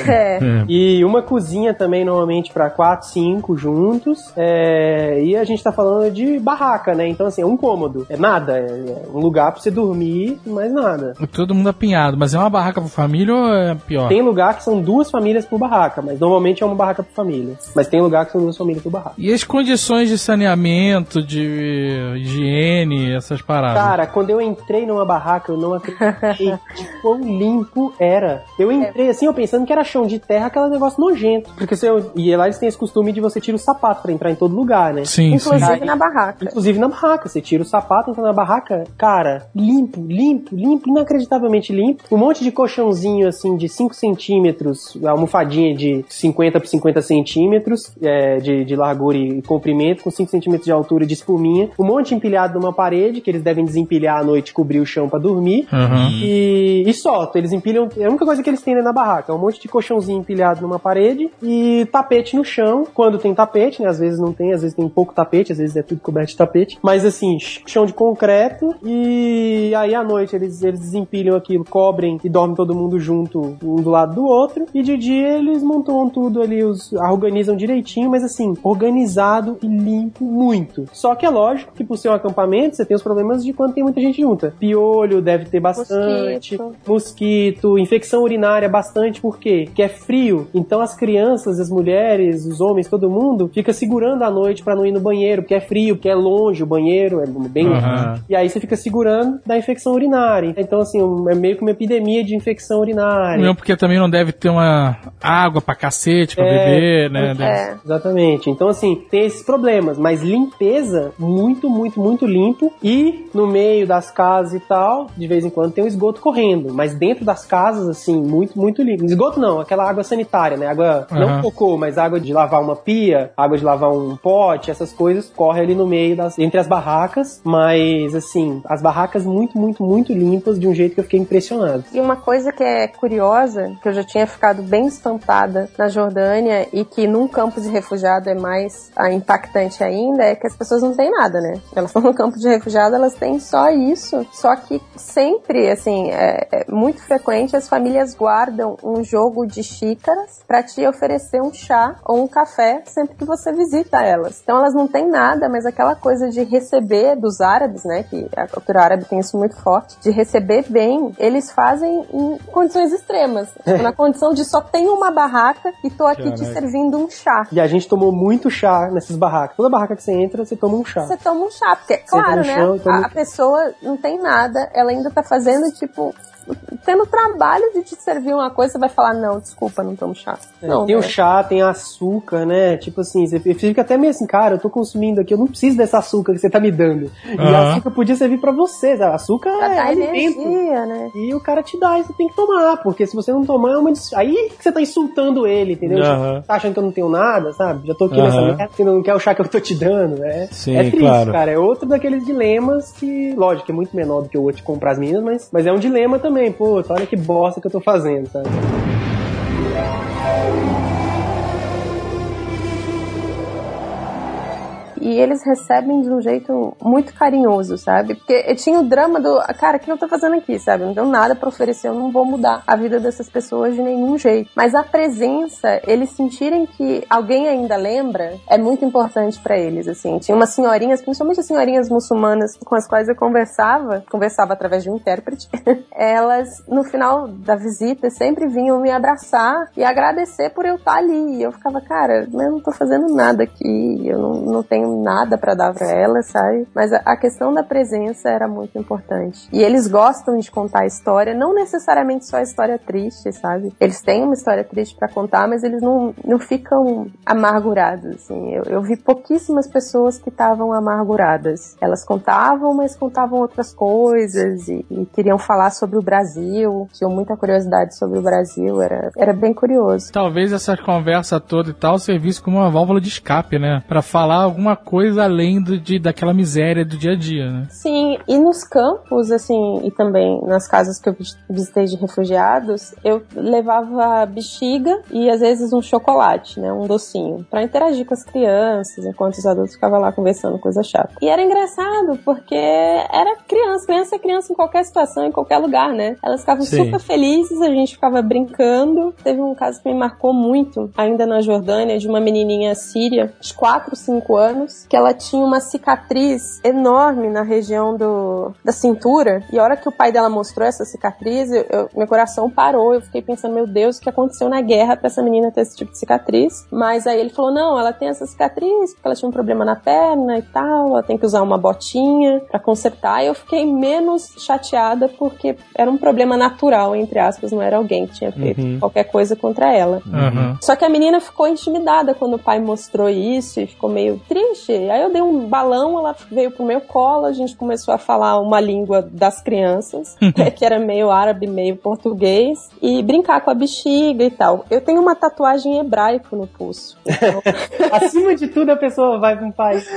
É. E uma cozinha também, normalmente, pra quatro, cinco juntos. É, e a gente tá falando de barraca, né? Então, assim, é um cômodo. É nada. É é um lugar pra você dormir, mais nada. Todo mundo apinhado. Mas é uma barraca pra família ou é pior? Tem lugar que são duas famílias por barraca, mas normalmente é uma barraca por família. Mas tem lugar que são duas famílias por barraca. E as condições de saneamento, de higiene, essas paradas? Cara, quando eu entrei numa barraca, eu não acreditei de quão limpo era. Eu entrei assim, eu pensando que era chão de terra, aquele negócio nojento. Porque se eu. E lá eles têm esse costume de você tirar o sapato pra entrar em todo lugar, né? sim, sim. Inclusive na barraca. Inclusive na barraca. Você tira o sapato, entra na barraca, cara, limpo, limpo, limpo, inacreditavelmente limpo. Um monte de colchãozinho assim de 5 centímetros, almofadinha de 50 por 50 centímetros é, de, de largura e comprimento, com 5 centímetros de altura de espuminha. Um monte empilhado numa parede, que eles devem desempilhar à noite e cobrir o chão pra dormir. Uhum. E, e só, eles empilham. É a única coisa que eles têm né, na barraca. É um monte de colchãozinho empilhado numa parede e tapete no chão. Quando tem tapete, né? Às vezes não tem, às vezes tem pouco tapete, às vezes é tudo coberto de tapete. Mas assim, ch- chão de concreto. E aí à noite eles, eles desempilham aquilo, cobrem e dormem todo mundo junto, um do lado do outro. E de dia eles montam tudo ali, os, organizam direitinho, mas assim, organizado e limpo muito. Só que é lógico que por ser um acampamento, você tem os problemas de quando tem muita gente junta. Piolho deve ter bastante, Mosquito. mosquito, infecção urinária bastante, por quê? Porque é frio. Então as crianças, as mulheres, os homens, todo mundo fica segurando à noite pra não ir no banheiro, porque é frio, porque é longe o banheiro, é bem longe. Aham. E aí você fica segurando da infecção urinária. Então, assim, é meio que uma epidemia de infecção urinária. Mesmo porque também não deve ter uma água pra cacete pra É, beber, né? É. Exatamente. Então, assim, tem esses problemas, mas limpeza, muito, muito, muito limpo. E no meio das casas e tal, de vez em quando tem um esgoto correndo. Mas dentro das casas, assim, muito, muito limpo. Esgoto não, aquela água sanitária, né? Água, não Aham. cocô, mas água de lavar uma pia, água de lavar um pote, essas coisas correm ali no meio das, entre as barracas. Mas, assim, as barracas muito, muito, muito limpas de um jeito que eu fiquei impressionado. E uma coisa que é curiosa, que eu já tinha ficado bem espantada na Jordânia e que num campo de refugiado é mais ah, impactante ainda, é que as pessoas não têm nada, né? Elas estão no campo de refugiado, elas têm só isso. Só que sempre, assim, é, é muito frequente as famílias guardam um jogo de xícaras pra te oferecer um chá ou um café sempre que você visita elas. Então elas não têm nada, mas aquela coisa de receber dos árabes, né? Que a cultura árabe tem isso muito forte, de receber bem, eles fazem em condições extremas. Tipo, na condição de só tem uma barraca e tô aqui te Caraca. servindo um chá. E a gente tomou muito chá nessas barracas. Toda barraca que você entra, você toma um chá. Você toma um chá, porque, claro, chão né? toma A, um a pessoa não tem nada, ela ainda tá fazendo, tipo, tendo trabalho de te servir uma coisa, você vai falar, não, desculpa, não tomo chá. É, não, tem o né? chá, tem açúcar, né? Tipo assim, você fica até meio assim, cara, eu tô consumindo aqui, eu não preciso desse açúcar que você tá me dando. E Aham. açúcar podia servir pra você, sabe? açúcar Pra é alimento. energia, né? E o cara te dá, e você tem que tomar, porque se você não tomar, é uma des- aí que você tá insultando ele, entendeu? Aham. Tá achando que eu não tenho nada, sabe? Já tô aqui nessa Aham. merda, você não quer o chá que eu tô te dando, né? Sim, é triste, claro. cara. É outro daqueles dilemas que, lógico, é muito menor do que eu vou te comprar as meninas, mas, mas é um dilema também, pô, olha que bosta que eu tô fazendo, sabe? E eles recebem de um jeito muito carinhoso, sabe? Porque tinha o drama do, cara, o que eu tô fazendo aqui, sabe? Não tenho nada para oferecer, eu não vou mudar a vida dessas pessoas de nenhum jeito. Mas a presença, eles sentirem que alguém ainda lembra, é muito importante para eles, assim. Tinha umas senhorinhas, principalmente as senhorinhas muçulmanas com as quais eu conversava, conversava através de um intérprete, elas, no final da visita, sempre vinham me abraçar e agradecer por eu estar ali. E eu ficava, cara, eu não tô fazendo nada aqui, eu não, não tenho nada para dar para elas, sabe? Mas a, a questão da presença era muito importante. E eles gostam de contar a história, não necessariamente só a história triste, sabe? Eles têm uma história triste para contar, mas eles não, não ficam amargurados, assim. Eu, eu vi pouquíssimas pessoas que estavam amarguradas. Elas contavam, mas contavam outras coisas e, e, queriam falar sobre o Brasil, tinham muita curiosidade sobre o Brasil, era, era bem curioso. Talvez essa conversa toda e tal servisse como uma válvula de escape, né? Para falar alguma coisa além do, de, daquela miséria do dia a dia, né? Sim, e nos campos, assim, e também nas casas que eu visitei de refugiados, eu levava bexiga e às vezes um chocolate, né? Um docinho, para interagir com as crianças, enquanto os adultos ficavam lá conversando coisa chata. E era engraçado, porque era criança, criança é criança em qualquer situação, em qualquer lugar, né? Elas ficavam Sim. super felizes, a gente ficava brincando. Teve um caso que me marcou muito, ainda na Jordânia, de uma menininha síria, de 4, 5 anos, que ela tinha uma cicatriz enorme na região do, da cintura. E a hora que o pai dela mostrou essa cicatriz, eu, eu, meu coração parou. Eu fiquei pensando, meu Deus, o que aconteceu na guerra para essa menina ter esse tipo de cicatriz? Mas aí ele falou, não, ela tem essa cicatriz porque ela tinha um problema na perna e tal, ela tem que usar uma botinha para consertar. E eu fiquei menos chateada porque era um problema natural, entre aspas, não era alguém que tinha feito uhum. qualquer coisa contra ela. Uhum. Só que a menina ficou intimidada quando o pai mostrou isso e ficou meio triste. Aí eu dei um balão, ela veio pro meu colo, a gente começou a falar uma língua das crianças, né, que era meio árabe, meio português, e brincar com a bexiga e tal. Eu tenho uma tatuagem hebraico no pulso. Então... Acima de tudo, a pessoa vai pra um país.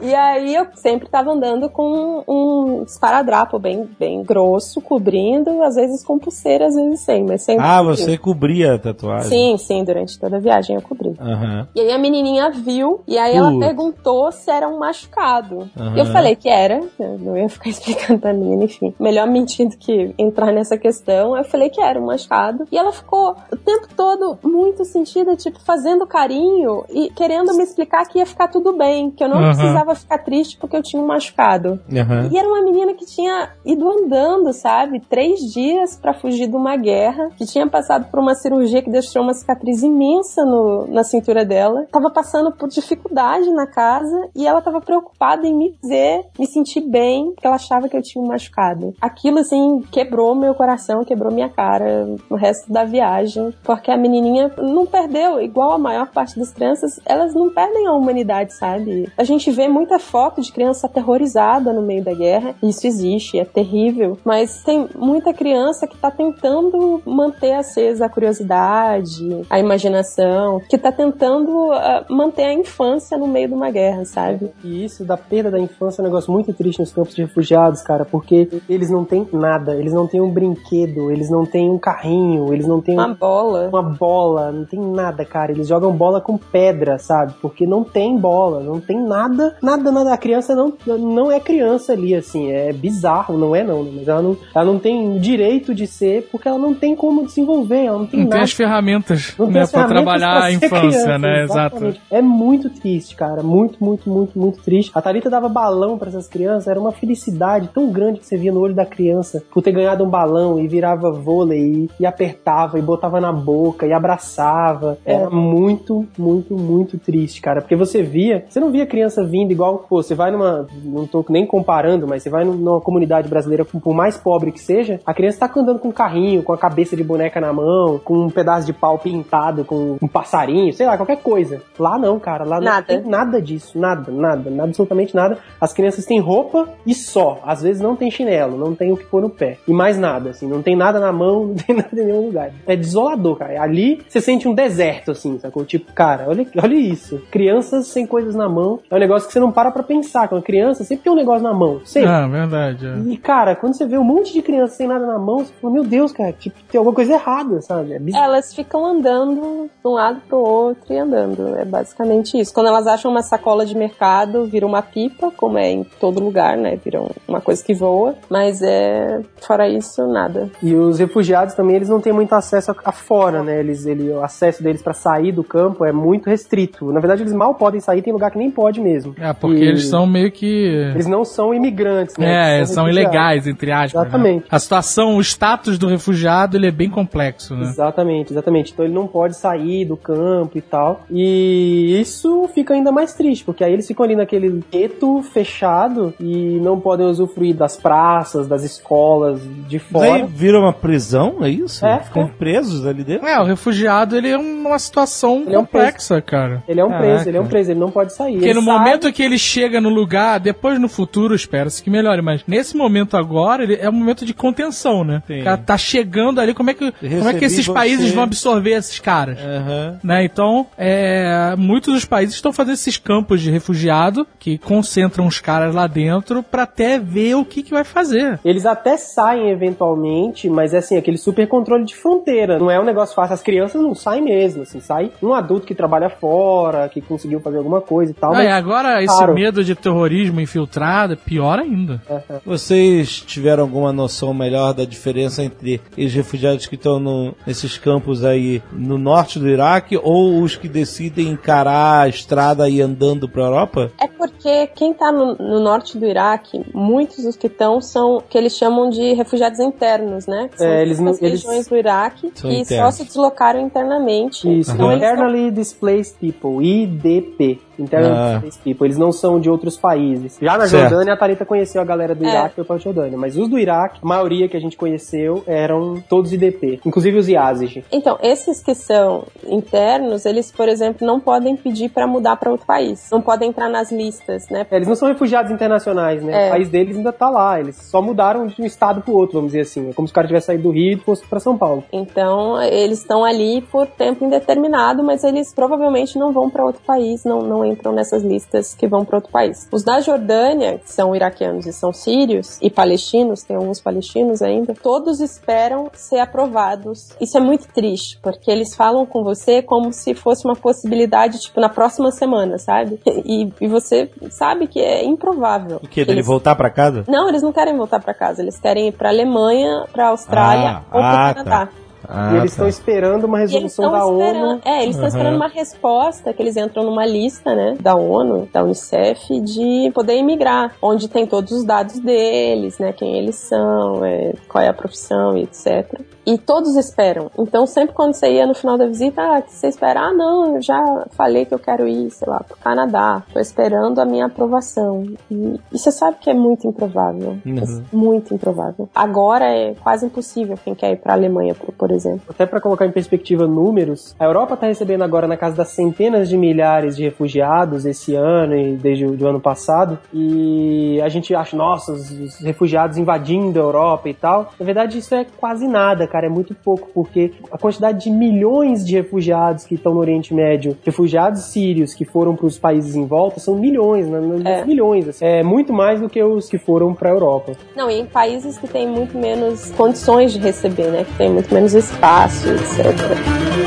e aí eu sempre tava andando com um esparadrapo bem, bem grosso, cobrindo, às vezes com pulseira, às vezes sem, mas sempre. Ah, você cobria a tatuagem? Sim, sim, durante toda a viagem eu cobri. Uhum. E aí a menininha viu, e aí ela perguntou se era um machucado. Uhum. Eu falei que era, eu não ia ficar explicando pra menina, enfim. Melhor mentir do que entrar nessa questão. Eu falei que era um machucado. E ela ficou o tempo todo muito sentida, tipo, fazendo carinho e querendo me explicar que ia ficar tudo bem, que eu não uhum. precisava ficar triste porque eu tinha um machucado. Uhum. E era uma menina que tinha ido andando, sabe? Três dias para fugir de uma guerra, que tinha passado por uma cirurgia que deixou uma cicatriz imensa no, na cintura dela. Tava passando por dificuldade na casa e ela tava preocupada em me ver, me sentir bem, porque ela achava que eu tinha machucado. Aquilo, assim, quebrou meu coração, quebrou minha cara no resto da viagem, porque a menininha não perdeu, igual a maior parte das crianças, elas não perdem a humanidade, sabe? A gente vê muita foto de criança aterrorizada no meio da guerra, isso existe, é terrível, mas tem muita criança que tá tentando manter acesa a curiosidade, a imaginação, que tá tentando uh, manter a infância no meio de uma guerra, sabe? E isso da perda da infância é um negócio muito triste nos campos de refugiados, cara, porque eles não têm nada, eles não têm um brinquedo, eles não têm um carrinho, eles não têm uma bola, uma bola, não tem nada, cara. Eles jogam bola com pedra, sabe? Porque não tem bola, não tem nada, nada, nada. A criança não, não é criança ali, assim, é bizarro, não é não, né? mas ela não, ela não tem o direito de ser porque ela não tem como desenvolver, ela não tem não nada. tem as ferramentas, não né, para trabalhar pra a infância, criança, né? Exato. É muito triste, cara, muito, muito, muito, muito triste. A Thalita dava balão para essas crianças, era uma felicidade tão grande que você via no olho da criança por ter ganhado um balão e virava vôlei e, e apertava e botava na boca e abraçava. Era muito, muito, muito triste, cara, porque você via, você não via criança vindo igual, pô, você vai numa, não tô nem comparando, mas você vai numa comunidade brasileira, por mais pobre que seja, a criança tá andando com um carrinho, com a cabeça de boneca na mão, com um pedaço de pau pintado, com um passarinho, sei lá, qualquer coisa. Lá não, cara, lá nada. não tem nada disso, nada, nada, nada, absolutamente nada. As crianças têm roupa e só. Às vezes não tem chinelo, não tem o que pôr no pé. E mais nada, assim, não tem nada na mão, não tem nada em nenhum lugar. É desolador, cara. Ali você sente um deserto, assim, sacou? Tipo, cara, olha, olha isso. Crianças sem coisas na mão é um negócio que você não para pra pensar. Quando criança sempre tem um negócio na mão. Sempre. Ah, verdade. É. E, cara, quando você vê um monte de criança sem nada na mão, você fala, meu Deus, cara, tipo, tem alguma coisa errada, sabe? É Elas ficam andando de um lado pro outro e andando. É basicamente basicamente isso. Quando elas acham uma sacola de mercado, vira uma pipa, como é em todo lugar, né? Vira uma coisa que voa. Mas é. Fora isso, nada. E os refugiados também, eles não têm muito acesso a, a fora, né? Eles, ele, o acesso deles para sair do campo é muito restrito. Na verdade, eles mal podem sair, tem lugar que nem pode mesmo. É, porque E eles são meio que. Eles não são imigrantes, né? É, Eles são refugiados. ilegais, entre aspas. né? Exatamente. A situação, o status do refugiado, ele é bem complexo, né? Exatamente, exatamente. Então ele não pode sair do campo e tal. E isso fica ainda mais triste, porque aí eles ficam ali naquele gueto fechado e não podem usufruir das praças, das escolas de fora. vira uma prisão, é isso? É, Ficam é. presos ali dentro? É, o refugiado, ele é uma situação Ele é um complexa, cara. Ele é um preso, ele é um preso, ele não pode sair. Porque Ele no sai- momento que ele chega no lugar, depois no futuro, espera-se que melhore, mas nesse momento agora, ele é um momento de contenção, né? Sim. O cara tá chegando ali, como é que, como é que esses você. países vão absorver esses caras? Aham. Né? Então, é, muitos dos países estão fazendo esses campos de refugiado que concentram os caras lá dentro pra até ver o que, que vai fazer. Eles até saem eventualmente, mas é assim, aquele super controle de fronteira. Não é um negócio fácil. As crianças não saem mesmo, assim, sai um adulto que trabalha fora, que conseguiu fazer alguma coisa e tal. Ah, mas e agora esse claro. medo de terrorismo infiltrado é pior ainda. Vocês tiveram alguma noção melhor da diferença entre os refugiados que estão no- nesses campos aí no norte do Iraque ou os que decidem encarar a estrada e ir andando para Europa? É porque quem tá no, no norte do Iraque, muitos dos que estão são o que eles chamam de refugiados internos, né? São É, eles não- as eles- regiões do Iraque São que internos. só se deslocaram internamente. Isso, Então, não- Internally Displaced People, IDP. Internally Ah. People. Eles não são de outros países. Já na Certo. Jordânia, a Thalita conheceu a galera do É. Iraque e foi pra Jordânia. Mas os do Iraque, a maioria que a gente conheceu eram todos IDP. Inclusive os Yazid. Então, esses que são internos, eles, por exemplo, não podem pedir para mudar para outro país. Não podem entrar nas listas, né? É, Eles não são refugiados internacionais, né? É. O país deles ainda tá lá. Eles só mudaram de um estado pro outro, vamos dizer assim. É como se o cara tivesse saído do Rio e fosse pra São Paulo. Então, eles estão ali por tempo indeterminado, mas eles provavelmente não vão para outro país, não, não entram nessas listas que vão para outro país. Os da Jordânia, que são iraquianos e são sírios, e palestinos, tem alguns palestinos ainda, todos esperam ser aprovados. Isso é muito triste, porque eles falam com você como se fosse uma possibilidade, tipo, na próxima semana, sabe? E, e você sabe que é improvável. O que? Dele Eles- voltar para casa? Não, eles não querem voltar para casa, eles querem ir para Alemanha, para Austrália Ah, ou para ah, Canadá. Ah, e eles tá. estão esperando uma resolução da ONU. é, eles estão esperando uma resposta que eles entram numa lista, né, da ONU, da UNICEF, de poder imigrar, onde tem todos os dados deles, né, quem eles são, é, qual é a profissão e etc. E todos esperam. Então, sempre quando você ia no final da visita, ah, você espera, ah, não, eu já falei que eu quero ir, sei lá, pro Canadá, tô esperando a minha aprovação. E, e você sabe que é muito improvável. Uhum. É muito improvável. Agora é quase impossível quem quer ir pra Alemanha, por, por exemplo. Até para colocar em perspectiva números, a Europa está recebendo agora na casa das centenas de milhares de refugiados esse ano e desde o ano passado. E a gente acha, nossa, os, os refugiados invadindo a Europa e tal. Na verdade, isso é quase nada, cara, é muito pouco, porque a quantidade de milhões de refugiados que estão no Oriente Médio, refugiados sírios que foram para os países em volta, são milhões, né? É. milhões. assim. É muito mais do que os que foram para a Europa. Não, e em países que têm muito menos condições de receber, né? Que tem muito menos espaço, etc.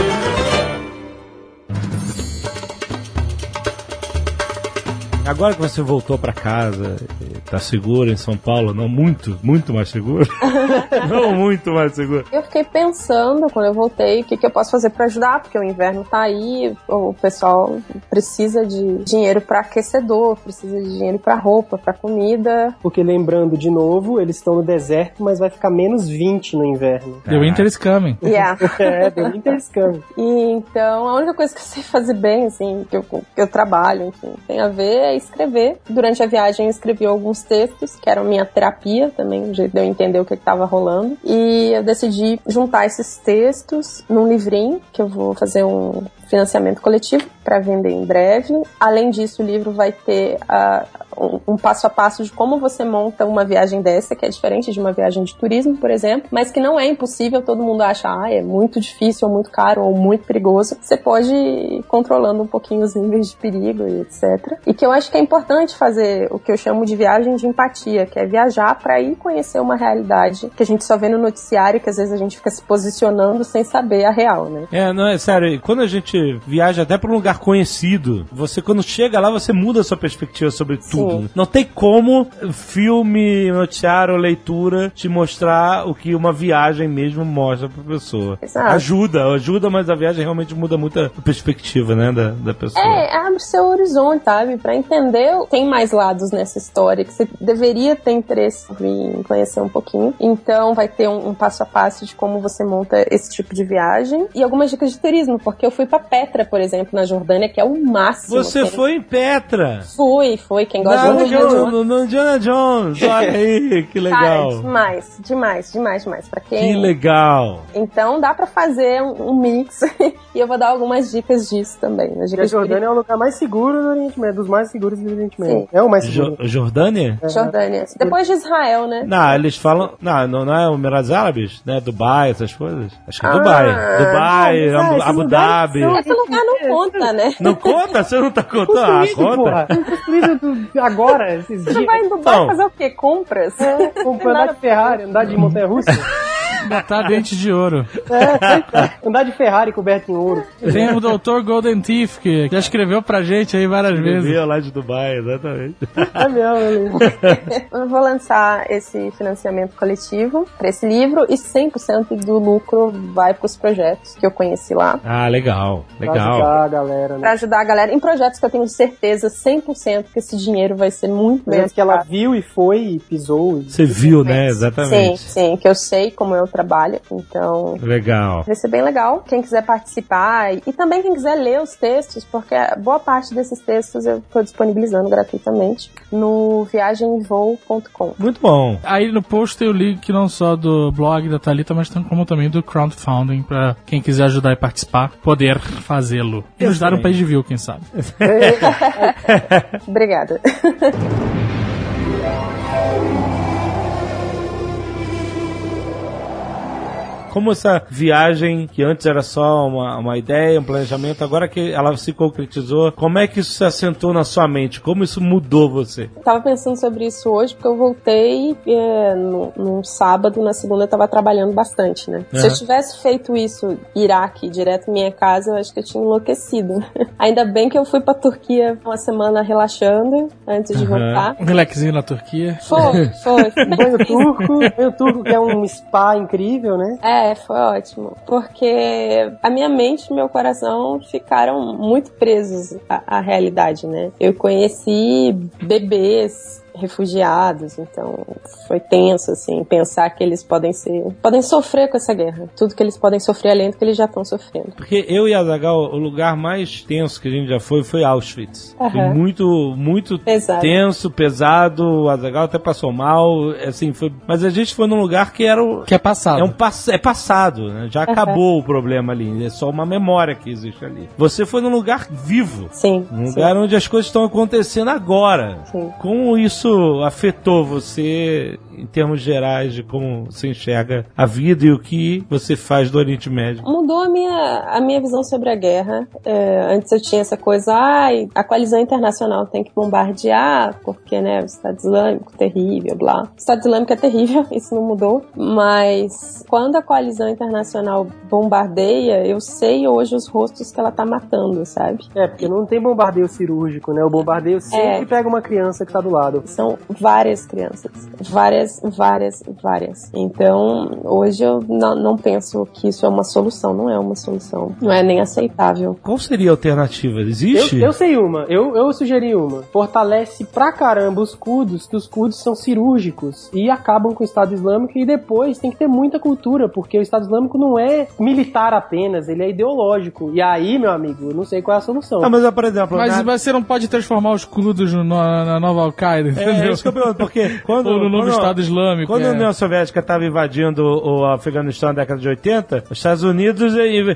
Agora que você voltou para casa, tá seguro em São Paulo, não muito, muito mais seguro. não muito mais seguro. Eu fiquei pensando, quando eu voltei, o que, que eu posso fazer pra ajudar, porque o inverno tá aí, o pessoal precisa de dinheiro pra aquecedor, precisa de dinheiro pra roupa, pra comida. Porque lembrando de novo, eles estão no deserto, mas vai ficar menos 20 no inverno. The Winter is coming. Yeah. É, deu interscâmbio. E então, a única coisa que eu sei fazer bem, assim, que eu, que eu trabalho, enfim, tem a ver é escrever. Durante a viagem eu escrevi alguns textos, que eram minha terapia também, de eu entender o que estava rolando. E eu decidi juntar esses textos num livrinho, que eu vou fazer um financiamento coletivo para vender em breve. Além disso, o livro vai ter a, um, passo a passo de como você monta uma viagem dessa, que é diferente de uma viagem de turismo, por exemplo, mas que não é impossível, todo mundo acha, ah, é muito difícil, ou muito caro, ou muito perigoso. Você pode ir controlando um pouquinho os níveis de perigo e etc. E que eu acho que é importante fazer o que eu chamo de viagem de empatia, que é viajar para ir conhecer uma realidade que a gente só vê no noticiário, que às vezes a gente fica se posicionando sem saber a real, né? É, não, é sério, quando a gente viaja até pra um lugar conhecido, você quando chega lá, você muda a sua perspectiva sobre tudo. Não tem como filme, noticiário, leitura te mostrar o que uma viagem mesmo mostra pra pessoa. Exato. Ajuda, ajuda, mas a viagem realmente muda muito a perspectiva, né, da, da pessoa. É, abre seu horizonte, sabe? Pra entender, tem mais lados nessa história que você deveria ter interesse em conhecer um pouquinho. Então, vai ter um, um passo a passo de como você monta esse tipo de viagem e algumas dicas de turismo, porque eu fui pra Petra, por exemplo, na Jordânia, que é o máximo. Você foi em Petra. Fui, fui. Quem gosta Indiana Jones. no, no Indiana Jones. Olha aí, que Cara, legal. demais, demais, demais, demais. Pra Que quem. legal. Então dá pra fazer um, um mix e eu vou dar algumas dicas disso também. As E a dicas de Jordânia é o lugar mais seguro do Oriente Médio, dos mais seguros do Oriente Médio. Sim. É o mais seguro. Jo- Jordânia? turismo. Jordânia. Depois de Israel, né? Não, eles falam. Não, não, não é o Emirados Árabes, né? Dubai, essas coisas. Acho que é Ah, Dubai. Dubai, não, Abu, Abu Dhabi. Esse lugar não conta, né? Não conta? Você não tá contando? Ah, conta. porra. Agora, esses Você dias. vai em Dubai Não. fazer o quê? Compras? É, comprar, andar de Ferrari, andar de montanha-russa. Botar dente de ouro. É, andar de Ferrari coberto em ouro. Tem o Dr. Golden Teeth, que já escreveu pra gente aí várias vezes. Vivia lá de Dubai, exatamente. É mesmo, eu vou lançar esse financiamento coletivo para esse livro e 100% do lucro vai para os projetos que eu conheci lá. Ah, legal, Pra legal. ajudar a galera, né? Para ajudar a galera em projetos que eu tenho certeza 100% que esse dinheiro vai ser muito bem que ela viu e foi e pisou. E... Você viu, né? Sim, Exatamente. sim, que eu sei como eu trabalho, então Legal. vai ser bem legal. Quem quiser participar e, também quem quiser ler os textos, porque boa parte desses textos eu estou disponibilizando gratuitamente no viagemvoo.com. Muito bom. Aí no post tem o link não só do blog da Thalita, mas como também do crowdfunding pra quem quiser ajudar e participar, poder fazê-lo. E nos dar um page view, quem sabe. Obrigada. Como essa viagem, que antes era só uma, uma ideia, um planejamento, agora que ela se concretizou, como é que isso se assentou na sua mente? Como isso mudou você? Eu tava pensando sobre isso hoje, porque eu voltei é, no, num sábado, na segunda eu tava trabalhando bastante, né? Se eu tivesse feito isso, Iraque, direto em minha casa, eu acho que eu tinha enlouquecido. Ainda bem que eu fui pra Turquia uma semana relaxando, antes de Aham. voltar. Um relaxinho na Turquia. Foi, foi. Banho turco, banho turco que é um spa incrível, né? É, foi ótimo. Porque a minha mente e meu coração ficaram muito presos à, à realidade, né? Eu conheci bebês refugiados, então foi tenso, assim, pensar que eles podem ser, podem sofrer com essa guerra. Tudo que eles podem sofrer além do que eles já estão sofrendo. Porque eu e a Zagal, o lugar mais tenso que a gente já foi foi Auschwitz. Foi Aham. muito, muito Pesado. tenso, pesado. O Azagal até passou mal, assim, foi. Mas a gente foi num lugar que era o. Que é passado. É, um pass é passado, né? já acabou o problema ali, é só uma memória que existe ali. Você foi num lugar vivo, Sim. num sim. lugar onde as coisas estão acontecendo agora. Sim. Como isso afetou você em termos gerais de como você enxerga a vida e o que você faz do Oriente Médio? mudou a minha, a minha visão sobre a guerra. É, antes eu tinha essa coisa, ai, a coalizão internacional tem que bombardear, porque, né, o Estado Islâmico, terrível, blá. O Estado Islâmico é terrível, isso não mudou, mas quando a coalizão internacional bombardeia, eu sei hoje os rostos que ela tá matando, sabe? É, porque não tem bombardeio cirúrgico, né? O bombardeio sempre É. pega uma criança que tá do lado. São várias crianças. Várias, várias, várias. Então, hoje eu não, não penso que isso é uma solução. Não é uma solução. Não é nem aceitável. Qual seria a alternativa? Eu, Existe? eu sei uma, eu, eu sugeri uma. Fortalece pra caramba os curdos, que os curdos são cirúrgicos e acabam com o Estado Islâmico e depois tem que ter muita cultura, porque o Estado Islâmico não é militar apenas, ele é ideológico. E aí, meu amigo, eu não sei qual é a solução. Ah, mas, por exemplo, Mas, na- mas você não pode transformar os cludos no- na nova Al-Qaeda, É, entendeu? é isso que eu pergunto, porque quando, Ou no novo quando Estado Islâmico. Quando é. a União Soviética estava invadindo o Afeganistão na década de 80, os Estados Unidos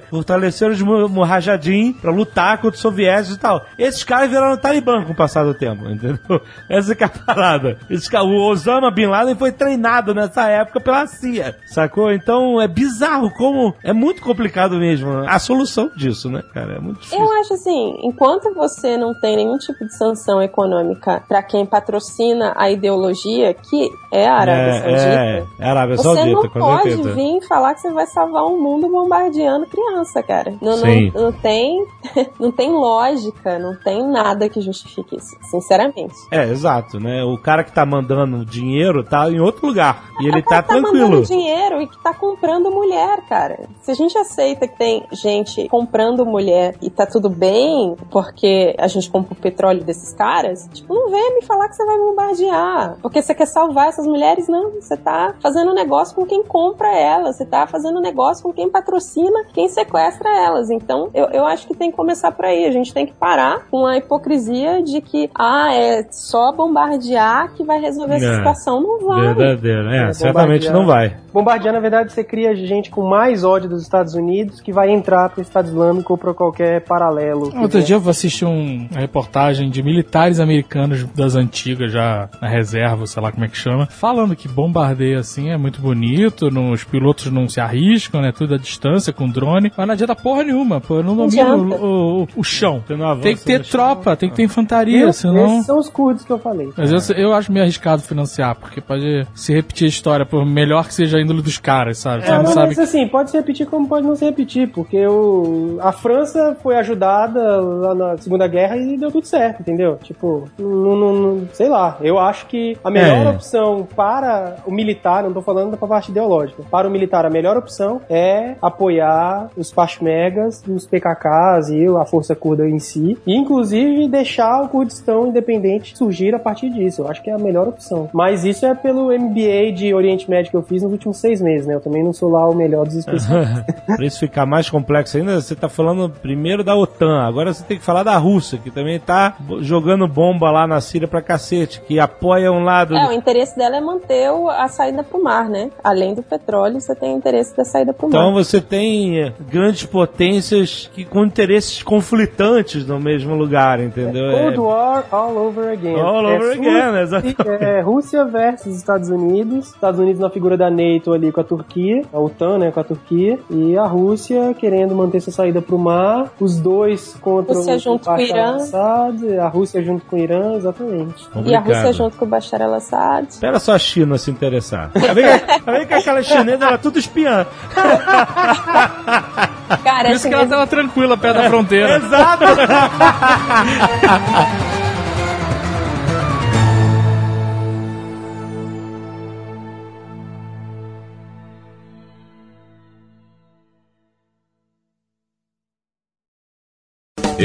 fortaleceram os mu- Mujahideen pra lutar contra os soviéticos e tal. Esses caras viraram talibã com o passar do tempo, entendeu? Essa que é a parada. Esses ca- o Osama Bin Laden foi treinado nessa época pela CIA, sacou? Então é bizarro como... É muito complicado mesmo a solução disso, né, cara? É muito difícil. Eu acho assim, enquanto você não tem nenhum tipo de sanção econômica pra quem patrocina a ideologia, que é a Arábia Saudita, é, é Arábia você Saudita, não com pode certeza. vir falar que você vai salvar o mundo bombardeando criança, cara. Não, não, não tem, não tem lógica, não tem nada que justifique isso, sinceramente. É, exato, né? O cara que tá mandando dinheiro tá em outro lugar. E ele O tá cara tranquilo. mandando dinheiro e que tá comprando mulher, cara. Se a gente aceita que tem gente comprando mulher e tá tudo bem, porque a gente compra o petróleo desses caras, tipo, não venha me falar que você vai bombardear. Porque você quer salvar essas mulheres, não. Você tá fazendo negócio com quem compra elas. Você tá fazendo negócio com quem patrocina, quem sequestra elas. Então, eu, eu acho que tem que começar por aí. A gente tem que parar com a hipocrisia de que, ah, é só bombardear que vai resolver essa É. situação. Não vai. Verdadeiro, é, É, certamente não vai. Bombardear, na verdade, você cria gente com mais ódio dos Estados Unidos que vai entrar pro Estado Islâmico ou pra qualquer paralelo. Outro dia eu assisti um, uma reportagem de militares americanos das antigas, já na reserva, sei lá como é que chama, falando que bombardeio assim é muito bonito, não- os pilotos não se arriscam, né? Tudo à distância, com drone, mas não adianta porra nenhuma, pô, não domina adianta. o, o- o chão. Não Tem que ter tropa, tem que ter infantaria, Viu? senão. Esses são os curdos que eu falei. Mas eu, eu acho meio arriscado financiar, porque pode se repetir a história, por melhor que seja a índole dos caras, sabe? É, não não, sabe mas assim, pode se repetir como pode não se repetir, porque o, a França foi ajudada lá na Segunda Guerra e deu tudo certo, entendeu? Tipo, não, não- não- sei lá, eu acho que a melhor É. opção para o militar, não tô falando da parte ideológica, para o militar a melhor opção é apoiar os pashmergas, os PKKs e a força curda em si, e inclusive deixar o Kurdistão independente surgir a partir disso. Eu acho que é a melhor opção. Mas isso é pelo MBA de Oriente Médio que eu fiz nos últimos seis meses, né? Eu também não sou lá o melhor dos especialistas. pra isso ficar mais complexo ainda, você tá falando primeiro da OTAN, agora você tem que falar da Rússia, que também tá bo- jogando bomba lá na Síria pra cacete, que apoia um lado. É, o interesse dela é manter o- a saída pro mar, né? Além do petróleo, você tem o interesse da saída pro Então mar. você tem eh, grandes potências que com interesses conflitantes no mesmo lugar, entendeu? É- Cold War all over again. All over Sul- again, exatamente. É Rússia versus Estados Unidos. Estados Unidos na figura da NATO ali com a Turquia, a OTAN, né, com a Turquia, e a Rússia querendo manter sua saída pro mar. Os dois contra Rússia o junto com o Irã. a Rússia junto com o Irã, exatamente. E a. Rússia junto com o Bashar al-Assad. Espera só a China se interessar. Ver que- aquela chinesa era tudo espiã. Cara, Por isso que ela mesmo- tava tranquila perto da fronteira. Exato!